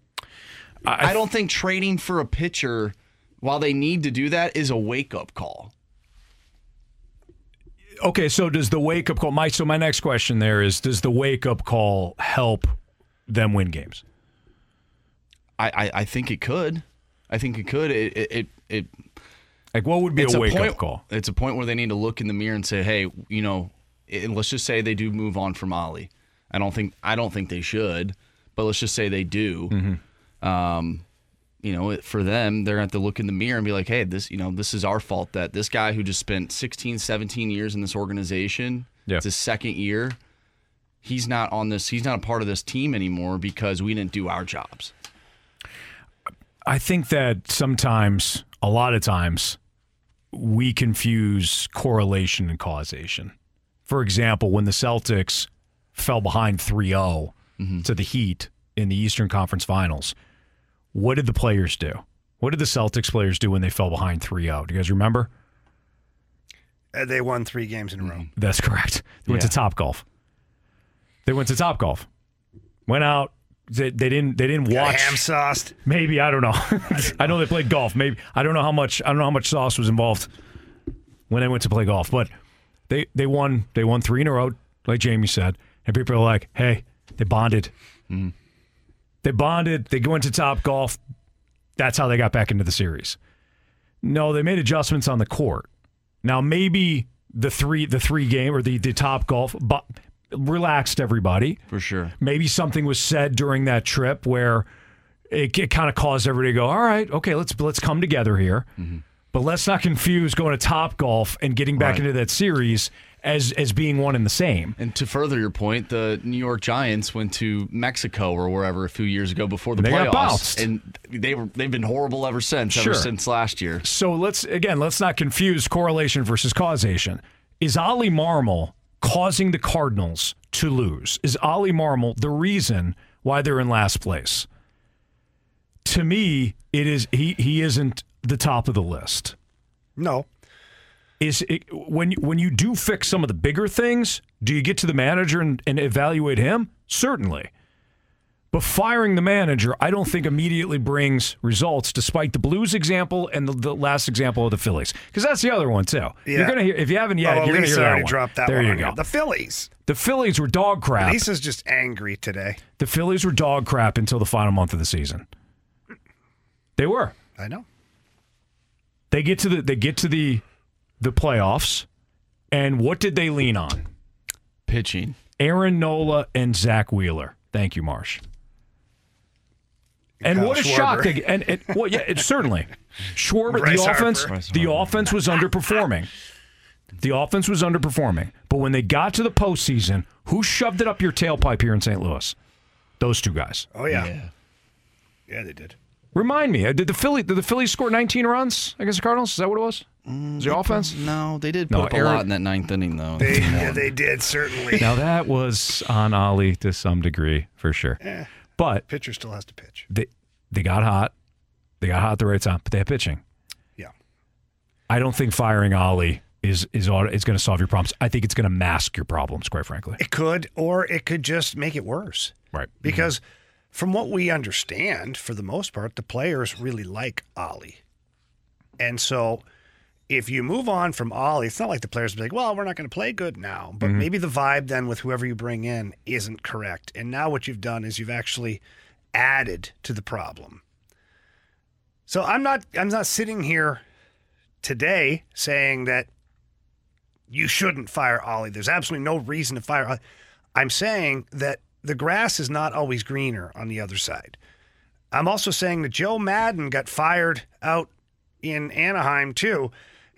I, don't think trading for a pitcher while they need to do that is a wake up call. Okay, so does the wake up call? My so my next question there is: Does the wake up call help them win games? I, I, I think it could. I think it could. It it it. it like what would be a wake point, up call? It's a point where they need to look in the mirror and say, hey, you know, and let's just say they do move on from Oli. I don't think I don't think they should, but let's just say they do. Mm-hmm. Um, you know, for them, they're going to have to look in the mirror and be like, hey, this, you know, this is our fault that this guy who just spent 16, 17 years in this organization, Yeah. it's his second year, he's not on this, he's not a part of this team anymore because we didn't do our jobs. I think that sometimes, a lot of times, we confuse correlation and causation. For example, when the Celtics fell behind 3 0 to the Heat in the Eastern Conference Finals, what did the players do? What did the Celtics players do when they fell behind 3 0? Do you guys remember? Uh, they won three games in a row. That's correct. They went to Top Golf. They went to Top Golf. Went out. They, they didn't. They didn't Got watch. ham sauced. Maybe I don't know. I know they played golf. Maybe I don't know how much. I don't know how much sauce was involved when they went to play golf. But they they won. They won three in a row, like Jamie said. And people are like, "Hey, they bonded. They bonded. They go into Top Golf. That's how they got back into the series. No, they made adjustments on the court. Now maybe the three the three game or the the Top Golf but relaxed everybody for sure. Maybe something was said during that trip where it, it kind of caused everybody to go, all right, okay, let's let's come together here. Mm-hmm. But let's not confuse going to Top Golf and getting back Right. into that series as as being one and the same. And to further your point, the New York Giants went to Mexico or wherever a few years ago before the They playoffs, bounced. and they were they've been horrible ever since. Sure. Ever since last year. So let's again, let's not confuse correlation versus causation. Is Oli Marmol causing the Cardinals to lose? Is Oli Marmol the reason why they're in last place? To me, it is he he isn't the top of the list. No. Is it, when you, when you do fix some of the bigger things, do you get to the manager and, and evaluate him? Certainly. But firing the manager, I don't think immediately brings results, despite the Blues example and the, the last example of the Phillies, because that's the other one too. Yeah. You're gonna hear if you haven't yet, Oh, you're gonna Lisa hear that one. dropped that there one you on go. you. The Phillies. The Phillies were dog crap. Lisa's just angry today. The Phillies were dog crap until the final month of the season. They were. I know. They get to the they get to the the playoffs, and what did they lean on? Pitching. Aaron Nola and Zack Wheeler. Thank you, Marsh. And Kyle what a Schwarber. shock! They, and, and well, yeah, it, certainly. Schwarber, Bryce the Harper. offense, the offense was underperforming. The offense was underperforming, but when they got to the postseason, who shoved it up your tailpipe here in St. Louis? Those two guys. Oh yeah. Yeah, they did. Remind me, uh, did the Philly did the Phillies score 19 runs against the Cardinals? Is that what it was? Was the offense? No, they did put No, up Aaron- a lot in that ninth inning though. They, yeah, they did certainly. Now that was on Oli to some degree for sure, Eh, but pitcher still has to pitch. they they got hot, they got hot at the right time, but they had pitching. Yeah. I don't think firing Oli is is auto- is going to solve your problems. I think it's going to mask your problems, quite frankly. It could, or it could just make it worse. Right. Because from what we understand, for the most part, the players really like Oli. And so if you move on from Oli, it's not like the players be like, well, we're not going to play good now. But Mhm. maybe the vibe then with whoever you bring in isn't correct. And now what you've done is you've actually added to the problem. So I'm not I'm not sitting here today saying that you shouldn't fire Oli. There's absolutely no reason to fire Oli. I'm saying that the grass is not always greener on the other side. I'm also saying that Joe Maddon got fired out in Anaheim too.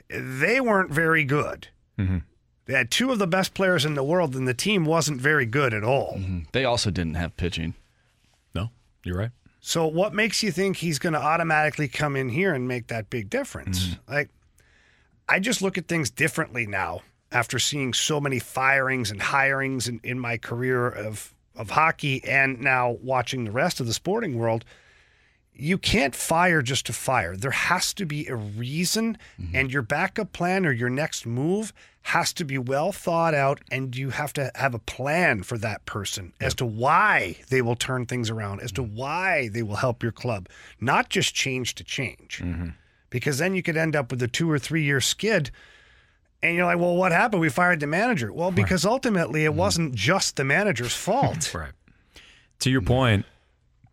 They weren't very good. Mm-hmm. They had two of the best players in the world, and the team wasn't very good at all. They also didn't have pitching. No, you're right. So, what makes you think he's going to automatically come in here and make that big difference? Like, I just look at things differently now after seeing so many firings and hirings in, in my career of, of hockey and now watching the rest of the sporting world. You can't fire just to fire. There has to be a reason, mm-hmm. and your backup plan or your next move has to be well thought out, and you have to have a plan for that person as to why they will turn things around, as to mm-hmm. why they will help your club, not just change to change. Mm-hmm. Because then you could end up with a two or three year skid. And you're like, well, what happened? We fired the manager. Well, because ultimately it mm-hmm. wasn't just the manager's fault. right. To your point,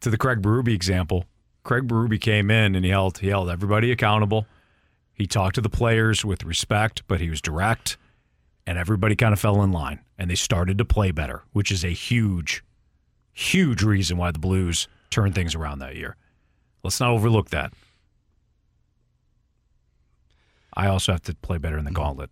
to the Craig Berube example, Craig Berube came in and he held he held everybody accountable. He talked to the players with respect, but he was direct, and everybody kind of fell in line and they started to play better, which is a huge, huge reason why the Blues turned things around that year. Let's not overlook that. I also have to play better in the gauntlet.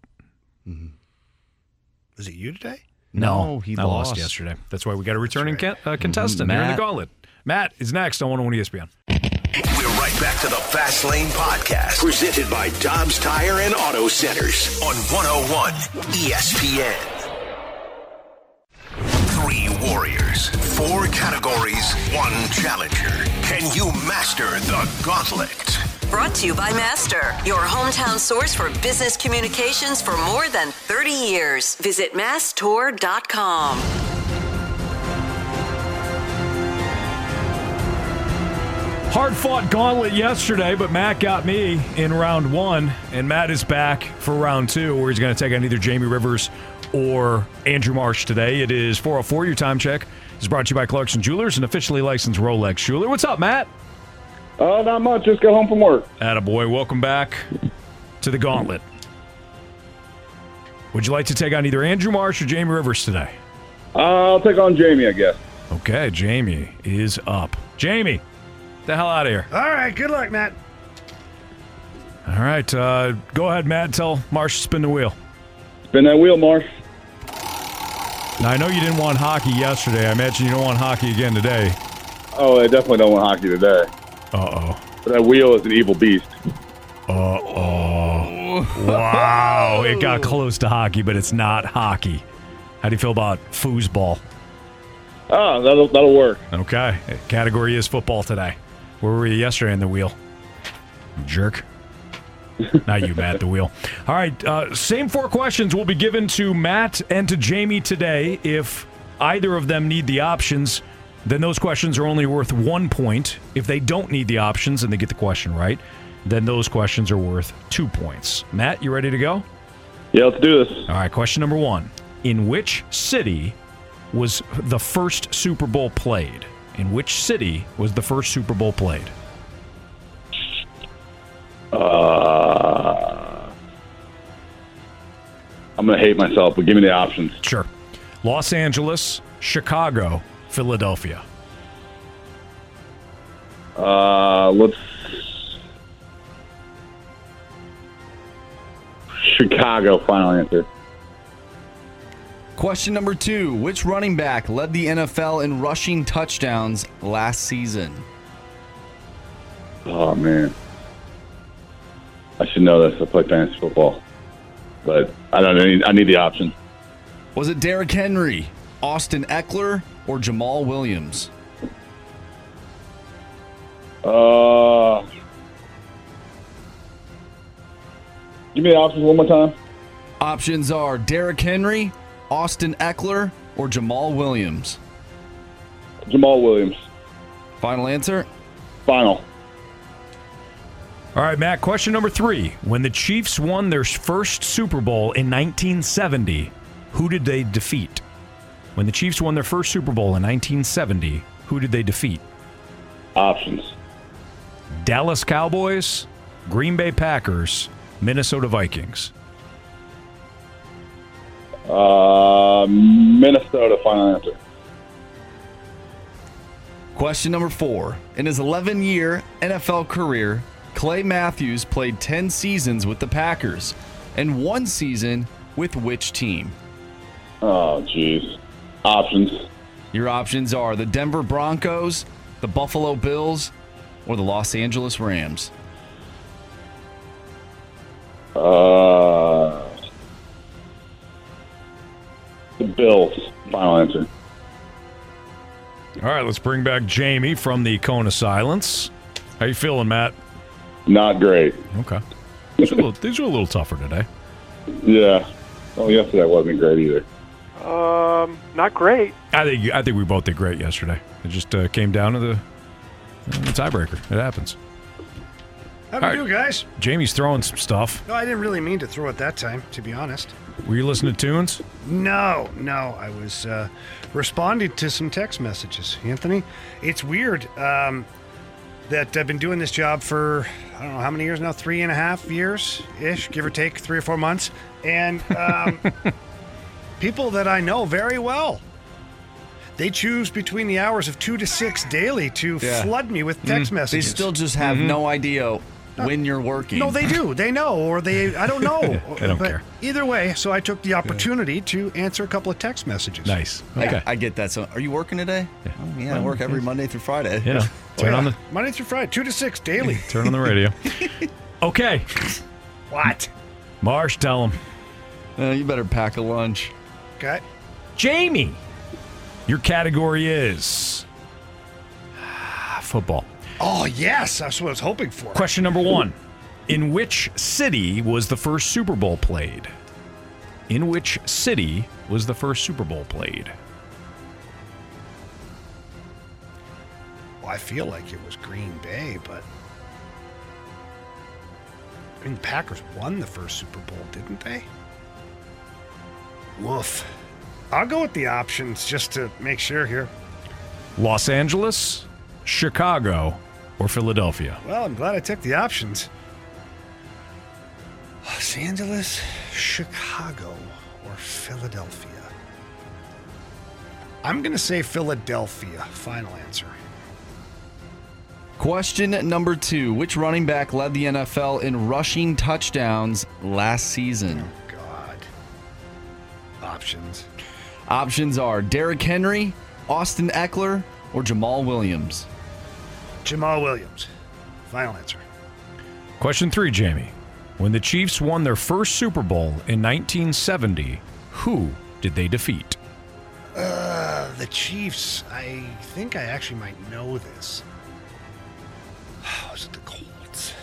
Was it you today? No, No, he I lost. lost. yesterday. That's why we got a returning ca- uh, contestant here in the gauntlet. Matt is next on 101 ESPN. We're right back to the Fast Lane Podcast, presented by Dobbs Tire and Auto Centers on 101 ESPN. Three warriors, four categories, one challenger. Can you master the gauntlet? Brought to you by Master, your hometown source for business communications for more than 30 years. Visit masstour.com. Hard fought gauntlet yesterday, but Matt got me in round one, and Matt is back for round two, where he's going to take on either Jamie Rivers or Andrew Marsh today. It is 404. Your time check is brought to you by Clarkson Jewelers, an officially licensed Rolex jeweler. What's up, Matt? Uh, not much. Just got home from work. Attaboy. Welcome back to the gauntlet. Would you like to take on either Andrew Marsh or Jamie Rivers today? Uh, I'll take on Jamie, I guess. Okay, Jamie is up. Jamie, Get the hell out of here. All right. Good luck, Matt. All right, uh, go ahead, Matt. Tell Marsh to spin the wheel. Spin that wheel, Marsh. Now, I know you didn't want hockey yesterday. I imagine you don't want hockey again today. Oh, I definitely don't want hockey today. Uh oh. That wheel is an evil beast. Uh oh. Wow. It got close to hockey, but it's not hockey. How do you feel about foosball? Ah, that'll that'll work. Okay. Category is football today. Where were you yesterday in the wheel? Jerk. Not you, Matt, the wheel. All right. Uh, same four questions will be given to Matt and to Jamie today. If either of them need the options, then those questions are only worth one point. If they don't need the options and they get the question right, then those questions are worth two points. Matt, you ready to go? Yeah, let's do this. All right. Question number one In which city was the first Super Bowl played? In which city was the first Super Bowl played? Uh, I'm gonna hate myself, but give me the options. Sure. Los Angeles, Chicago, Philadelphia. Uh, let's Chicago. Final answer. Question number two Which running back led the NFL in rushing touchdowns last season? Oh man, I should know this. I play fantasy football, but I don't. I need, I need the options. Was it Derrick Henry, Austin Ekeler, or Jamaal Williams? Uh, Give me the options one more time. Options are Derrick Henry, Austin Ekeler, or Jamaal Williams. Jamaal Williams. Final answer? Final. All right, Matt, question number three. When the Chiefs won their first Super Bowl in 1970, who did they defeat? When the Chiefs won their first Super Bowl in 1970, who did they defeat? Options. Dallas Cowboys, Green Bay Packers, Minnesota Vikings. Uh, Minnesota. Final answer. Question number four. In his 11 year NFL career, Clay Matthews played 10 seasons with the Packers and one season with which team? Oh, jeez. Options. Your options are the Denver Broncos, the Buffalo Bills, or the Los Angeles Rams. Uh, the Bills. Final answer. All right, let's bring back Jamie from the Cone of Silence. How you feeling, Matt? Not great. Okay. These are a little, these are a little tougher today. Yeah. Well, yesterday wasn't great either. Um, not great. I think I think we both did great yesterday. It just uh, came down to the, the tiebreaker. It happens. How do All you do, guys? Jamie's throwing some stuff. No, I didn't really mean to throw it that time, to be honest. Were you listening to tunes? No, no, I was uh, responding to some text messages, Anthony. It's weird um, that I've been doing this job for I don't know how many years now, three and a half years ish, give or take, three or four months, and um, people that I know very well. They choose between the hours of two to six daily to Yeah. flood me with text Mm. messages. They still just have no idea when you're working. No, they do. They know, or they I don't know. They don't But care. Either way, so I took the opportunity to answer a couple of text messages. Nice. I, I get that. So, are you working today? Yeah, oh, yeah I work every Monday through Friday. Yeah. know, turn on the Monday through Friday, two to six daily. turn on the radio. Okay, What? Marsh, tell him. Uh, you better pack a lunch. Okay. Jamie, your category is ah, football. Oh yes, that's what I was hoping for. Question number one: In which city was the first Super Bowl played? In which city was the first Super Bowl played? Well, I feel like it was Green Bay, but I mean, the Packers won the first Super Bowl, didn't they? Woof. I'll go with the options just to make sure here. Los Angeles, Chicago, or Philadelphia? Well, I'm glad I took the options. Los Angeles, Chicago, or Philadelphia. I'm going to say Philadelphia. Final answer. Question number two Which running back led the NFL in rushing touchdowns last season? God. Options. Options are Derrick Henry, Austin Ekeler, or Jamaal Williams. Jamaal Williams. Final answer. Question three, Jamie. When the Chiefs won their first Super Bowl in 1970, who did they defeat? Uh, the Chiefs. I think I actually might know this. Was it the Colts?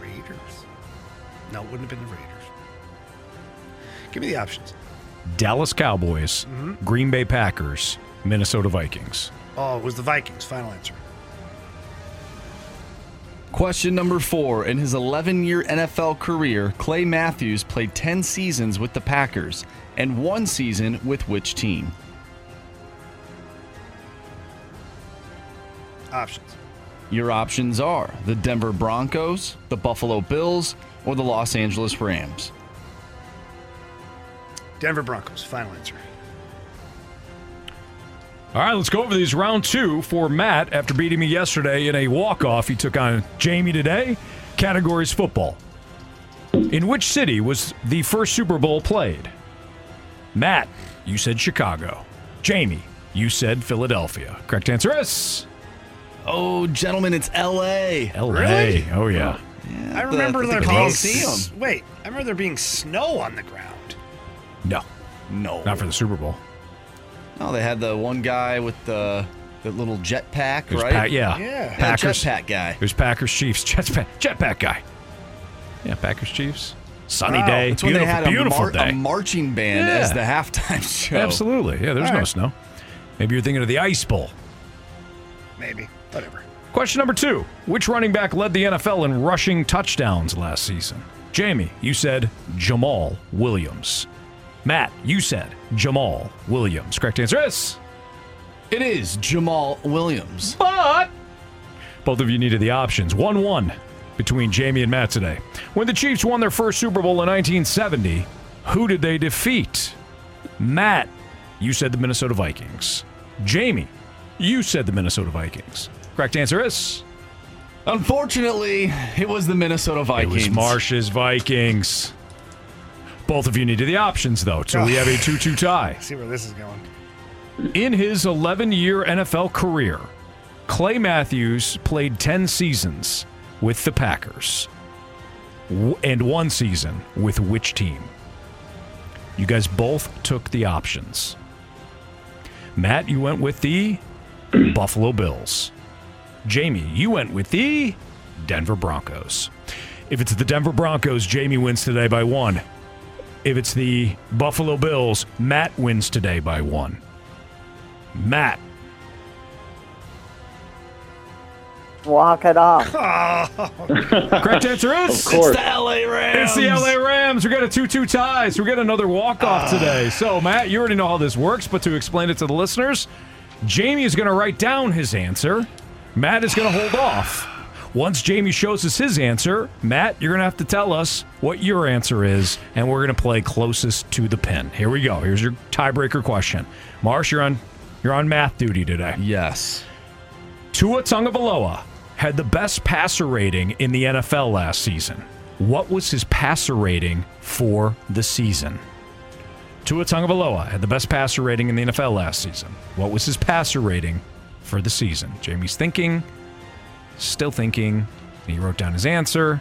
Raiders? No, it wouldn't have been the Raiders. Give me the options. Dallas Cowboys, Mhm. Green Bay Packers, Minnesota Vikings. Oh, it was the Vikings. Final answer. Question number four. In his 11 year NFL career, Clay Matthews played 10 seasons with the Packers and one season with which team? Options. Your options are the Denver Broncos, the Buffalo Bills, or the Los Angeles Rams. Denver Broncos. Final answer. All right, let's go over these. Round two for Matt after beating me yesterday in a walk-off. He took on Jamie today. Categories football. In which city was the first Super Bowl played? Matt, you said Chicago. Jamie, you said Philadelphia. Correct answer is Oh, gentlemen, it's L.A. L.A. Really? Oh yeah. I remember the there being Coliseum. Wait, I remember there being snow on the ground. No, No. not for the Super Bowl. Oh, they had the one guy with the the little jetpack, It was right? Pa- yeah. Yeah. Yeah, Packers. jetpack guy. It was Packers Chiefs jetpack jetpack guy. Yeah, Packers Chiefs. Sunny Wow. day. That's when they beautiful, had a, beautiful mar- day. a marching band Yeah. as the halftime show. Absolutely. Yeah, there's All no right. snow. Maybe you're thinking of the Ice Bowl. Maybe. Whatever. Question number two Which running back led the NFL in rushing touchdowns last season? Jamie, you said Jamaal Williams. Matt, you said Jamaal Williams. Correct answer is. It is Jamaal Williams. But both of you needed the options. 1 1 between Jamie and Matt today. When the Chiefs won their first Super Bowl in 1970, who did they defeat? Matt, you said the Minnesota Vikings. Jamie, you said the Minnesota Vikings. Correct answer is. Unfortunately, it was the Minnesota Vikings. It was Marsh's Vikings. Both of you needed the options, though, so we have a 2 2 tie. See where this is going. In his 11 year NFL career, Clay Matthews played 10 seasons with the Packers W- and one season with which team? You guys both took the options. Matt, you went with the Buffalo Bills. Jamie, you went with the Denver Broncos. If it's the Denver Broncos, Jamie wins today by one. If it's the Buffalo Bills, Matt wins today by one. Matt. Walk it off. Correct answer is Of course. It's the LA Rams. It's the LA Rams. We got a 2 2 tie, so we got another walk off ah. today. So, Matt, you already know how this works, but to explain it to the listeners, Jamie is going to write down his answer. Matt is going to hold off. Once Jamie shows us his answer, Matt, you're going to have to tell us what your answer is, and we're going to play closest to the pin. Here we go. Here's your tiebreaker question. Marsh, you're on you're on math duty today. Yes. Tua Tagovailoa had the best passer rating in the NFL last season. What was his passer rating for the season? Tua Tagovailoa had the best passer rating in the NFL last season. What was his passer rating for the season? Jamie's thinking, still thinking. He wrote down his answer,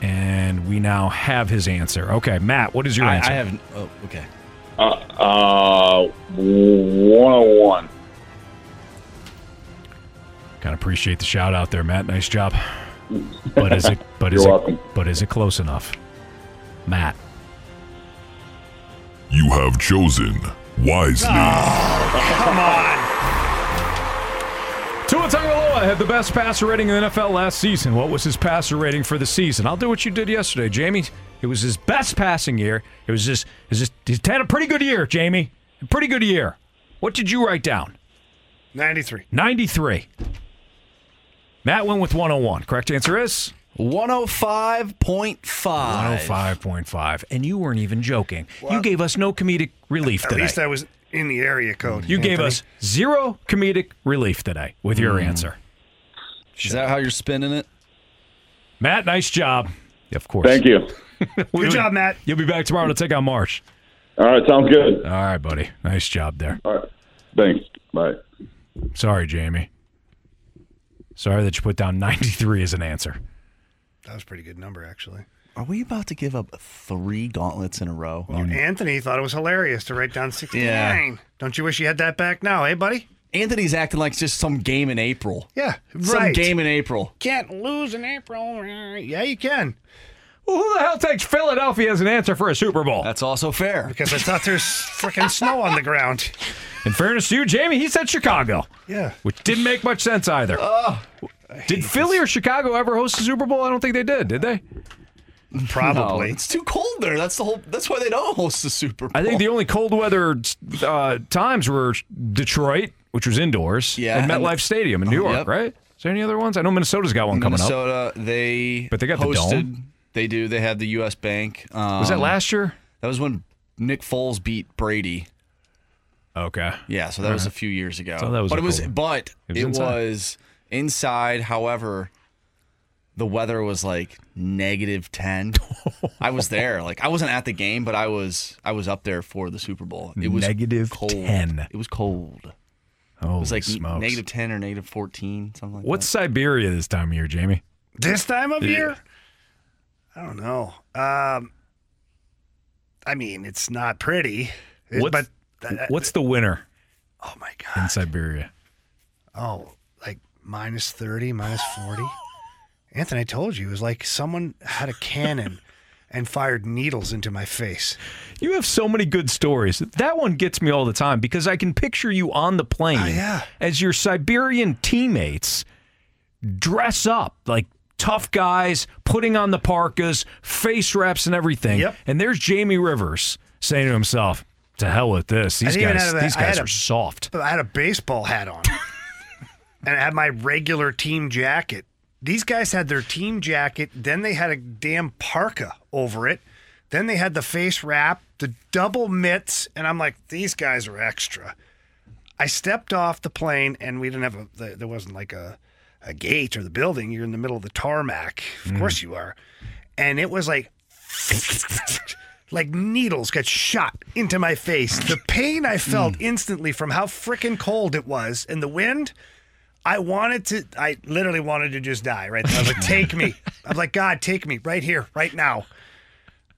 and we now have his answer. Okay, Matt, what is your I, answer? I have. Oh, okay. Uh, uh, 101. Kind of appreciate the shout out there, Matt. Nice job. But is it? But is it? welcome. But is it close enough, Matt? You have chosen wisely. Come on. Tua had the best passer rating in the NFL last season. What was his passer rating for the season? I'll do what you did yesterday, Jamie. It was his best passing year. It was just, it was just he's had a pretty good year, Jamie. A pretty good year. What did you write down? 93. 93. Matt went with 101. Correct answer is 105.5. 105.5. And you weren't even joking. you gave us no comedic relief At today. At least I was in the area code. you gave us zero comedic relief today with your Mm. answer. Is that how you're spinning it? Matt, nice job. Of course. Thank you. Good job, Matt. You'll be back tomorrow to take on Marsh. All right, sounds good. All right, buddy. Nice job there. All right. Thanks. Bye. Sorry, Jamie. Sorry that you put down 93 as an answer. That was a pretty good number, actually. Are we about to give up three gauntlets in a row? Well, Anthony thought it was hilarious to write down 69. Yeah. Don't you wish you had that back now, eh, buddy? Anthony's acting like it's just some game in April. Yeah, Some right. game in April. Can't lose in April. Yeah, you can. Well, who the hell takes Philadelphia as an answer for a Super Bowl? That's also fair. Because I thought there's freaking snow on the ground. In fairness to you, Jamie, he said Chicago, Yeah. which didn't make much sense either. did Philly or Chicago ever host a Super Bowl? I don't think they did, did they? Probably. No, it's too cold there. That's the whole. That's why they don't host the Super Bowl. I think the only cold weather uh, times were Detroit, which was indoors, Yeah, and- MetLife Stadium in New York, Yep. right? Is there any other ones? I know Minnesota's got one coming up. Minnesota, they But they got the hosted, dome. They do. They had the U.S. Bank. Um, Was that last year? That was when Nick Foles beat Brady. Okay. Yeah, so that was a few years ago. So that was but it was, cool- but It it was was, inside. inside. However, the weather was like negative ten. I was there. Like I wasn't at the game, but I was. I was up there for the Super Bowl. It was Negative cold. 10. It was cold. Oh, it was like smokes. negative ten or negative fourteen, something like What's that. What's Siberia this time of year, Jamie? This time of Yeah. year? I don't know. Um, I mean, it's not pretty. It- What's, but uh, what's the winter oh my god. in Siberia? Oh, like minus 30, minus 40. Anthony, I told you, it was like someone had a cannon and fired needles into my face. You have so many good stories. That one gets me all the time because I can picture you on the plane Oh, yeah. as your Siberian teammates dress up like tough guys, putting on the parkas, face wraps, and everything. Yep. And there's Jamie Rivers saying to himself, "To hell with this. These guys, a- these guys are a- soft." I had a baseball hat on. and I had my regular team jacket. These guys had their team jacket, then they had a damn parka over it. Then they had the face wrap, the double mitts, and I'm like, these guys are extra. I stepped off the plane, and we didn't have a. There wasn't like a, a gate or the building. You're in the middle of the tarmac. Of mm. course you are. And it was like, like needles got shot into my face. The pain I felt mm. instantly from how freaking cold it was, and the wind. I wanted to. I literally wanted to just die right there. I was like, "Take me!" I was like, "God, take me right here, right now."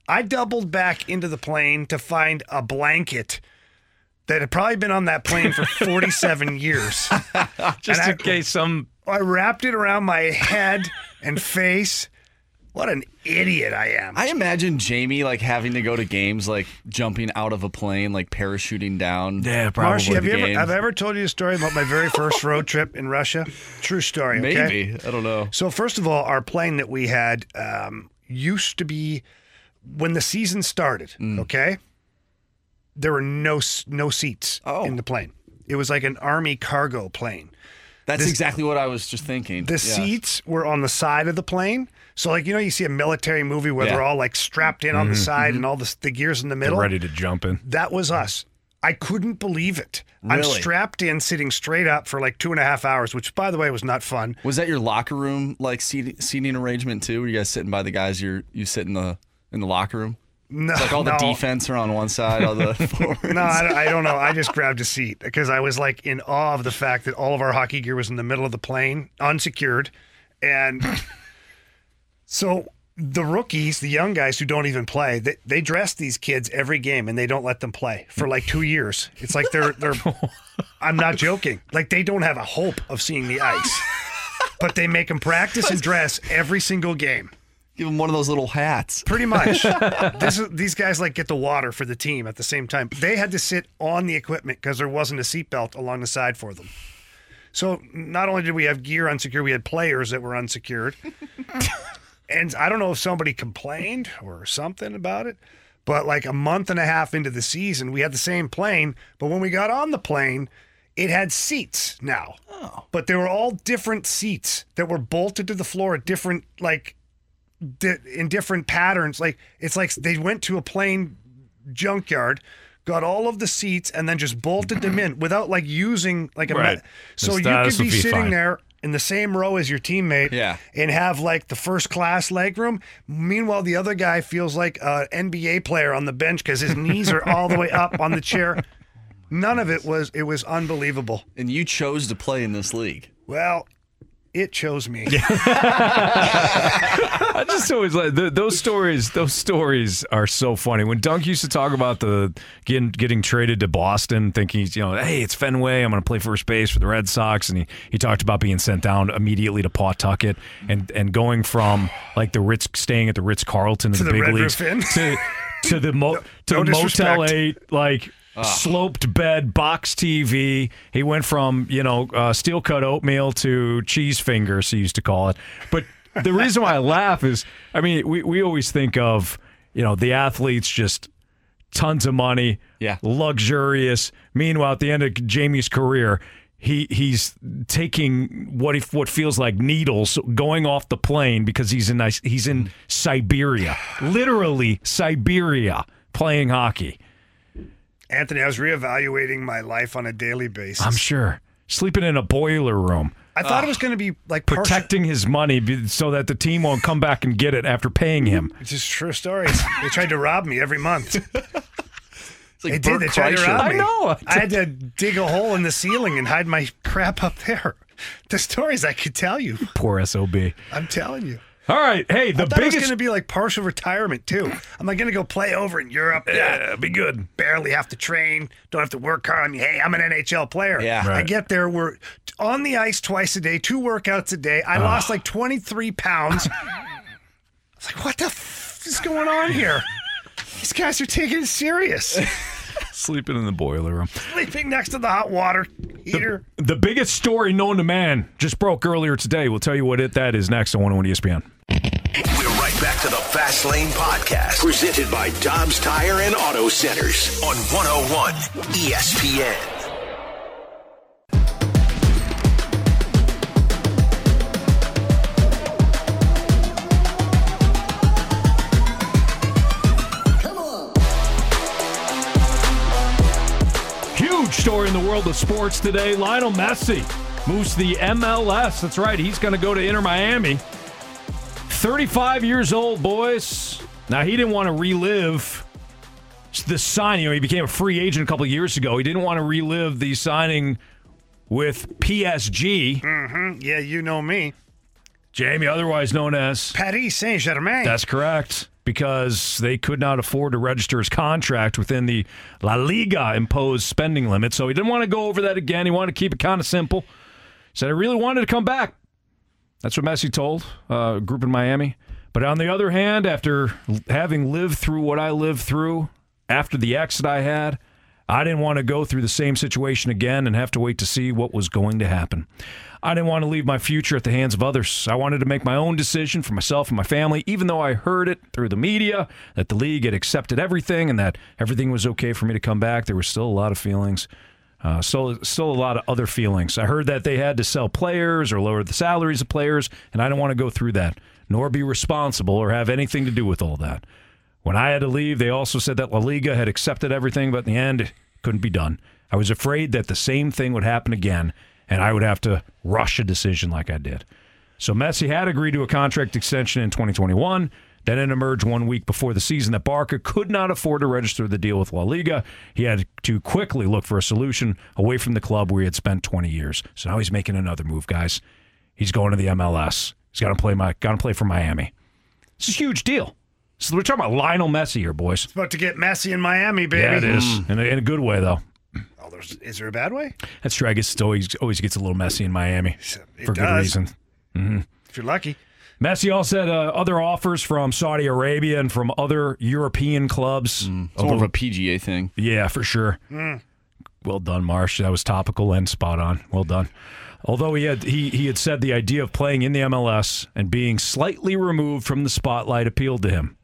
I doubled back into the plane to find a blanket that had probably been on that plane for 47 years. Just And in case some. I wrapped it around my head and face. What an idiot I am. I imagine Jamie like having to go to games, like jumping out of a plane, like parachuting down. Yeah, Marshy, have you ever, Games. have I ever told you a story about my very first road trip in Russia? True story. Okay? Maybe I don't know. So first of all, our plane that we had um, used to be when the season started. Mm. Okay, there were no no seats Oh. in the plane. It was like an army cargo plane. That's This- exactly what I was just thinking. The Yeah. seats were on the side of the plane. So like you know you see a military movie where Yeah. they're all like strapped in on the Mhm, side mhm. and all the, the gears in the They're middle. ready to jump in. That was us. I couldn't believe it. I'm strapped in, sitting straight up for like two and a half hours, which by the way was not fun. Was that your locker room like seating, seating arrangement too? Were you guys sitting by the guys you you sit in the in the locker room? No, It's like all the defense are on one side, all the forwards. No, I I don't know. I just grabbed a seat because I was like in awe of the fact that all of our hockey gear was in the middle of the plane, unsecured. And so the rookies, the young guys who don't even play, they, they dress these kids every game and they don't let them play for like two years. It's like they're, they're, I'm not joking. Like they don't have a hope of seeing the ice, but they make them practice and dress every single game. Give them one of those little hats. Pretty much. this is, these guys like get the water for the team at the same time. They had to sit on the equipment because there wasn't a seatbelt along the side for them. So not only did we have gear unsecured, we had players that were unsecured. and I don't know if somebody complained or something about it, but like a month and a half into the season, we had the same plane. But when we got on the plane, it had seats now. Oh. But they were all different seats that were bolted to the floor at different like di- in different patterns. Like it's like they went to a plane junkyard, got all of the seats, and then just bolted them in without like using like a. me- Right. so you could be, be sitting fine. there in the same row as your teammate, Yeah. and have like the first class leg room. Meanwhile, the other guy feels like an NBA player on the bench because his knees are all the way up on the chair. None of it was. It was unbelievable. And you chose to play in this league. Well, it chose me. I just always like th those stories. Those stories are so funny. When Dunk used to talk about the getting getting traded to Boston, thinking he's you know, hey, it's Fenway. I'm going to play first base for the Red Sox, and he, he talked about being sent down immediately to Pawtucket and and going from like the Ritz, staying at the Ritz Carlton in the, the big Red leagues to to the mo to no the Motel disrespect. Eight like. Sloped bed, box TV. He went from you know uh, steel cut oatmeal to cheese fingers. He used to call it. But the reason why I laugh is, I mean, we, we always think of you know the athletes just tons of money, Yeah. luxurious. Meanwhile, at the end of Jamie's career, he he's taking what if what feels like needles going off the plane because he's in nice he's in Siberia, literally Siberia, playing hockey. Anthony, I was reevaluating my life on a daily basis. I'm sure sleeping in a boiler room. I thought it was going to be like partial- protecting his money so that the team won't come back and get it after paying him. It's just true stories. they tried to rob me every month. It's like they Bert did. They tried to Kreischer. rob I know. I had to dig a hole in the ceiling and hide my crap up there. The stories I could tell you. Poor sob. I'm telling you. All right. Hey, the I thought it was biggest. going to be like partial retirement too. Am I going to go play over in Europe? Yeah, be good. Barely have to train. Don't have to work hard. I mean, hey, I'm an NHL player. Yeah. I get there. We're on the ice twice a day, two workouts a day. I lost like 23 pounds. I was like, what the f- is going on here? These guys are taking it serious. Sleeping in the boiler room. Sleeping next to the hot water heater. The biggest story known to man just broke earlier today. We'll tell you what it that is next on 101 ESPN. Back to the Fast Lane Podcast, presented by Dobbs Tire and Auto Centers on 101 ESPN. Huge story in the world of sports today. Lionel Messi moves to the MLS. That's right. He's going to go to Inter Miami. 35 years old, boys. Now, he didn't want to relive the signing. You know, he became a free agent a couple of years ago. He didn't want to relive the signing with PSG. Mm-hmm. Yeah, you know me. Jamie, otherwise known as Paris Saint Germain. That's correct. Because they could not afford to register his contract within the La Liga imposed spending limit. So he didn't want to go over that again. He wanted to keep it kind of simple. He said, I really wanted to come back. That's what Messi told uh, a group in Miami. But on the other hand, after having lived through what I lived through, after the exit I had, I didn't want to go through the same situation again and have to wait to see what was going to happen. I didn't want to leave my future at the hands of others. I wanted to make my own decision for myself and my family, even though I heard it through the media that the league had accepted everything and that everything was okay for me to come back. There were still a lot of feelings. Uh, still, still a lot of other feelings. I heard that they had to sell players or lower the salaries of players, and I don't want to go through that, nor be responsible or have anything to do with all that. When I had to leave, they also said that La Liga had accepted everything, but in the end, it couldn't be done. I was afraid that the same thing would happen again, and I would have to rush a decision like I did. So Messi had agreed to a contract extension in 2021. Then it emerged one week before the season that Barca could not afford to register the deal with La Liga. He had to quickly look for a solution away from the club where he had spent 20 years. So now he's making another move, guys. He's going to the MLS. He's got to play my got to play for Miami. It's a huge deal. So we're talking about Lionel Messi here, boys. It's about to get messy in Miami, baby. Yeah, it is. In, a, in a good way, though. Oh, there's, is there a bad way? That's true. I guess it always always gets a little messy in Miami It for good does. reason. hmm If you're lucky. Messi also had uh, other offers from Saudi Arabia and from other European clubs. It's more of a PGA thing. Yeah, for sure. Mm. Well done, Marsh. That was topical and spot on. Well done. Although he had he he had said the idea of playing in the MLS and being slightly removed from the spotlight appealed to him.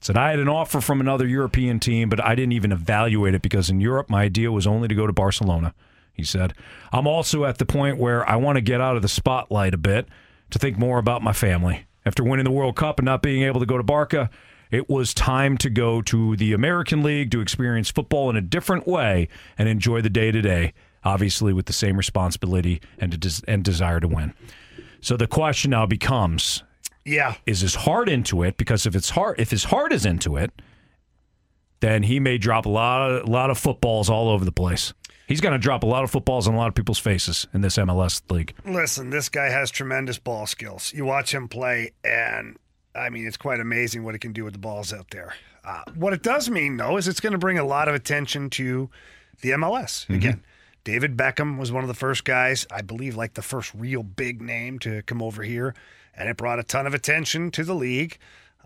Said I had an offer from another European team, but I didn't even evaluate it because in Europe my idea was only to go to Barcelona. He said, "I'm also at the point where I want to get out of the spotlight a bit to think more about my family. After winning the World Cup and not being able to go to Barca, it was time to go to the American League to experience football in a different way and enjoy the day to day, obviously with the same responsibility and, a des- and desire to win. So the question now becomes Yeah. is his heart into it? Because if it's heart, if his heart is into it, then he may drop a lot of, a lot of footballs all over the place. He's going to drop a lot of footballs on a lot of people's faces in this MLS league. Listen, this guy has tremendous ball skills. You watch him play, and I mean, it's quite amazing what he can do with the balls out there. Uh, what it does mean, though, is it's going to bring a lot of attention to the MLS. Again, David Beckham was one of the first guys, I believe, like the first real big name to come over here, and it brought a ton of attention to the league.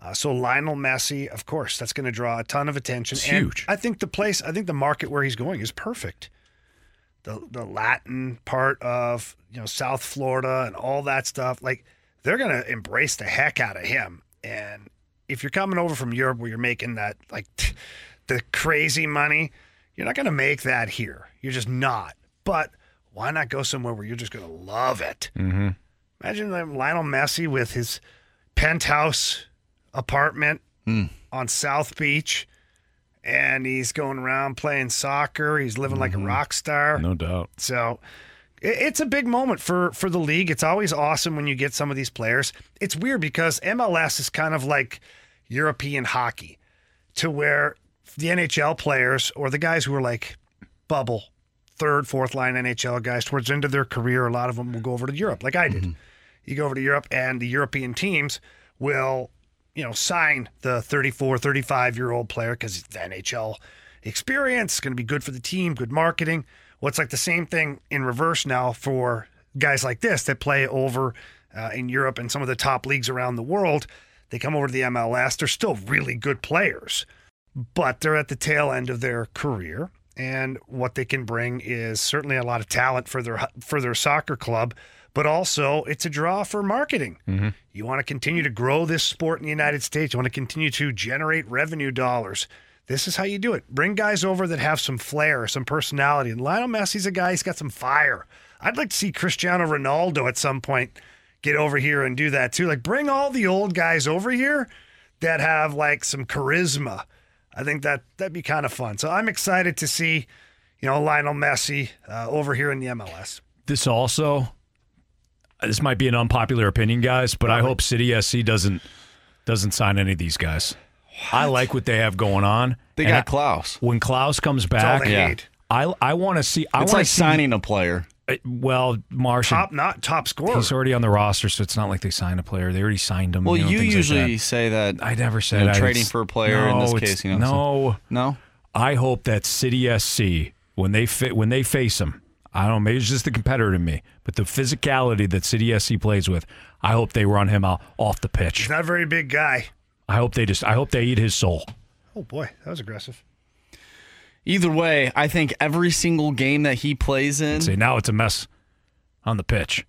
Uh, so Lionel Messi, of course, that's going to draw a ton of attention. It's And huge. I think the place, I think the market where he's going is perfect the the Latin part of you know South Florida and all that stuff. Like they're gonna embrace the heck out of him. And if you're coming over from Europe where you're making that like the crazy money, you're not gonna make that here. You're just not. But why not go somewhere where you're just gonna love it? Mm-hmm. Imagine Lionel Messi with his penthouse apartment hmm. on South Beach. And he's going around playing soccer. He's living like a mm-hmm. rock star. No doubt. So it- it's a big moment for for the league. It's always awesome when you get some of these players. It's weird because MLS is kind of like European hockey, to where the NHL players or the guys who are like bubble, third, fourth line NHL guys towards the end of their career, a lot of them will go over to Europe, like I did. Mm-hmm. You go over to Europe, and the European teams will, you know, sign the 34, 35 year old player because the NHL experience going to be good for the team, good marketing. Well, it's like the same thing in reverse now for guys like this that play over uh, in Europe and some of the top leagues around the world. They come over to the MLS. They're still really good players, but they're at the tail end of their career. And what they can bring is certainly a lot of talent for their for their soccer club, but also it's a draw for marketing. Mm-hmm. You want to continue to grow this sport in the United States. You want to continue to generate revenue dollars. This is how you do it. Bring guys over that have some flair, some personality. And Lionel Messi's a guy, he's got some fire. I'd like to see Cristiano Ronaldo at some point get over here and do that too. Like bring all the old guys over here that have like some charisma. I think that that'd be kind of fun. So I'm excited to see, you know, Lionel Messi uh, over here in the MLS. This also, this might be an unpopular opinion, guys, but I hope City SC doesn't doesn't sign any of these guys. I like what they have going on. They And got I- Klauss. When Klauss comes back, Yeah. need. I I want to see. I It's wanna like see- signing a player. Uh, Well, Martian, Top not top scorer. he's already on the roster, so it's not like they signed a player. They already signed him. Well, know, you things like usually that. say that. I never said you know, trading was- for a player in this case. You know, no, no. I hope that City SC when they fit when they face them. I don't know. Maybe it's just the competitor in me, but the physicality that City SC plays with, I hope they run him out off the pitch. He's not a very big guy. I hope they just. I hope they eat his soul. Oh boy, that was aggressive. Either way, I think every single game that he plays in, See, now it's a mess on the pitch.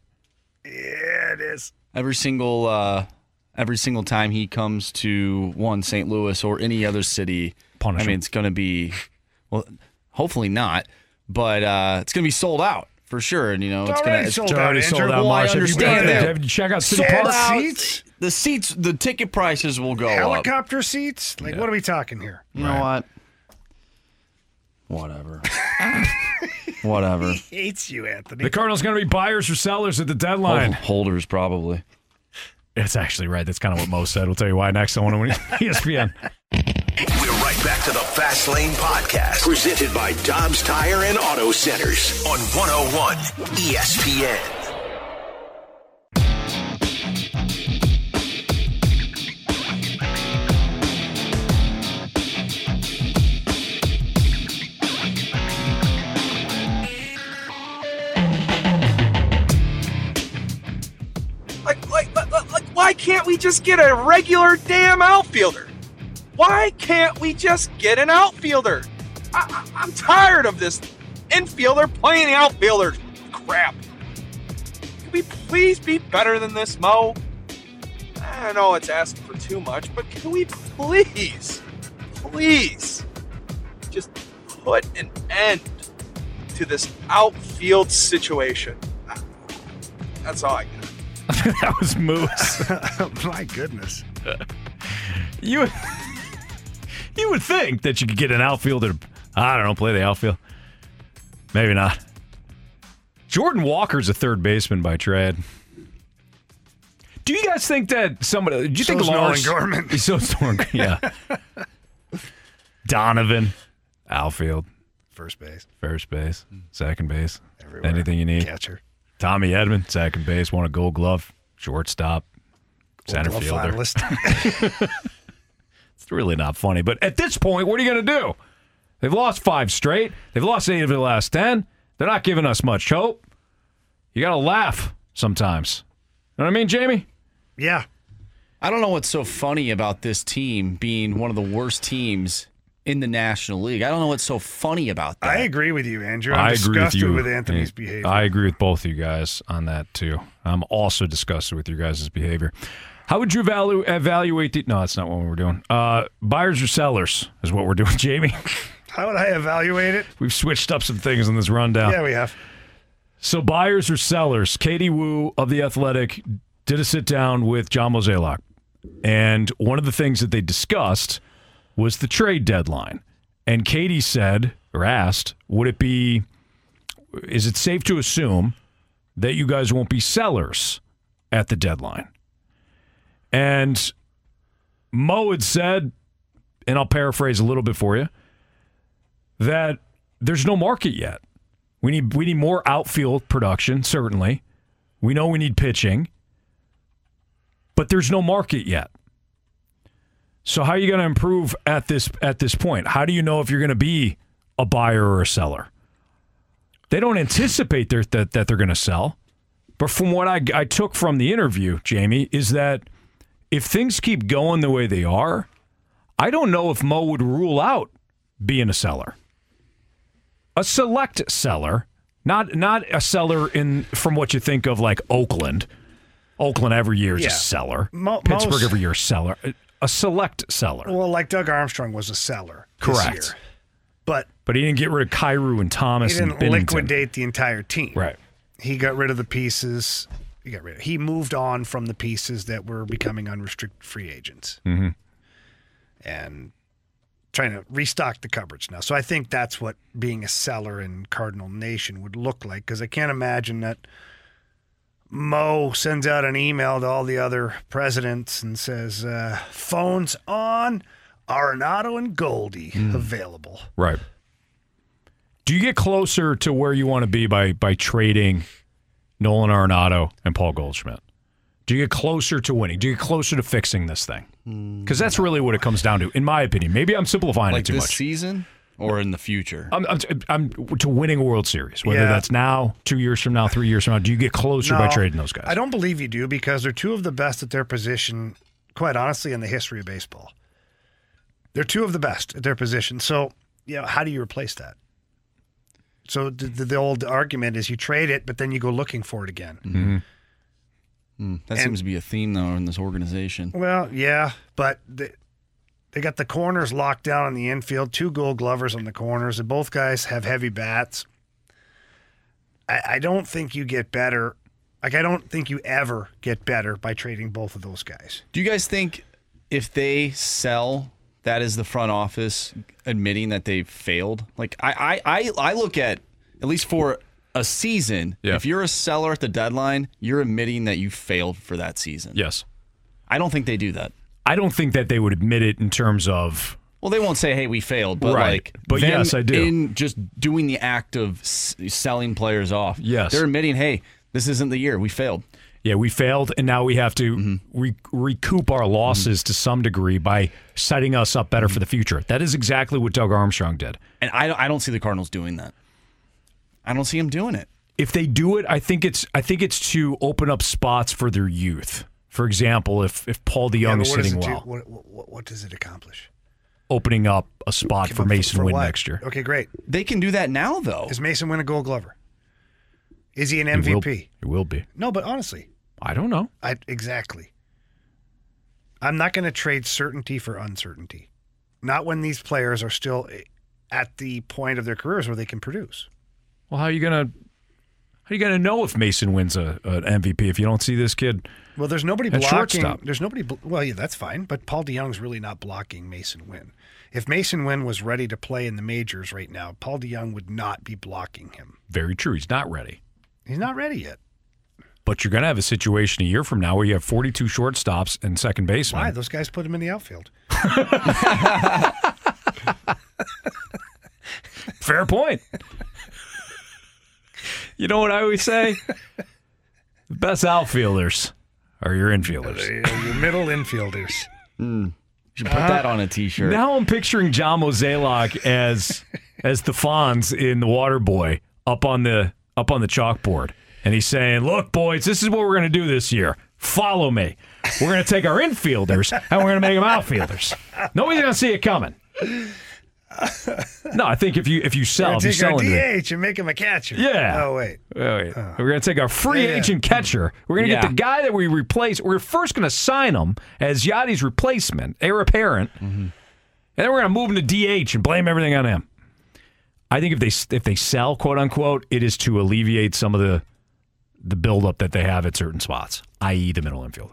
Yeah, it is. every single uh, every single time he comes to one St. Louis or any other city, Punish I mean, him. it's going to be well, hopefully not, but uh, it's going to be sold out for sure. And you know, It's it's gonna sold It's already Andrew. sold out. Well, I Marsh. Have you been understand there? that. Have you check out City sold Park? Seats? The seats, the ticket prices will go up. Helicopter seats? Like, what are we talking here? You know what? Whatever. Whatever. He hates you, Anthony. The Cardinals going to be buyers or sellers at the deadline. Holders probably. It's actually right. That's kind of what Mo said. We'll tell you why next on ESPN. Back to the Fast Lane Podcast, presented by Dobbs Tire and Auto Centers on 101 ESPN. Like, like, like, why can't we just get a regular damn outfielder? Why can't we just get an outfielder? I, I, I'm tired of this infielder playing outfielder crap. Can we please be better than this, Mo? I know it's asking for too much, but can we please, please, just put an end to this outfield situation? That's all I got. that was Moose. My goodness. You you would think that you could get an outfielder. to, I don't know, play the outfield. Maybe not. Jordan Walker's a third baseman by trade. Do you guys think that somebody? Do you think So's Nolan Lars Gorman. So Nolan, yeah. Donovan, outfield, First base. first base, second base, Everywhere. anything you need. Catcher. Tommy Edman, second base, won a Gold Glove, shortstop, center Glove fielder. finalist. It's really not funny. But at this point, what are you going to do? They've lost five straight. They've lost eight of the last ten. They're not giving us much hope. You got to laugh sometimes. You know what I mean, Jamie? yeah. I don't know what's so funny about this team being one of the worst teams in the National League. I don't know what's so funny about that. I agree with you, Andrew. I'm I agree with disgusted you. with Anthony's behavior. I agree with both of you guys on that too. I'm also disgusted with your guys' behavior. How would you evalu- evaluate the? No, that's not what we're doing. Uh, buyers or sellers is what we're doing, Jamie. How would I evaluate it? We've switched up some things in this rundown. Yeah, we have. So buyers or sellers? Katie Woo of the Athletic did a sit down with John Mozeliak, and one of the things that they discussed was the trade deadline. And Katie said or asked, "Would it be? Is it safe to assume that you guys won't be sellers at the deadline?" And Mo had said, and I'll paraphrase a little bit for you, that there's no market yet. We need we need more outfield production, certainly. We know we need pitching. but there's no market yet. So how are you going to improve at this at this point? How do you know if you're going to be a buyer or a seller? They don't anticipate that that they're going to sell, but from what I, I took from the interview, Jamie, is that if things keep going the way they are, I don't know if Mo would rule out being a seller, a select seller, not not a seller in from what you think of like Oakland. Oakland every year is Yeah. a seller. Mo- Pittsburgh most- every year is a seller. A select seller. Well, like Doug Armstrong was a seller. this Correct. year. But But he didn't get rid of Kyrou and Thomas he didn't and Binnington. liquidate the entire team. Right. He got rid of the pieces. He got rid of. He moved on from the pieces that were becoming unrestricted free agents Mm-hmm. and trying to restock the cupboards now. So I think that's what being a seller in Cardinal Nation would look like because I can't imagine that Mo sends out an email to all the other presidents and says, uh, "Phones on, Arenado and Goldie Hmm. available." Right. Do you get closer to where you want to be by by trading Nolan Arenado and Paul Goldschmidt? Do you get closer to winning? Do you get closer to fixing this thing? Because that's really what it comes down to, in my opinion. Maybe I'm simplifying Like it too this much. season or in the future? I'm, I'm, I'm to winning a World Series, whether Yeah. that's now, two years from now, three years from now. Do you get closer by No, trading those guys? I don't believe you do because they're two of the best at their position, quite honestly, in the history of baseball. They're two of the best at their position. So, you know, how do you replace that? So the, the, the old argument is you trade it, but then you go looking for it again. Mm-hmm. Mm, that And- seems to be a theme though in this organization. Well, yeah, but they, they got the corners locked down in the infield, two gold glovers on the corners, and both guys have heavy bats. I, I don't think you get better. Like, I don't think you ever get better by trading both of those guys. Do you guys think if they sell, that is the front office admitting that they've failed? Like I, I, I, I look at at least for a season. Yeah. If you're a seller at the deadline, you're admitting that you failed for that season. Yes. I don't think they do that. I don't think that they would admit it in terms of Well, they won't say, "Hey, we failed," but Right. like, But yes, I do. In just doing the act of s- selling players off, Yes. they're admitting, "Hey, this isn't the year. We failed." Yeah, we failed, and now we have to Mm-hmm. re- recoup our losses to some degree by setting us up better for the future. That is exactly what Doug Armstrong did. And I, I don't see the Cardinals doing that. I don't see them doing it. If they do it, I think it's I think it's to open up spots for their youth. For example, if if Paul Yeah, DeJong but is sitting it do- well, What, what, what does it accomplish? opening up a spot for Masyn for Winn what? next year. Okay, great. They can do that now, though. Is Masyn Winn a Gold Glover? Is he an He will- MVP? He will be. No, but honestly, I don't know. I exactly. I'm not going to trade certainty for uncertainty. Not when these players are still eh, at the point of their careers where they can produce. Well, how are you gonna how are you gonna know if Masyn wins a, an MVP if you don't see this kid? Well, there's nobody blocking. shortstop? There's nobody. Well, yeah, that's fine. But Paul DeJong's really not blocking Masyn Winn. If Masyn Winn was ready to play in the majors right now, Paul DeJong would not be blocking him. Very true. He's not ready. He's not ready yet. But you're gonna have a situation a year from now where you have 42 shortstops and second baseman. Why? Those guys put him in the outfield. Fair point. you know what I always say? the best outfielders are your infielders. Your middle infielders. Hmm. You should put uh, that on a T-shirt. Now I'm picturing John Mozeliak as as the Fonz in The Waterboy up on the up on the chalkboard, and he's saying, "Look, boys, this is what we're going to do this year. Follow me. We're going to take our infielders and we're going to make them outfielders. Nobody's going to see it coming." No, I think if you if you sell, We're sell, gonna if you take our sell into DH and make him a catcher. Yeah. Oh wait. Oh, Wait, wait. We're going to take our free Yeah, yeah. agent catcher. We're going to Yeah. get the guy that we replace. We're first going to sign him as Yadi's replacement, heir apparent, mm-hmm. and then we're going to move him to DH and blame everything on him. I think if they if they sell, quote unquote, it is to alleviate some of the the buildup that they have at certain spots, i.e., the middle infield.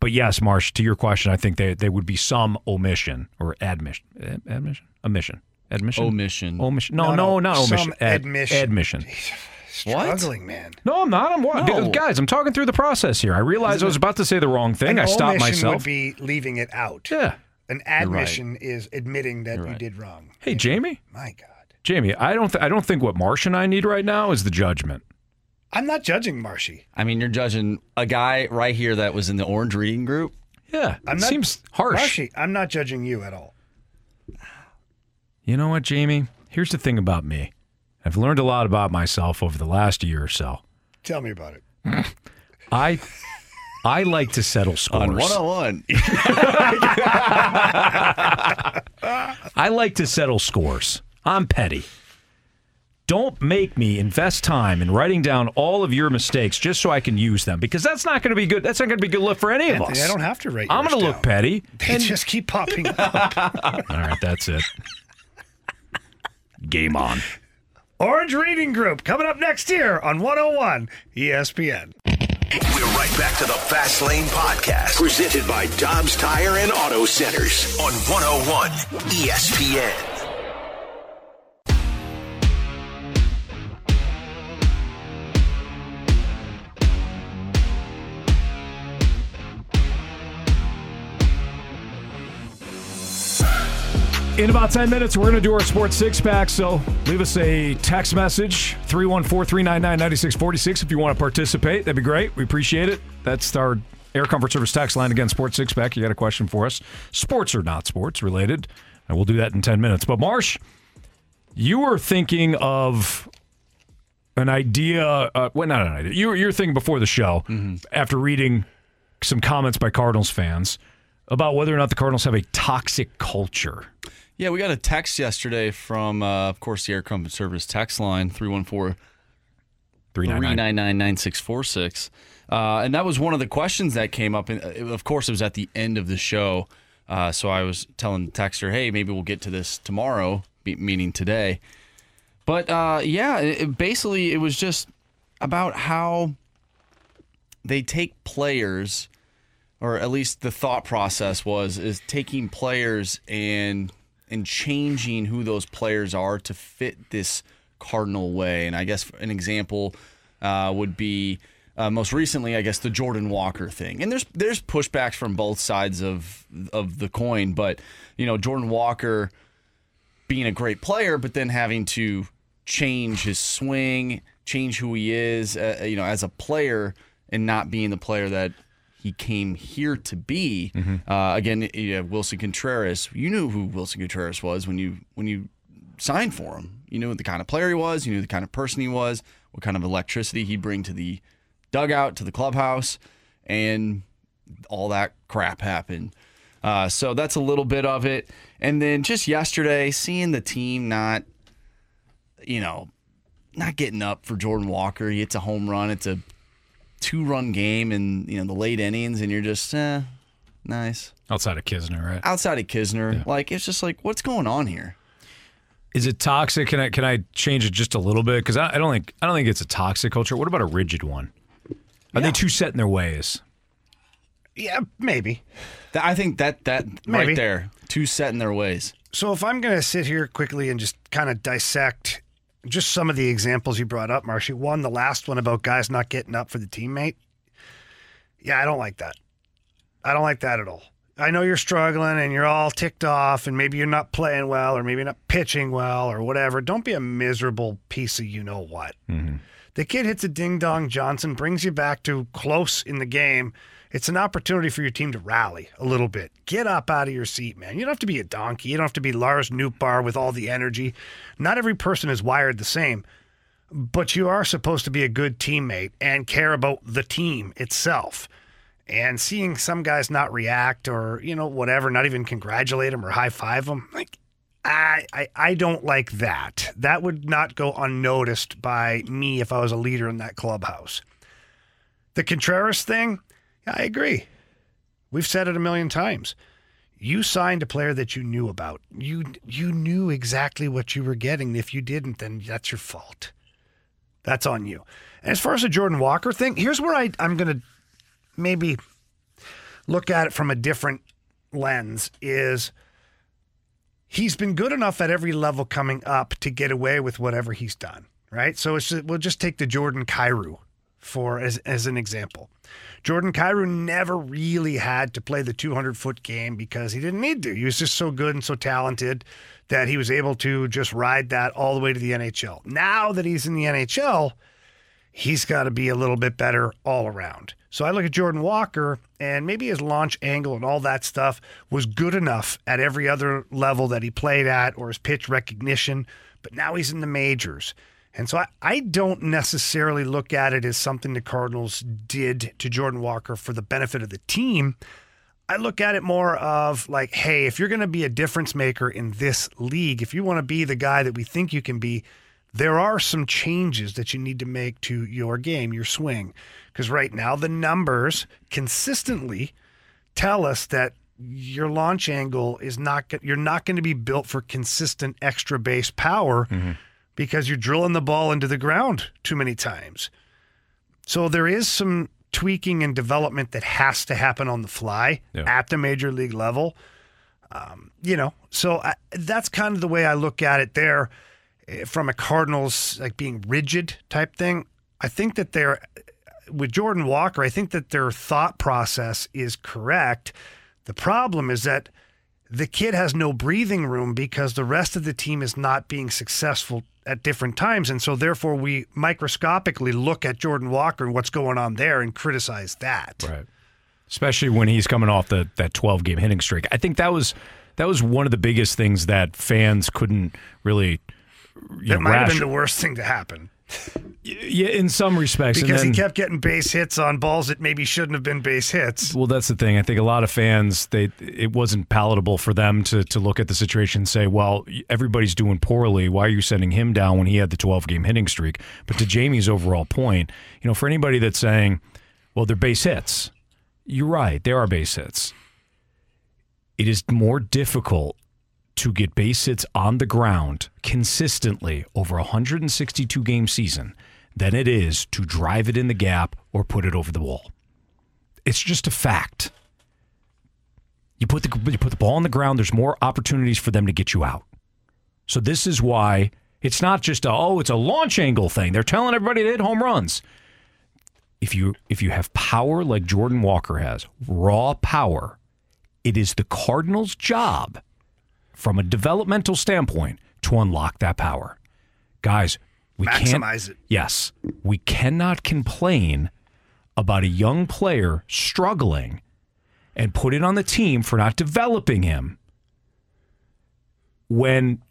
But yes, Marsh, to your question, I think there there would be some omission or admission, eh, admission, omission, admission, Omission. omission. No, No, no, no, not some omission. Ad- admission. Admission. Struggling, man. No, I'm not. I'm what? No. Guys, I'm talking through the process here. I realized I was about to say the wrong thing. An I stopped omission myself. would be leaving it out. yeah. An admission is admitting that you did wrong. Hey, Jamie. My God. Jamie, I don't. Th- I don't think what Marsh and I need right now is the judgment. I'm not judging Marshy. I mean, you're judging a guy right here that was in the orange reading group. Yeah, I'm it not, seems harsh. Marshy, I'm not judging you at all. You know what, Jamie? Here's the thing about me. I've learned a lot about myself over the last year or so. Tell me about it. I I like to settle scores. On 101. I like to settle scores. I'm petty. Don't make me invest time in writing down all of your mistakes just so I can use them because that's not going to be good. That's not going to be good look for any of Anthony, us. I don't have to rate I'm going to look down. petty. They just keep popping up. all right, that's it. Game on. Orange Reading Group coming up next year on 101 ESPN. We're right back to the Fast Lane Podcast, presented by Dobbs Tire and Auto Centers on 101 ESPN. In about 10 minutes, we're going to do our sports six pack. So leave us a text message 314 399 9646 if you want to participate. That'd be great. We appreciate it. That's our Air Comfort Service text line again, Sports Six Pack. You got a question for us? Sports or not sports related. And we'll do that in 10 minutes. But Marsh, you were thinking of an idea. Uh, well, not an idea. You were, you were thinking before the show after reading some comments by Cardinals fans about whether or not the Cardinals have a toxic culture. Yeah, we got a text yesterday from, uh, of course, the Air Comfort Service text line, 314 399 9646. Uh, and that was one of the questions that came up. And uh, of course, it was at the end of the show. Uh, so I was telling the texter, hey, maybe we'll get to this tomorrow, meaning today. But uh, yeah, it- basically, it was just about how they take players, or at least the thought process was, is taking players and and changing who those players are to fit this cardinal way. And I guess an example uh, would be uh, most recently, I guess the Jordan Walker thing. And there's there's pushbacks from both sides of of the coin, but you know Jordan Walker being a great player, but then having to change his swing, change who he is, uh, you know, as a player, and not being the player that he came here to be. Uh, again, you have Willson Contreras. You knew who Willson Contreras was when you when you signed for him. You knew the kind of player he was. You knew the kind of person he was. What kind of electricity he'd bring to the dugout, to the clubhouse, and all that crap happened. Uh, so that's a little bit of it. And then just yesterday, seeing the team not, you know, not getting up for Jordan Walker. He hits a home run. It's a two run game in you know the late innings, and you're just eh, nice. Outside of Kisner, right? Outside of Kisner, like it's just like what's going on here? Is it toxic? Can I can I change it just a little bit? Because I, I don't think I don't think it's a toxic culture. What about a rigid one? Are they too set in their ways? Yeah, maybe. I think that that Maybe. right there, too set in their ways. So if I'm going to sit here quickly and just kind of dissect just some of the examples you brought up, Marshy. One, the last one about guys not getting up for the teammate. Yeah, I don't like that. I don't like that at all. I know you're struggling and you're all ticked off and maybe you're not playing well or maybe you're not pitching well or whatever. Don't be a miserable piece of you know what. Mm-hmm. The kid hits a ding dong Johnson, brings you back to close in the game. It's an opportunity for your team to rally a little bit. Get up out of your seat, man. You don't have to be a donkey. You don't have to be Lars Nootbaar with all the energy. Not every person is wired the same, but you are supposed to be a good teammate and care about the team itself. And seeing some guys not react or, you know, whatever, not even congratulate them or high five them, like, I, I I don't like that. That would not go unnoticed by me if I was a leader in that clubhouse. The Contreras thing, I agree. We've said it a million times. You signed a player that you knew about. You you knew exactly what you were getting. If you didn't, then that's your fault. That's on you. And as far as the Jordan Walker thing, here's where I, I'm to maybe look at it from a different lens is he's been good enough at every level coming up to get away with whatever he's done, right? So it's we'll just take the Jordan Kyrou for as as an example. Jordan Kyrou never really had to play the 200 foot game because he didn't need to. He was just so good and so talented that he was able to just ride that all the way to the NHL. Now that he's in the NHL, he's got to be a little bit better all around. So I look at Jordan Walker, and maybe his launch angle and all that stuff was good enough at every other level that he played at or his pitch recognition, but now he's in the majors. And so I, I don't necessarily look at it as something the Cardinals did to Jordan Walker for the benefit of the team. I look at it more of like, hey, if you're going to be a difference maker in this league, if you want to be the guy that we think you can be, there are some changes that you need to make to your game, your swing. Because right now, the numbers consistently tell us that your launch angle is not, you're not going to be built for consistent extra base power mm-hmm. Because you're drilling the ball into the ground too many times. So there is some tweaking and development that has to happen on the fly at the major league level. Um, you know, so I, that's kind of the way I look at it there eh, from a Cardinals like being rigid type thing. I think that they're with Jordan Walker, I think that their thought process is correct. The problem is that the kid has no breathing room because the rest of the team is not being successful at different times. And so, therefore, we microscopically look at Jordan Walker and what's going on there and criticize that. Right. Especially when he's coming off the that 12 game hitting streak. I think that was that was one of the biggest things that fans couldn't really you That know, might have been the worst thing to happen Yeah, in some respects. and because he kept getting base hits on balls that maybe shouldn't have been base hits. Well, that's the thing. I think a lot of fans they it wasn't palatable for them to to look at the situation and say, "Well, everybody's doing poorly. Why are you sending him down when he had the 12 game hitting streak?" But to Jamie's overall point, you know, for anybody that's saying, "Well, they're base hits," you're right. There are base hits. It is more difficult to get base hits on the ground consistently over a 162 game season than it is to drive it in the gap or put it over the wall. It's just a fact. You put the you put the ball on the ground. There's more opportunities for them to get you out. So this is why it's not just a oh it's a launch angle thing. They're telling everybody to hit home runs. If you if you have power like Jordan Walker has, raw power, it is the Cardinals' job from a developmental standpoint to unlock that power. Guys, we can't it. Yes, we cannot complain about a young player struggling and put it on the team for not developing him when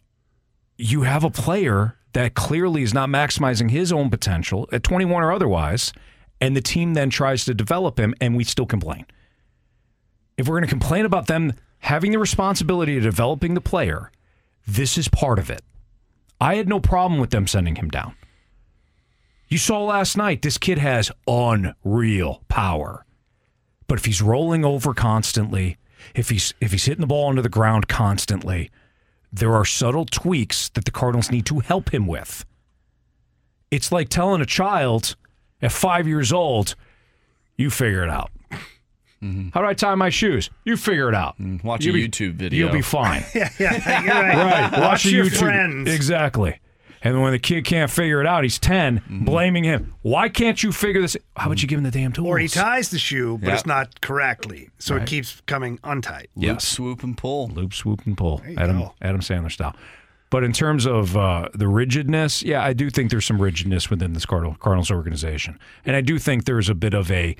you have a player that clearly is not maximizing his own potential at 21 or otherwise, and the team then tries to develop him, and we still complain. If we're going to complain about them having the responsibility of developing the player, this is part of it. I had no problem with them sending him down. You saw last night, this kid has unreal power. But if he's rolling over constantly, if he's if he's hitting the ball into the ground constantly, there are subtle tweaks that the Cardinals need to help him with. It's like telling a child at five years old, you figure it out. How do I tie my shoes? You figure it out. Mm-hmm. Watch You'll a be- YouTube video. You'll be fine. yeah, yeah, you're right. right. Watch a your YouTube. friends. Exactly. And when the kid can't figure it out, he's 10, Mm-hmm. blaming him. Why can't you figure this? How about you give him the damn tools? Or he ties the shoe, but Yeah. it's not correctly, so Right. it keeps coming untied. Loop, swoop, and pull. Loop, swoop, and pull. Adam, go. Adam Sandler style. But in terms of uh, the rigidness, yeah, I do think there's some rigidness within this Cardinal, Cardinals organization, and I do think there's a bit of a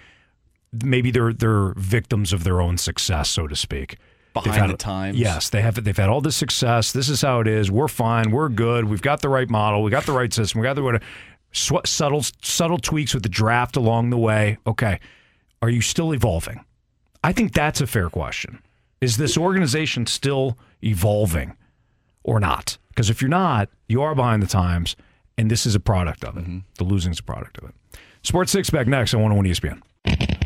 maybe they're they're victims of their own success, so to speak. Behind had- the times. Yes, they have. They've had all this success. This is how it is. We're fine. We're good. We've got the right model. We got the right system. We got the right subtle subtle tweaks with the draft along the way. Okay, are you still evolving? I think that's a fair question. Is this organization still evolving or not? Because if you're not, you are behind the times, and this is a product of it. Mm-hmm. The losing's a product of it. Sports Six back next on 101 ESPN.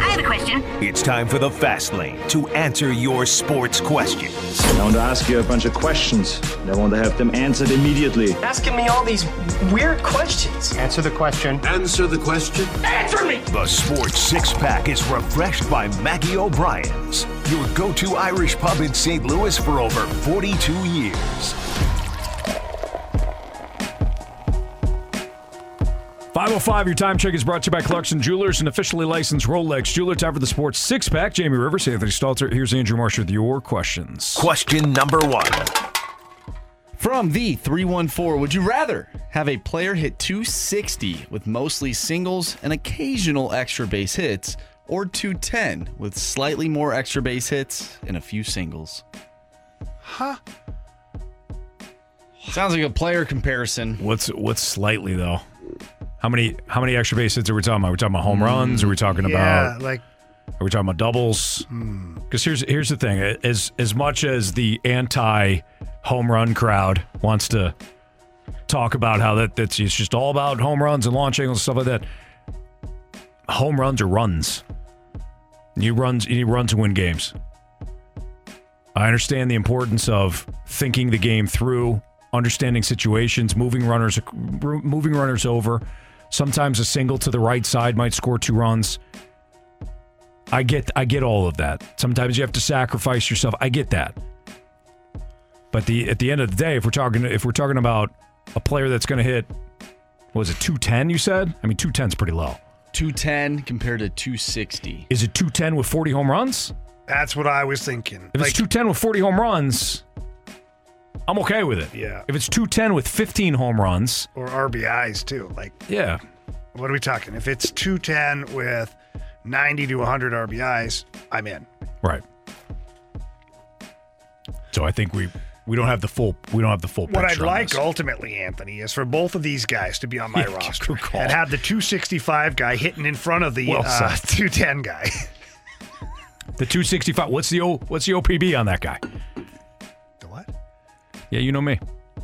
I have a question. It's time for the Fast Lane to answer your sports questions. I want to ask you a bunch of questions. and I want to have them answered immediately. Asking me all these weird questions. Answer the question. Answer the question. Answer me! The Sports Six Pack is refreshed by Maggie O'Brien's, your go to Irish pub in St. Louis for over 42 years. 505, your time check is brought to you by Clarkson Jewelers, an officially licensed Rolex jeweler. Time for the sports six pack. Jamie Rivers, Anthony Stalter. Here's Andrew Marsh with your questions. Question number one. From the 314, would you rather have a player hit 260 with mostly singles and occasional extra base hits, or 210 with slightly more extra base hits and a few singles? Huh? Sounds like a player comparison. What's what's slightly though? How many how many extra base hits are we talking about? Are we talking about home hmm. runs? Are we talking yeah, about like Are we talking about doubles? Hmm. Because here's here's the thing: as as much as the anti home run crowd wants to talk about how that that's it's just all about home runs and launch angles and stuff like that. Home runs are runs. You runs you runs to win games. I understand the importance of thinking the game through, understanding situations, moving runners moving runners over. Sometimes a single to the right side might score two runs. I get I get all of that. Sometimes you have to sacrifice yourself. I get that. But the at the end of the day, if we're talking if we're talking about a player that's going to hit was it 210 you said? I mean 210 is pretty low. 210 compared to 260. Is it 210 with 40 home runs? That's what I was thinking. If it's 210 with 40 home runs, I'm okay with it. Yeah. If it's 210 with 15 home runs, or RBIs too. Like, yeah. what are we talking? If it's 210 with 90 to 100 RBIs, I'm in. Right. So I think we we don't have the full we don't have the full What I'd on like this. ultimately, Anthony, is for both of these guys to be on my Yeah, roster good call. and have the 265 guy hitting in front of the Well uh, said. 210 guy. The 265. What's the O what's the OPB on that guy? The what? Yeah, you know me.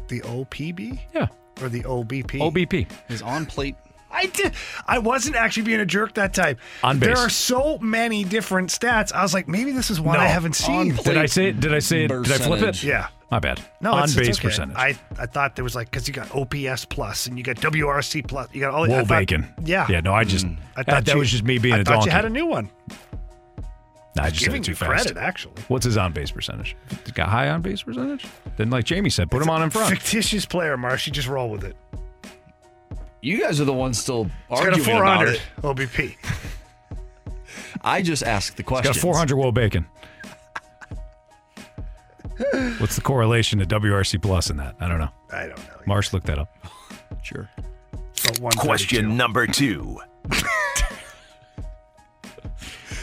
The OPB? Yeah. Or the OBP? OBP. His on plate. I did. I wasn't actually being a jerk that time. On base. There are so many different stats. I was like, maybe this is one No. I haven't seen. Did I say it? Did I say it? Did I flip it? percentage. Yeah. My bad. No, on it's, it's base okay. percentage. I, I thought there was like because you got OPS plus and you got WRC plus. You got all. I Whoa, thought- bacon. Yeah. Yeah. No, I just mm. I that, thought that you- was just me being I a thought donkey. you had a new one. Nah, I just said Giving it too you fast. credit, actually. What's his on base percentage? He's got high on base percentage. Then, like Jamie said, put him on in front. Fictitious player, Marshy. Just roll with it. You guys are the ones still He's got a arguing about it. OBP. I just asked the question. got 400 Will Bacon. What's the correlation to WRC plus in that? I don't know. I don't know. Marsh, look that up. Sure. So Question number two.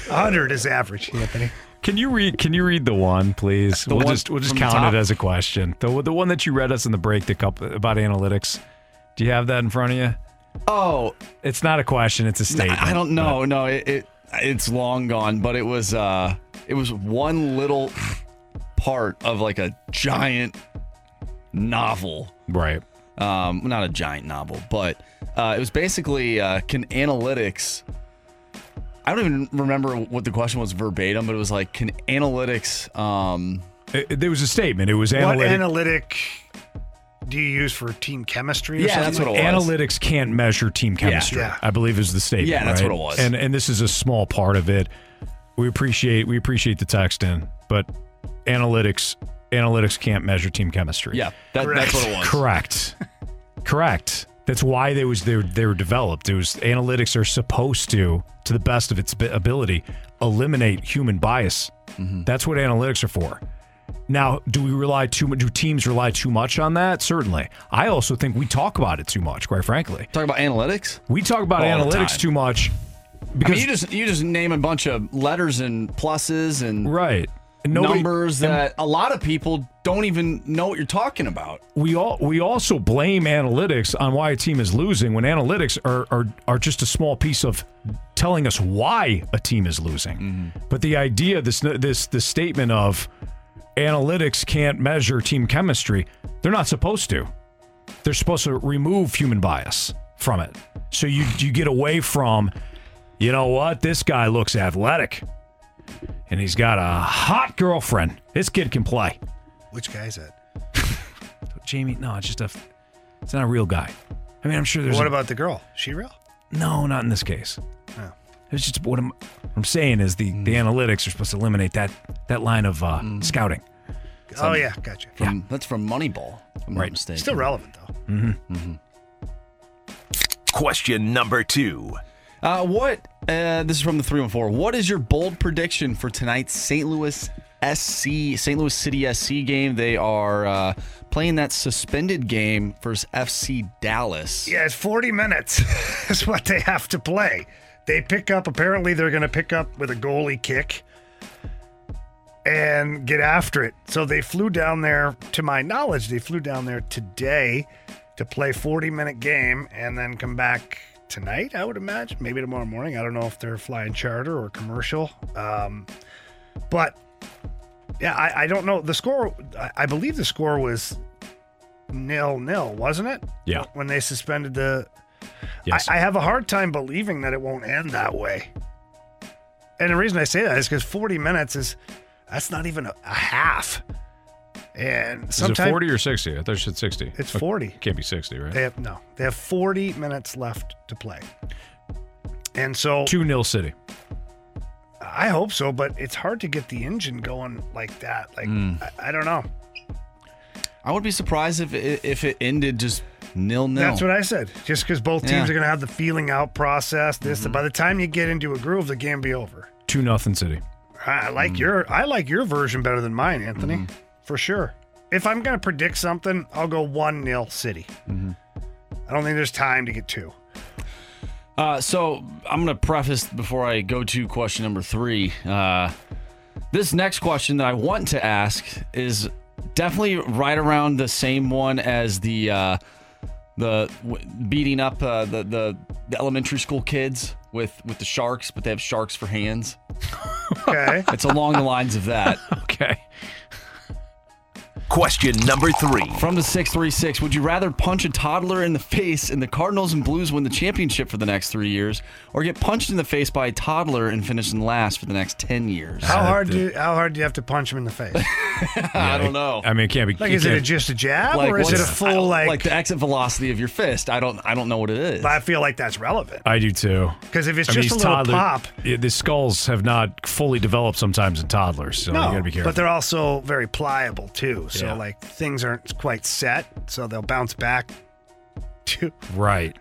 100 is average, Anthony. Can you read? Can you read the one, please? The we'll one just we'll just from the count it as a question. The the one that you read us in the break, the couple about analytics. Do you have that in front of you? Oh, It's not a question. It's a statement. I don't know. No, it, it it's long gone, but it was uh it was one little part of like a giant novel. Right. Um, not a giant novel, but uh, it was basically uh, can analytics. I don't even remember what the question was verbatim, but it was like, can analytics? Um, It- it- there was a statement. It was What analytic. analytic do you use for team chemistry? Or Yeah, that's what it was. Analytics can't measure team chemistry. Yeah. I believe is the statement. Yeah, that's right? what it was. And and this is a small part of it. We appreciate we appreciate the text in, but analytics analytics can't measure team chemistry. yeah, that, that's what it was. Correct. Correct. That's why they was they were, they were developed. It was analytics are supposed to, to the best of its ability, eliminate human bias. Mm-hmm. That's what analytics are for. Now, do we rely too much? Do teams rely too much on that? Certainly. I also think we talk about it too much. Quite frankly, Talk about analytics. we talk about All analytics too much I because mean, you just you just name a bunch of letters and pluses and right nobody- numbers that a lot of people don't even know what you're talking about. we all we also blame analytics on why a team is losing when analytics are are, are just a small piece of telling us why a team is losing. Mm-hmm. But the idea this this this statement of analytics can't measure team chemistry, they're not supposed to. They're supposed to remove human bias from it. So you you get away from you know what? This guy looks athletic. And he's got a hot girlfriend. This kid can play. Which guy is that? Jamie, no, it's just a, it's not a real guy. I mean, I'm sure there's. what a- about the girl? She real? No, not in this case. Oh. It's just what I'm, what I'm saying is the the analytics are supposed to eliminate that that line of uh, scouting. Oh yeah, gotcha. From, That's from Moneyball. I'm Right. Not. Still relevant though. Mm-hmm. Question number two. Uh, what? Uh, this is from the three one four. What is your bold prediction for tonight's St. Louis SC St. Louis City SC game? They are uh, playing that suspended game versus FC Dallas. Yeah, it's 40 minutes is what they have to play. They pick up, apparently, they're going to pick up with a goalie kick and get after it. So they flew down there, to my knowledge, they flew down there today to play 40 minute game and then come back tonight, I would imagine. Maybe tomorrow morning. I don't know if they're flying charter or commercial. Um, but yeah, I, I don't know. The score, I, I believe the score was nil nil, wasn't it? Yeah. When they suspended the. Yes. I, I have a hard time believing that it won't end that way. And the reason I say that is because 40 minutes is that's not even a, a half. And Is it sometimes 40 or 60? I thought you said 60. It's Okay, 40. Can't be 60, right? they have no, they have 40 minutes left to play. And so 2 0 City. I hope so, but it's hard to get the engine going like that. Like Mm. I, I don't know. I would be surprised if it, if it ended just nil nil. That's what I said. Just because both teams Yeah. are going to have the feeling out process. This by the time you get into a groove, the game be over. 2 nothing City. I Mm. like your I like your version better than mine, Anthony, Mm-hmm. For sure. If I'm going to predict something, I'll go one 0 City. Mm-hmm. I don't think there's time to get two. Uh, so I'm going to preface before I go to question number three. Uh, this next question that I want to ask is definitely right around the same one as the uh, the w- beating up uh, the, the the elementary school kids with with the sharks, but they have sharks for hands. Okay, it's along the lines of that. okay. Question number three. From the 636, would you rather punch a toddler in the face and the Cardinals and Blues win the championship for the next three years, or get punched in the face by a toddler and finish in last for the next 10 years? How uh, hard do you, how hard do you have to punch him in the face? I don't know. I mean, it can't be. Like, is it a, can't- just a jab Like, or is it a what's- full like? like the exit velocity of your fist? I don't I don't know what it is. I feel like that's relevant. I do too. 'Cause if it's I mean, just a these little toddler- pop- yeah, the skulls have not fully developed sometimes in toddlers, so you no, gotta be careful. but they're also very pliable too. So Yeah. like things aren't quite set, so they'll bounce back. Too. right.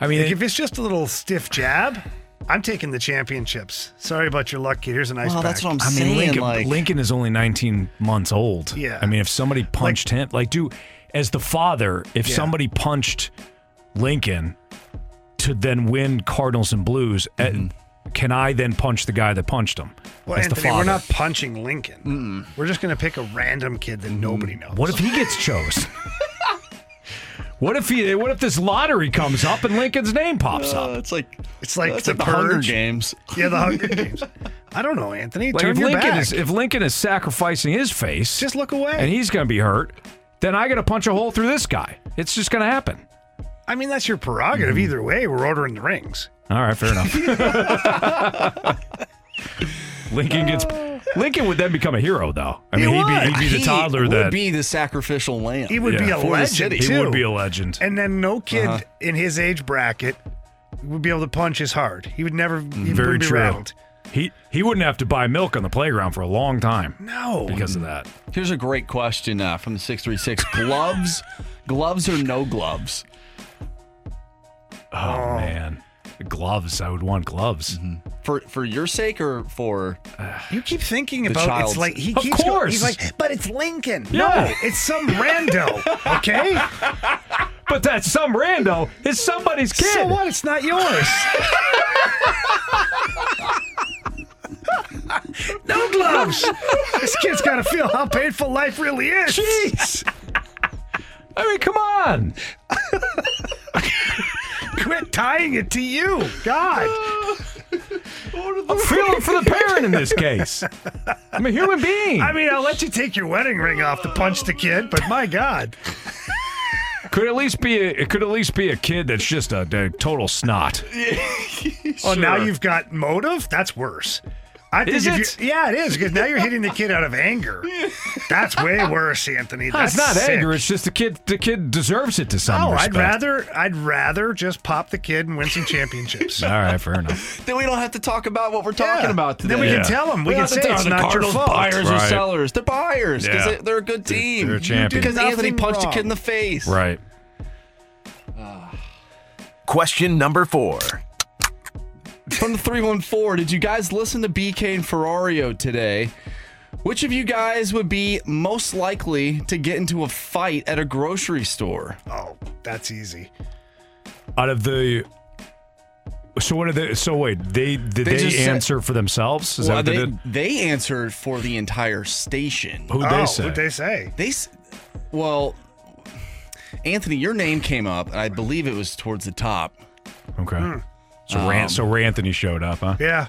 I mean, Like, it- if it's just a little stiff jab, I'm taking the championships. Sorry about your luck, kid. Here's a nice. Well, that's what I'm I mean, saying. Lincoln, like, Lincoln is only 19 months old. Yeah. I mean, if somebody punched him, like, dude, as the father, if Yeah. somebody punched Lincoln to then win Cardinals and Blues, eh, can I then punch the guy that punched him? Well, as the Anthony, father? we're not punching Lincoln. We're just going to pick a random kid that nobody knows. What if he gets chosen? what if he? What if this lottery comes up and Lincoln's name pops uh, up? it's like It's like it's the like the Hunger Games. Yeah, the Hunger Games. I don't know, Anthony. Like Turn if your Lincoln back. is if Lincoln is sacrificing his face, just look away. and he's going to be hurt, then I got to punch a hole through this guy. It's just going to happen. I mean, that's your prerogative. Mm-hmm. Either way, we're ordering the rings. All right, fair enough. Lincoln gets Lincoln would then become a hero, though. I mean, he'd would. be, he'd be the He toddler would that be the sacrificial lamb. He would be a For legend city. he would be a legend. And then no kid Uh-huh. in his age bracket would be able to punch as hard. He would never. He. Very wouldn't be true. rattled. He he wouldn't have to buy milk on the playground for a long time No. because of that. Here's a great question uh, from the 636. Gloves, gloves or no gloves? Oh, man, gloves. I would want gloves. Mm-hmm. For for your sake or for You keep thinking about child's- it's like he Of keeps going. course. He's like, but it's Lincoln. Yeah. No, it's some rando. Okay. But that some rando is somebody's kid. So what? It's not yours. no gloves. this kid's got to feel how painful life really is. Jeez. I mean, come on. Quit tying it to you. God. I'm feeling for the parent in this case. I'm a human being. I mean, I'll let you take your wedding ring off to punch the kid, but my God. could at least be a, it could at least be a kid that's just a, a total snot. Oh, now Sure. you've got motive? That's worse. I think Is if it? yeah, it is because now you're hitting the kid out of anger. That's way worse, Anthony. That's That's not sick. anger. It's just the kid. The kid deserves it to some No, respect. I'd rather I'd rather just pop the kid and win some championships. All right, fair enough. then we don't have to talk about what we're talking Yeah. about today. Then we Yeah. can tell them. We, We can say it's tell the not your Cardinals fault. buyers or sellers. They're buyers because Yeah. they, they're a good team. They're a champion. Because Anthony nothing punched a kid in the face. Right. Question number four. From the 314, did you guys listen to BK and Ferrario today? Which of you guys would be most likely to get into a fight at a grocery store? Oh, that's easy. Out of the. So what are they? So wait, they did They they, just said- answer for themselves? Is Well, that what they, they, did? they answered for the entire station. Who'd oh, they say? What'd they say? They, well, Anthony, your name came up, and I believe it was towards the top. Okay. Hmm. So Um, Ran- so Ranthony showed up, huh? Yeah.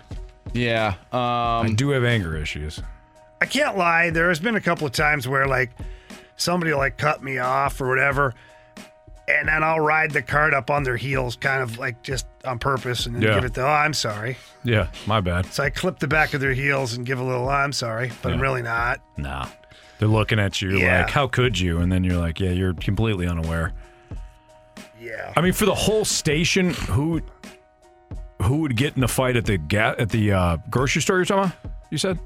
Yeah. Um, I do have anger issues. I can't lie. There has been a couple of times where like somebody will like cut me off or whatever, and then I'll ride the cart up on their heels, kind of like just on purpose, and then Yeah. give it the oh, I'm sorry. Yeah, my bad. So I clip the back of their heels and give a little I'm sorry, but I'm really not. Nah. They're looking at you Yeah. like, how could you? And then you're like, yeah, you're completely unaware. Yeah. I mean, for the whole station, who who would get in a fight at the ga- at the uh, grocery store? You're talking about? You said?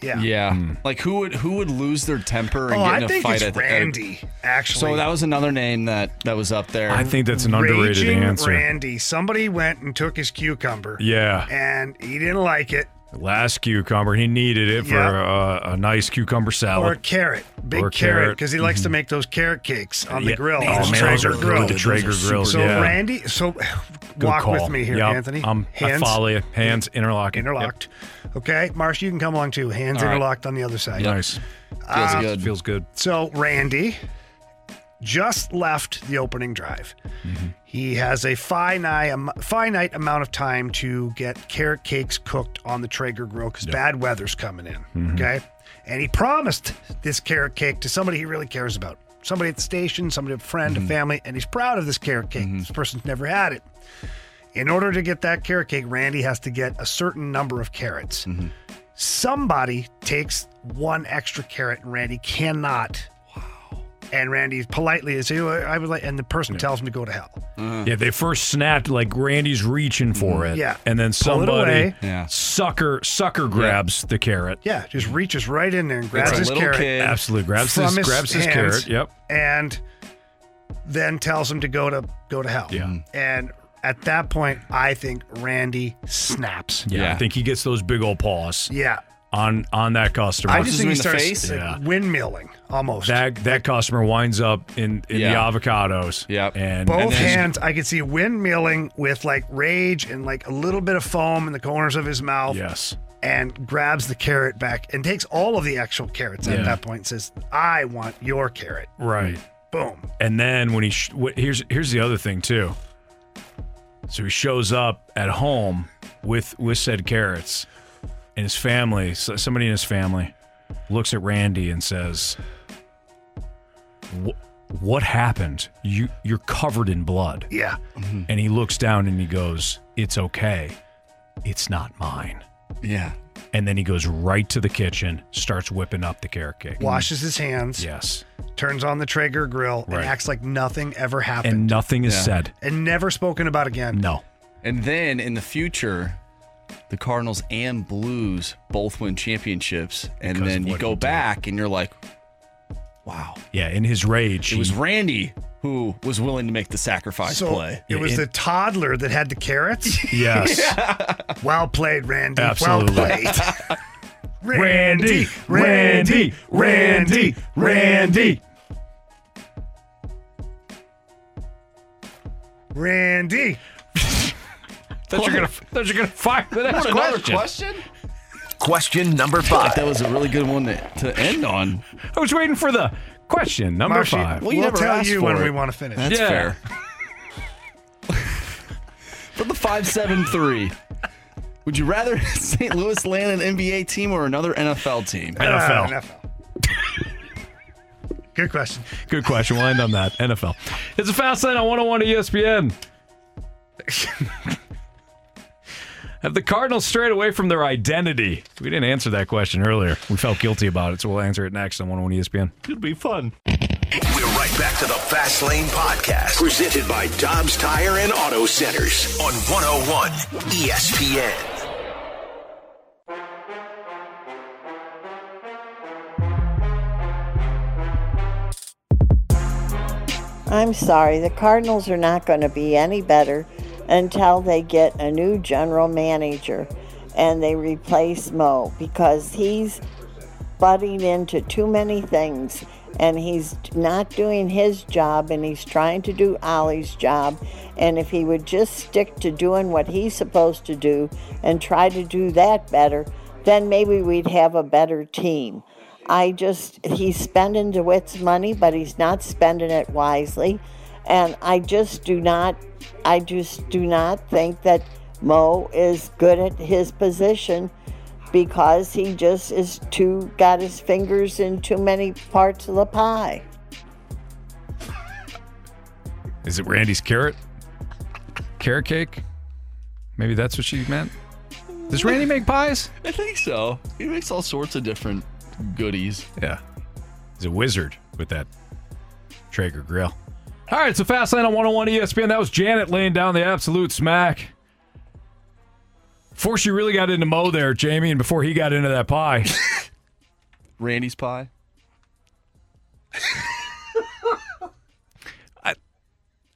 Yeah. Yeah. Like who would who would lose their temper and Oh, get I in a think fight it's at the at a- Randy. Actually, So that was another name that that was up there. I think that's an underrated Raging answer. Randy. Somebody went and took his cucumber. Yeah. And he didn't like it. Last cucumber, he needed it for Yeah. uh, a nice cucumber salad. Or a carrot, big Or a carrot, carrot. because he likes to make those carrot cakes on the grill. Oh, on man, those Traeger are grill. good, the Traeger grills, So yeah. Randy, so Good walk call. with me here, Yep. Anthony. Um, I follow you. Hands interlocking. interlocked. Okay, Marsh, you can come along too. Hands All right. interlocked on the other side. Nice. Feels Uh, good. Feels good. So Randy just left the opening drive. Mm-hmm. He has a finite, am- finite amount of time to get carrot cakes cooked on the Traeger grill because bad weather's coming in. Mhm. Okay. And he promised this carrot cake to somebody he really cares about. Somebody at the station, somebody, a friend, Mm-hmm. a family, and he's proud of this carrot cake. This person's never had it. In order to get that carrot cake, Randy has to get a certain number of carrots. Mm-hmm. Somebody takes one extra carrot, and Randy cannot. Wow. And Randy politely is, "Oh, I would like, and the person tells him to go to hell. Uh-huh. Yeah, they first snapped like Randy's reaching for mm-hmm. it. Mm-hmm. Yeah. And then Pull it somebody away. Yeah. sucker sucker grabs the carrot. Yeah, just mm-hmm. reaches right in there and grabs a his little carrot. kid. Absolutely. Grabs from his, grabs his hands carrot. Yep. And then tells him to go to go to hell. Yeah. Mm-hmm. And at that point, I think Randy snaps. Yeah, I think he gets those big old paws Yeah. On on that customer. I just think he him in the starts face? like, Yeah. windmilling almost. that that customer winds up in, in Yeah. the avocados. Yep. And Both and then- hands, I could see windmilling with like rage and like a little bit of foam in the corners of his mouth. Yes. And grabs the carrot back and takes all of the actual carrots Yeah. at that point and says, I want your carrot. Right. Boom. And then when he sh- wh- here's here's the other thing too. So he shows up at home with with said carrots, and his family, somebody in his family, looks at Randy and says, "What happened? You you're covered in blood." Yeah. And he looks down and he goes, "It's okay. It's not mine." Yeah. And then he goes right to the kitchen, starts whipping up the carrot cake. Washes his hands, Yes. turns on the Traeger grill, Right. and acts like nothing ever happened. And nothing is Yeah. said. and never spoken about again. No. And then in the future, the Cardinals and Blues both win championships, and Because then you go he did. back and you're like, wow, Yeah, in his rage, it was Randy who was willing to make the sacrifice So play. it was in- the toddler that had the carrots. Yes. well played, Randy. Absolutely. Well played. Randy, Randy, Randy, Randy. Randy. Thought you're gonna, thought you're gonna fire the next What, another question. question? Question number I feel like five. that was a really good one to, to end on. I was waiting for the question number Marshy, five. Well, you we'll never tell asked you for when it. we want to finish. That's Yeah. fair. For the 573, would you rather St. Louis land an NBA team or another NFL team? NFL. Uh, NFL. Good question. Good question. We'll end on that. NFL. It's a fast lane on 101 ESPN. Have the Cardinals strayed away from their identity? We didn't answer that question earlier. We felt guilty about it, so we'll answer it next on 101 ESPN. It'll be fun. We're right back to the Fast Lane Podcast, presented by Dobbs Tire and Auto Centers on 101 ESPN. I'm sorry, the Cardinals are not going to be any better until they get a new general manager and they replace Mo because he's butting into too many things and he's not doing his job and he's trying to do Oli's job. And if he would just stick to doing what he's supposed to do and try to do that better, then maybe we'd have a better team. I just, he's spending DeWitt's money, but he's not spending it wisely. And I just do not, I just do not think that Mo is good at his position because he just is too, got his fingers in too many parts of the pie. Is it Randy's carrot? Carrot cake? Maybe that's what she meant. Does Randy make pies? I think so. He makes all sorts of different goodies. Yeah. He's a wizard with that Traeger grill. All right, so Fast Lane on 101 ESPN. That was Janet laying down the absolute smack. Before she really got into Mo there, Jamie, and before he got into that pie. Randy's pie. I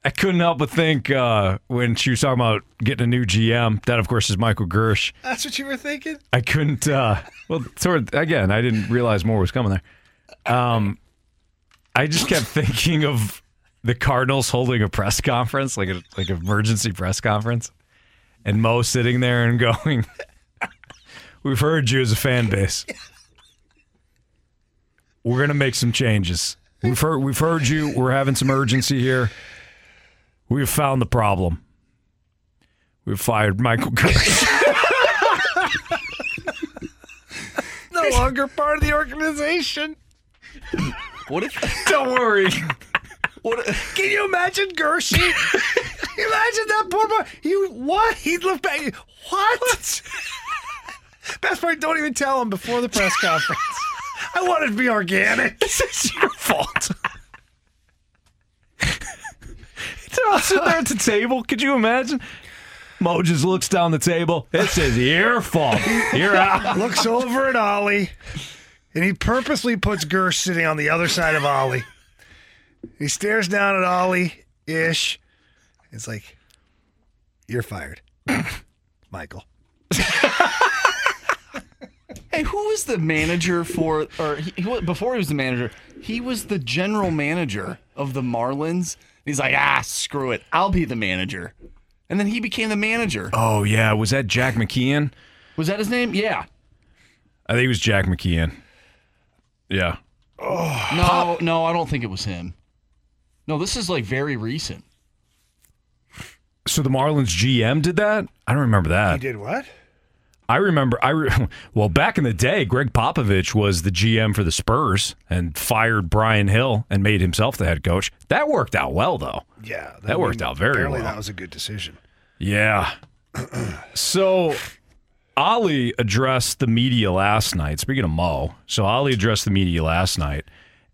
I couldn't help but think uh, when she was talking about getting a new GM. That, of course, is Michael Girsch. That's what you were thinking? I couldn't. Uh, well, sort of, again, I didn't realize more was coming there. Um, I just kept thinking of the Cardinals holding a press conference, like a like an emergency press conference, and Mo sitting there and going, "We've heard you as a fan base. We're gonna make some changes. We've heard we've heard you. We're having some urgency here. We've found the problem. We've fired Michael Girsch." No longer part of the organization. What if? Don't worry. What? Can you imagine Gershie? imagine that poor boy. He what? He'd look back. What? Best part, don't even tell him before the press conference. I want it to be organic. This is your fault. They're all sitting there at the table. Could you imagine? Mo just looks down the table. This is your fault. You're out. Looks over at Oli, and he purposely puts Girsch sitting on the other side of Oli. He stares down at Oli ish. It's like, you're fired, Michael. Hey, who was the manager for, or he, he, before he was the manager, he was the general manager of the Marlins. He's like, ah, screw it. I'll be the manager. And then he became the manager. Oh yeah, was that Jack McKeon? Was that his name? Yeah. I think it was Jack McKeon. Yeah. No, no, I don't think it was him. No, this is like very recent. So the Marlins GM did that? I don't remember that. He did what? I remember. I re- well, back in the day, Gregg Popovich was the GM for the Spurs and fired Brian Hill and made himself the head coach. That worked out well, though. Yeah, That worked out very apparently well. That was a good decision. Yeah. so Oli addressed the media last night. Speaking of Mo, so Oli addressed the media last night,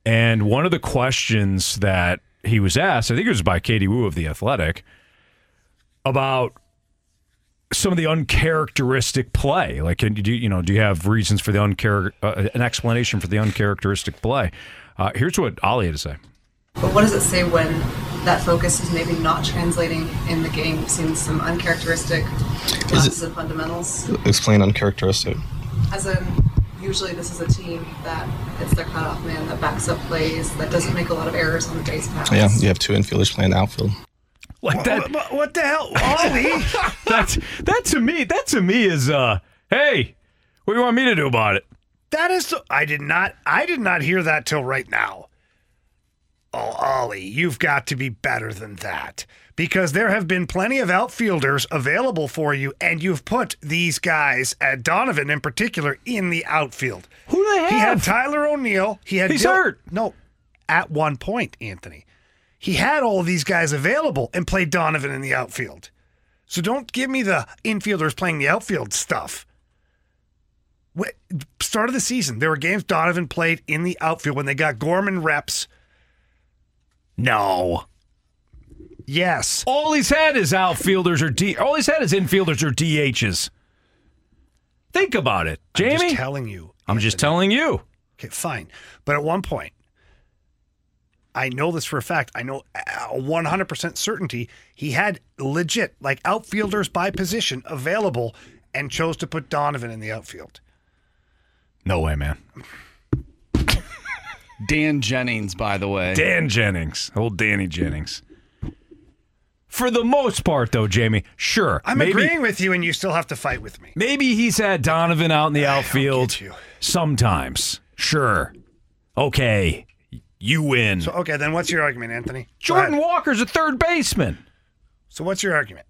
and one of the questions that he was asked, I think it was by Katie Woo of the Athletic, about some of the uncharacteristic play. Like, can you do you know? Do you have reasons for the unchar- uh, an explanation for the uncharacteristic play? Uh, here's what Oli had to say. But what does it say when that focus is maybe not translating in the game? We've seen some uncharacteristic lapses in fundamentals. Explain uncharacteristic. As in, usually this is a team that it's their cutoff man that backs up plays, that doesn't make a lot of errors on the base pass. Yeah, you have two infielders playing outfield. Like that. What, what the hell, Oli? That's that to me. That to me is uh. Hey, what do you want me to do about it? That is. So, I did not. I did not hear that till right now. Oh, Oli, you've got to be better than that because there have been plenty of outfielders available for you, and you've put these guys, at Donovan in particular, in the outfield. Who they have? He had Tyler O'Neill. He had He's Dil- hurt. No, at one point, Anthony, he had all these guys available and played Donovan in the outfield. So don't give me the infielders playing the outfield stuff. Start of the season, there were games Donovan played in the outfield when they got Gorman reps. No. Yes. All he's had is outfielders or D. All he's had is infielders or DHs. Think about it, Jamie. I'm just telling you. I'm just telling you. Okay, fine. But at one point, I know this for a fact. I know a 100% certainty he had legit, like outfielders by position available and chose to put Donovan in the outfield. No way, man. Dan Jennings, by the way. Dan Jennings, old Danny Jennings. For the most part, though, Jamie, sure. I'm maybe, agreeing with you, and you still have to fight with me. Maybe he's had Donovan out in the outfield sometimes. Sure. Okay. You win. So, okay, then what's your argument, Anthony? Jordan. Walker's a third baseman. So, what's your argument?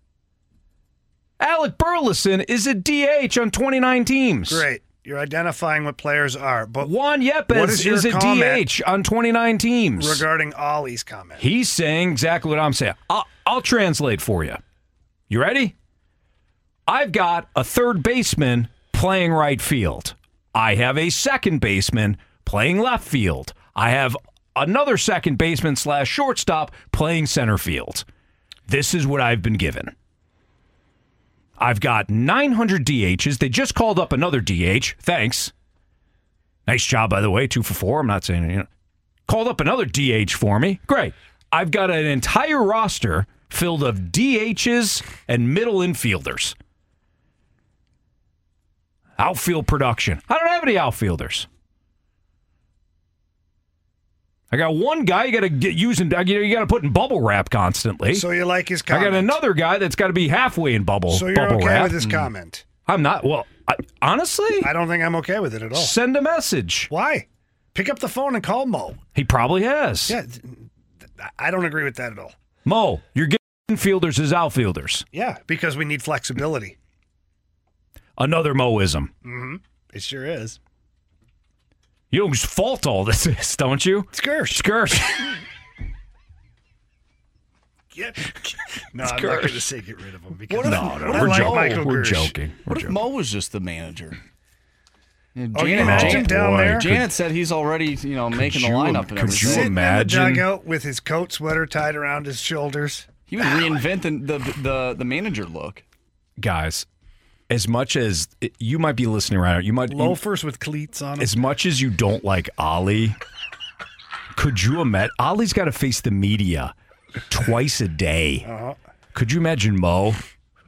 Alec Burleson is a DH on 29 teams. Great. You're identifying what players are. But Juan Yepez is, is a DH on 29 teams. regarding Oli's comment. He's saying exactly what I'm saying. I'll, I'll translate for you. You ready? I've got a third baseman playing right field. I have a second baseman playing left field. I have another second baseman slash shortstop playing center field. This is what I've been given. I've got 900 DHs. They just called up another DH. Thanks. Nice job, by the way. Two for four. I'm not saying, you know. Called up another DH for me. Great. I've got an entire roster filled of DHs and middle infielders. Outfield production. I don't have any outfielders. I got one guy you got to get using. You got to put in bubble wrap constantly. So you like his comment. I got another guy that's got to be halfway in bubble. So you're bubble okay wrap. with his hmm. comment? I'm not. Well, I, honestly, I don't think I'm okay with it at all. send a message. Why? Pick up the phone and call Mo. He probably has. Yeah, I don't agree with that at all. Mo, you're getting infielders as outfielders. Yeah, because we need flexibility. Another Moism. Mm-hmm. It sure is. You know whose fault all this is, don't you? Girsch. Girsch. Get, no, I'm not going to say get rid of him because What if- No, what no, we're like joking. Michael We're joking. We're What if. Mo was just the manager? You Oh, you imagine down boy. there? Janet said he's already, you know, making the lineup and could you everything. Sitting imagine? in the dugout with his coat sweater tied around his shoulders. He would reinvent the, the the the manager look. Guys, as much as you might be listening right now, you might you- Loafers with cleats on them. as much as you don't like Oli, could you imagine? Oli's got to face the media twice a day. Uh-huh. Could you imagine Mo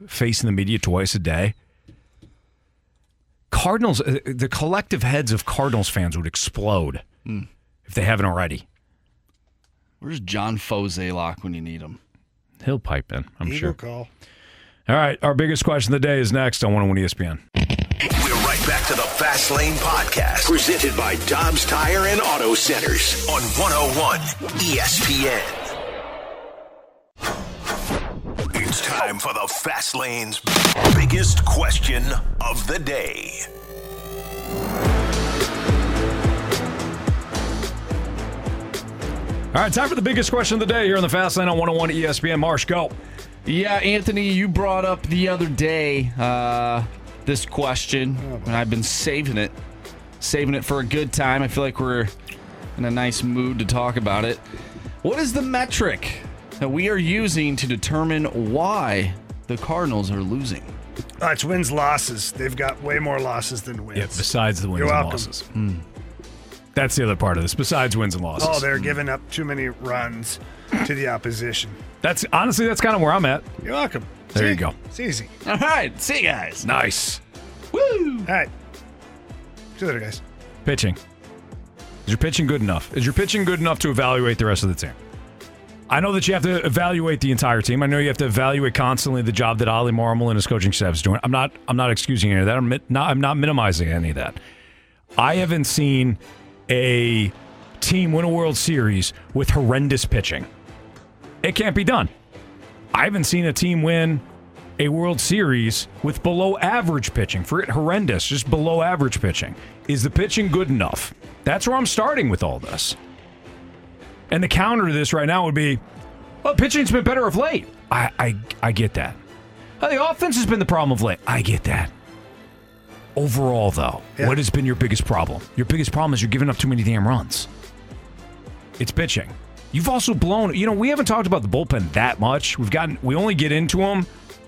facing the media twice a day? Cardinals, uh, the collective heads of Cardinals fans would explode Hmm. if they haven't already. Where's John Mozeliak when you need him? He'll pipe in, I'm Eagle sure. call. All right, our biggest question of the day is next on 101 ESPN. We're right back to the Fast Lane Podcast, presented by Dobbs Tire and Auto Centers on 101 ESPN. It's time for the Fast Lane's biggest question of the day. All right, time for the biggest question of the day here on the Fast Lane on 101 ESPN. Marsh, go. Yeah, Anthony, you brought up the other day uh, this question, and I've been saving it, saving it for a good time. I feel like we're in a nice mood to talk about it. What is the metric that we are using to determine why the Cardinals are losing? Uh, it's wins losses. They've got way more losses than wins. Yeah, besides the wins You're and welcome. losses. That's the other part of this, besides wins and losses. Oh, they're giving up too many runs to the opposition. That's honestly, that's kind of where I'm at. You're welcome. There you go. It's easy. All right, see you guys. Nice. Woo! All right. See you later, guys. Pitching. Is your pitching good enough? Is your pitching good enough to evaluate the rest of the team? I know that you have to evaluate the entire team. I know you have to evaluate constantly the job that Oli Marmol and his coaching staff is doing. I'm not. I'm not excusing any of that. I'm not. I'm not minimizing any of that. I haven't seen a team win a World Series with horrendous pitching. It can't be done. I haven't seen a team win a World Series with below average pitching. For it, horrendous, just below average pitching. Is the pitching good enough? That's where I'm starting with all this. And the counter to this right now would be, well, pitching's been better of late. I I, I get that. The offense has been the problem of late. I get that. Overall, though, Yeah. what has been your biggest problem? Your biggest problem is you're giving up too many damn runs. It's pitching. You've also blown. You know, we haven't talked about the bullpen that much. We've gotten. We only get into them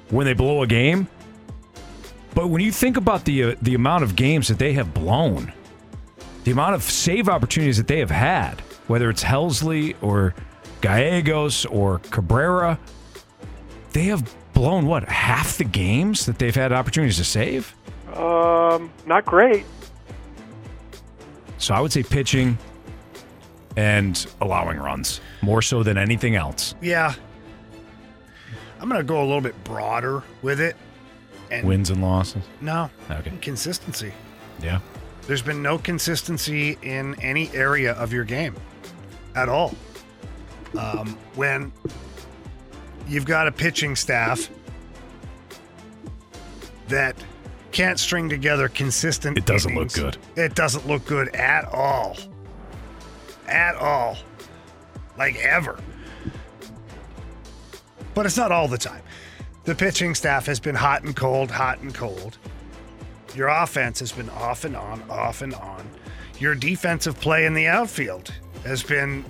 when they blow a game. But when you think about the uh, the amount of games that they have blown, the amount of save opportunities that they have had, whether it's Helsley or Gallegos or Cabrera, they have blown what half the games that they've had opportunities to save. Um, not great. So I would say pitching and allowing runs more so than anything else. Yeah. I'm going to go a little bit broader with it. And Wins and losses. No. Okay. Consistency. Yeah. There's been no consistency in any area of your game at all. Um, when you've got a pitching staff that can't string together consistent. It doesn't look good. It doesn't look good at all. At all. Like ever. But it's not all the time. The pitching staff has been hot and cold, hot and cold. Your offense has been off and on, off and on. Your defensive play in the outfield has been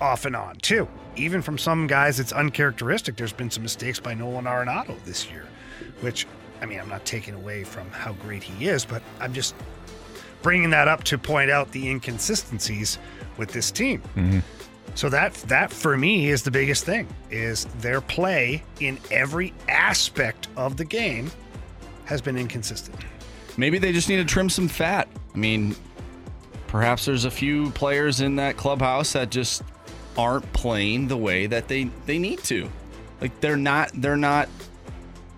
off and on, too. Even from some guys, it's uncharacteristic. There's been some mistakes by Nolan Arenado this year, which, I mean, I'm not taking away from how great he is, but I'm just bringing that up to point out the inconsistencies with this team. Mm-hmm. So that that for me is the biggest thing is their play in every aspect of the game has been inconsistent. Maybe they just need to trim some fat. I mean, perhaps there's a few players in that clubhouse that just aren't playing the way that they they need to. Like they're not they're not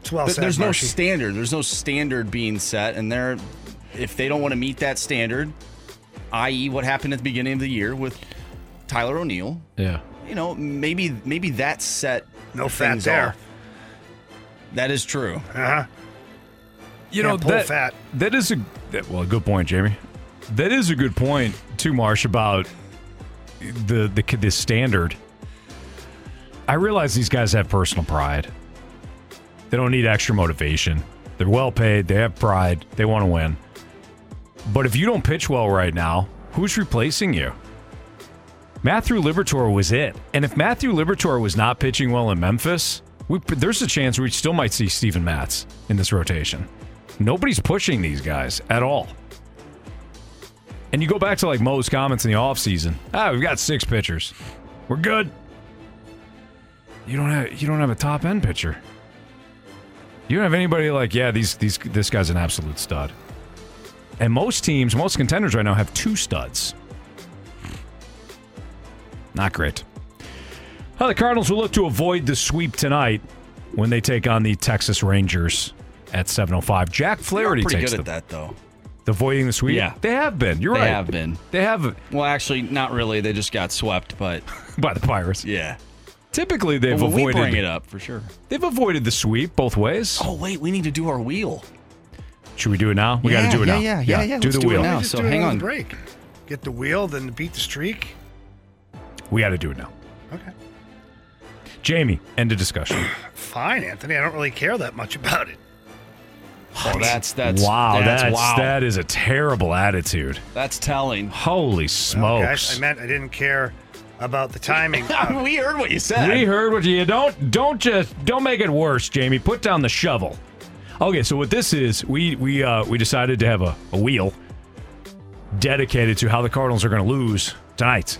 It's well said, there's no standard. There's no standard being set and they're if they don't want to meet that standard, i.e. what happened at the beginning of the year with Tyler O'Neill, Yeah. you know, maybe maybe that set No fat there. off. That is true. Uh-huh. You Can't know that, fat. that is a that, well a good point, Jamie. That is a good point too, Marsh, about the the the standard. I realize these guys have personal pride. They don't need extra motivation. They're well paid. They have pride. They want to win. But if you don't pitch well right now, who's replacing you? Matthew Liberatore was it. And if Matthew Liberatore was not pitching well in Memphis, we, there's a chance we still might see Steven Matz in this rotation. Nobody's pushing these guys at all. And you go back to like Mo's comments in the offseason. Ah, we've got six pitchers. We're good. You don't have you don't have a top end pitcher. You don't have anybody like, yeah, these these this guy's an absolute stud. And most teams, most contenders right now have two studs. Not great. Well, the Cardinals will look to avoid the sweep tonight when they take on the Texas Rangers at 7:05. Jack Flaherty pretty takes good the, at that though. avoiding the sweep. Yeah. they have been. You're they right. have been. They have Well, actually, not really. They just got swept, but by the Pirates. Yeah. Typically, they've Well, we bring it up for sure. They've avoided the sweep both ways. Oh wait, we need to do our wheel. Should we do it now? We got to do it yeah, now. yeah, yeah, yeah, Do let's the do it wheel now. So hang on. break. Get the wheel, then beat the streak. We got to do it now. Okay. Jamie, end of discussion. Fine, Anthony. I don't really care that much about it. Oh, that's that's wow, that's, that's, wow. that is a terrible attitude. That's telling. Holy Okay, smokes! I meant I didn't care about the timing. we heard what you said. We heard what you don't don't just don't make it worse, Jamie. Put down the shovel. Okay, so what this is, we we uh we decided to have a, a wheel dedicated to how the Cardinals are going to lose tonight.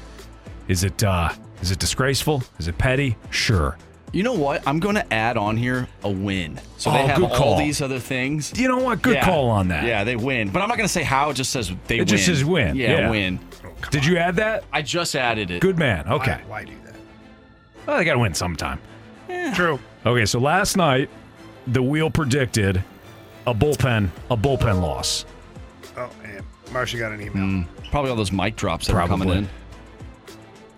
Is it uh is it disgraceful? Is it petty? Sure. You know what? I'm going to add on here a win. So Oh, they have good all call. these other things. You know what? Good Yeah. call on that. Yeah, they win. But I'm not going to say how. It just says they It win. just says win. Yeah, Yeah. win. Did you add that? I just added it. Good man. Okay. Why, why do that? Well, they got to win sometime. True. Okay, so last night the wheel predicted a bullpen a bullpen loss. Oh, and Marcia got an email. Mm, probably all those mic drops that are Probably. coming in.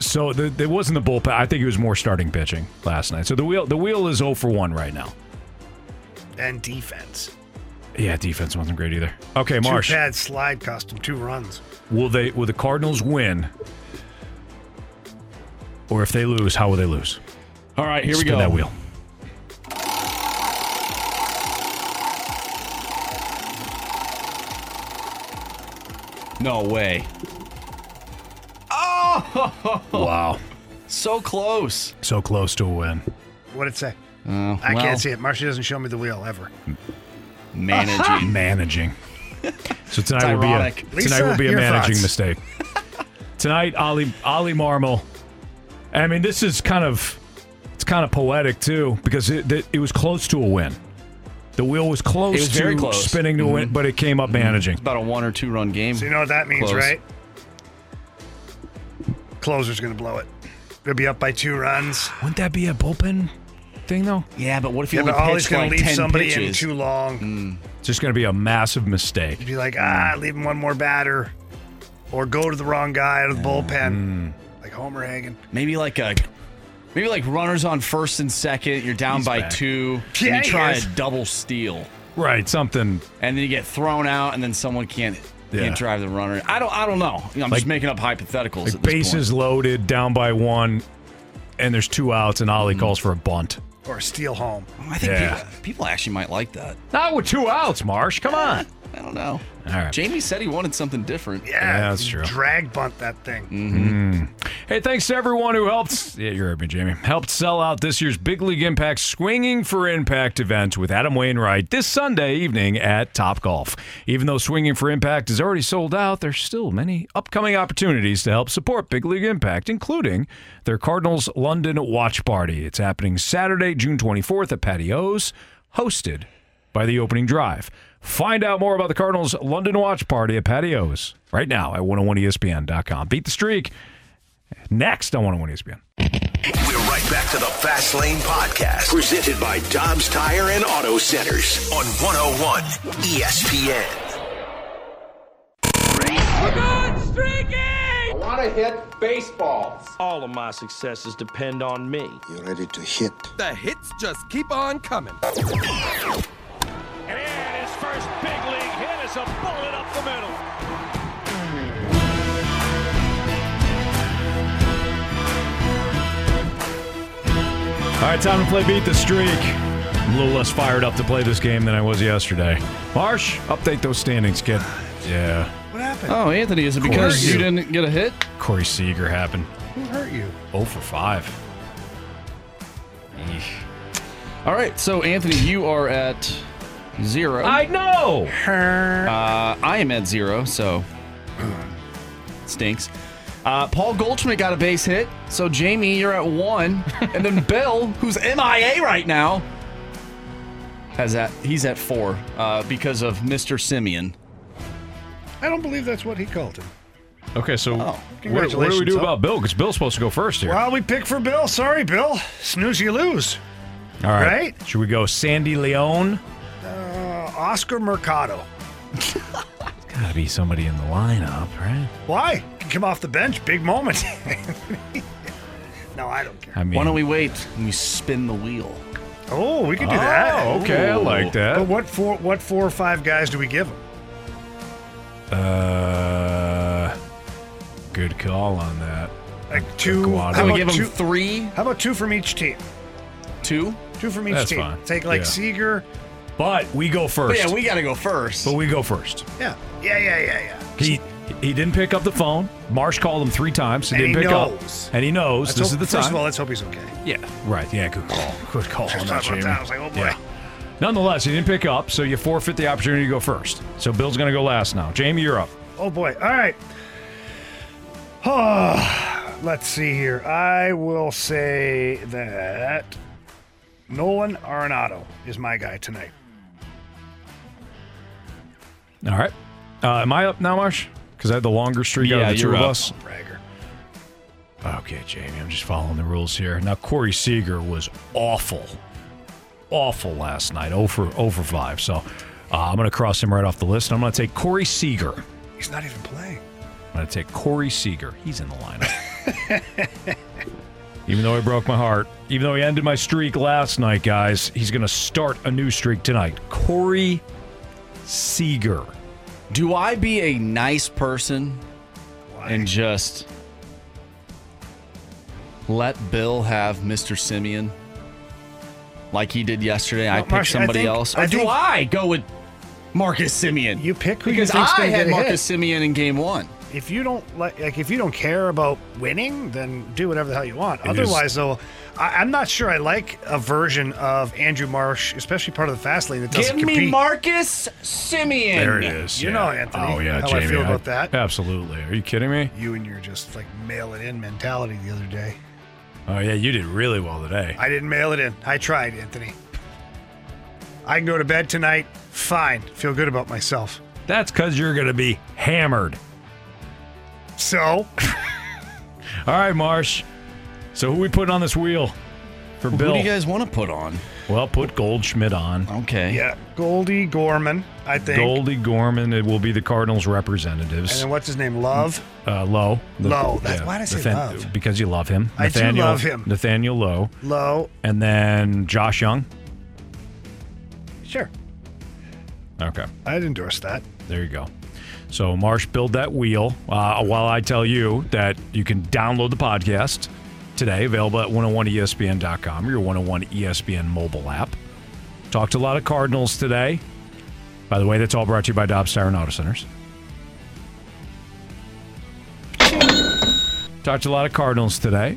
So the, there wasn't the bullpen. I think it was more starting pitching last night. So the wheel the wheel is 0 for 1 right now. And defense. Yeah, defense wasn't great either. Okay, Marsh. Two pad slide cost him two runs. Will they will the Cardinals win? Or if they lose, how will they lose? All right, here we Spin go. that wheel. No way. Oh! Wow. So close. So close to a win. What'd it say? Uh, I well, can't see it. Marcia doesn't show me the wheel ever. Managing. Managing. So tonight It's will be a ironic. tonight Lisa, will be a managing thoughts? mistake. tonight, Oli Oli Marmol. I mean, this is kind of it's kind of poetic too because it it, it was close to a win. The wheel was close was to very close. spinning to win, Mhm. but it came up managing. It's about a one or two run game. So you know what that means, Close. right? Closer's going to blow it. They'll be up by two runs. Wouldn't that be a bullpen thing though? Yeah, but what if you Yeah, but only Oli's pitched going like to leave 10 somebody in pitches? too long. Hmm. It's just going to be a massive mistake. Be like, ah, hmm. leave him one more batter, or go to the wrong guy out of the bullpen, hmm. like Homer Hagen. Maybe like a maybe like runners on first and second. You're down He's by back. two. Yeah, and he you try is. a double steal, Right, something. and then you get thrown out, and then someone can't Yeah. can't drive the runner. I don't I don't know. You know, I'm Like- just making up hypotheticals. Like at this bases loaded, down by one, and there's two outs, and Ollie calls for a bunt. Or a steal home. I think Yeah. people, people actually might like that. Not with two outs, Marsh. Come on. I don't know. All right. Jamie said he wanted something different. Yeah, that's true. Drag bunt that thing. Mm. Hey, thanks to everyone who helped. Yeah, you're me, Jamie. Helped sell out this year's Big League Impact Swinging for Impact event with Adam Wainwright this Sunday evening at Top Golf. Even though Swinging for Impact is already sold out, there's still many upcoming opportunities to help support Big League Impact, including their Cardinals London Watch Party. It's happening Saturday, June 24th at Paddy O's, hosted by the opening drive. Find out more about the Cardinals London Watch Party at Paddy O's right now at 101ESPN.com. Beat the streak. Next on 101 ESPN. We're right back to the Fast Lane Podcast, presented by Dobbs Tire and Auto Centers on 101 ESPN. We're going streaking! I want to hit baseballs. All of my successes depend on me. You ready to hit? The hits just keep on coming. And his first big league hit is a bullet up the middle. All right, time to play Beat the Streak. I'm a little less fired up to play this game than I was yesterday. Marsh, update those standings, kid. Yeah. What happened? Oh, Anthony, is it Corey because you you. didn't get a hit? Corey Seager happened. Who hurt you? 0 for 5. All right, so Anthony, you are at zero. I know. Uh, I am at zero, so stinks. Uh, Paul Goldschmidt got a base hit, so Jamie, you're at one, and then Bill, who's MIA right now, has that. He's at four uh, because of Mr. Semien. I don't believe that's what he called him. Okay, so what, what do we do huh? about Bill? Because Bill's supposed to go first here. Well, we pick for Bill. Sorry, Bill. Snooze, you lose. All right. right? Should we go Sandy Leone? Oscar Mercado. Gotta be somebody in the lineup, right? Why? Can come off the bench. Big moment. no, I don't care. I mean, Why don't we wait and we spin the wheel? Oh, we could do Oh, that. okay, I like that. But what four? What four or five guys do we give him? Uh, good call on that. Like two. Guado. How we about give him two? three, How about two from each team? two. Two from each That's team. fine. Take like Yeah. Seager. But we go But first. yeah, we got to go first. but we go first. Yeah. Yeah. Yeah. Yeah. Yeah. He he didn't pick up the phone. Marsh called him three times. He And didn't he pick knows. up. And he knows Let's this hope- is the First time. of all, let's hope he's okay. yeah, right. Yeah, good call. Oh. Good call on that, Jamie. that. I was like, oh boy. Yeah. Nonetheless, he didn't pick up, so you forfeit the opportunity to go first. So Bill's going to go last now. Jamie, you're up. Oh boy. All right. Oh, let's see here. I will say that Nolan Arenado is my guy tonight. All right. Uh, am I up now, Marsh? Because I had the longer streak out Yeah, of the two you're of up. us. Bragger. Okay, Jamie, I'm just following the rules here. Now, Corey Seager was awful, awful last night, 0 for, 0 for 5. So uh, I'm going to cross him right off the list. I'm going to take Corey Seager. He's not even playing. I'm going to take Corey Seager. He's in the lineup. even though he broke my heart, even though he ended my streak last night, guys, he's going to start a new streak tonight. Corey Seager. Do I be a nice person and just let Bill have Mr. Semien like he did yesterday? I pick Marsh, I somebody think- else. I Or do think- I go with Marcus Semien? You pick who because you think's I had get Marcus hit. Simeon in game one. if you don't like, like if you don't care about winning, then do whatever the hell you want. It Otherwise, though, I, I'm not sure I like a version of Andrew Marsh, especially part of the fast lane that doesn't Give me compete. Marcus Semien. There it is. You yeah. know, Anthony, Oh yeah, how Jamie. I feel about that. Absolutely. Are you kidding me? You and your just like mail it in mentality the other day. Oh yeah, you did really well today. I didn't mail it in. I tried, Anthony. I can go to bed tonight. Fine. Feel good about myself. That's because you're gonna be hammered. So, All right, Marsh. So who we putting on this wheel for Who Bill? do you guys want to put on? well, put Goldschmidt on. Okay. yeah, Goldie Gorman, I think. Goldie Gorman. It will be the Cardinals representatives. And then what's his name? Love. Uh, Lowe. Lowe. That's- why did I say Love? Because you love him. I do Nathaniel, love him. Nathaniel Lowe. Low. And then Josh Jung. Sure. Okay. I'd endorse that. There you go. So, Marsh, build that wheel uh, while I tell you that you can download the podcast today, available at 101ESPN.com or your 101 ESPN mobile app. Talked to a lot of Cardinals today. By the way, that's all brought to you by Dobbs Tire and Auto Centers. Talked to a lot of Cardinals today.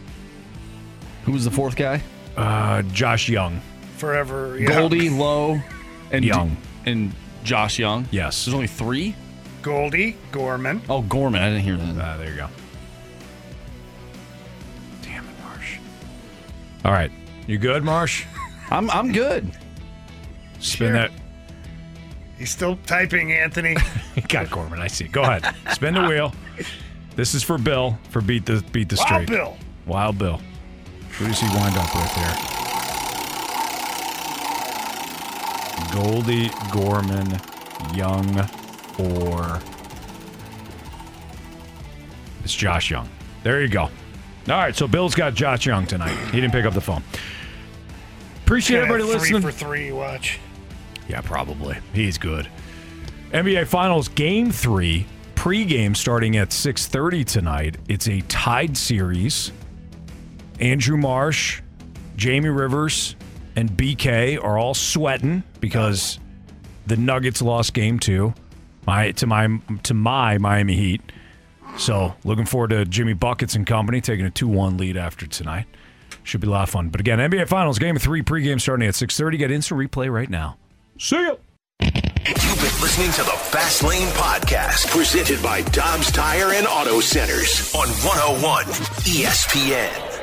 Who was the fourth guy? Uh, Josh Jung. Forever. Yeah. Goldie, Lowe, and Jung. and Josh Jung. Yes. There's only three. Goldie Gorman. Oh, Gorman. I didn't hear that. Ah, there you go. All right. You good, Marsh? I'm I'm good. Spin Sure. that. He's still typing, Anthony. Got Gorman. I see. Go ahead. Spin the wheel. This is for Bill for beat the beat the Streak. Wild. Bill. Wild Bill. Who does he wind up with there? Goldie Gorman, Jung, or it's Josh Jung. There you go. All right, so Bill's got Josh Jung tonight. He didn't pick up the phone. Appreciate everybody three listening. for three. Watch. Yeah, probably. He's good. NBA Finals Game Three pregame starting at 6:30 tonight. It's a tied series. Andrew Marsh, Jamie Rivers, and BK are all sweating because the Nuggets lost Game Two. My to my to my Miami Heat. So looking forward to Jimmy Buckets and company taking a 2-1 lead after tonight. Should be a lot of fun. But again, NBA Finals Game Three pregame starting at 6:30. Get instant replay right now. See ya. You've been listening to the Fast Lane Podcast, presented by Dobbs Tire and Auto Centers on 101 ESPN.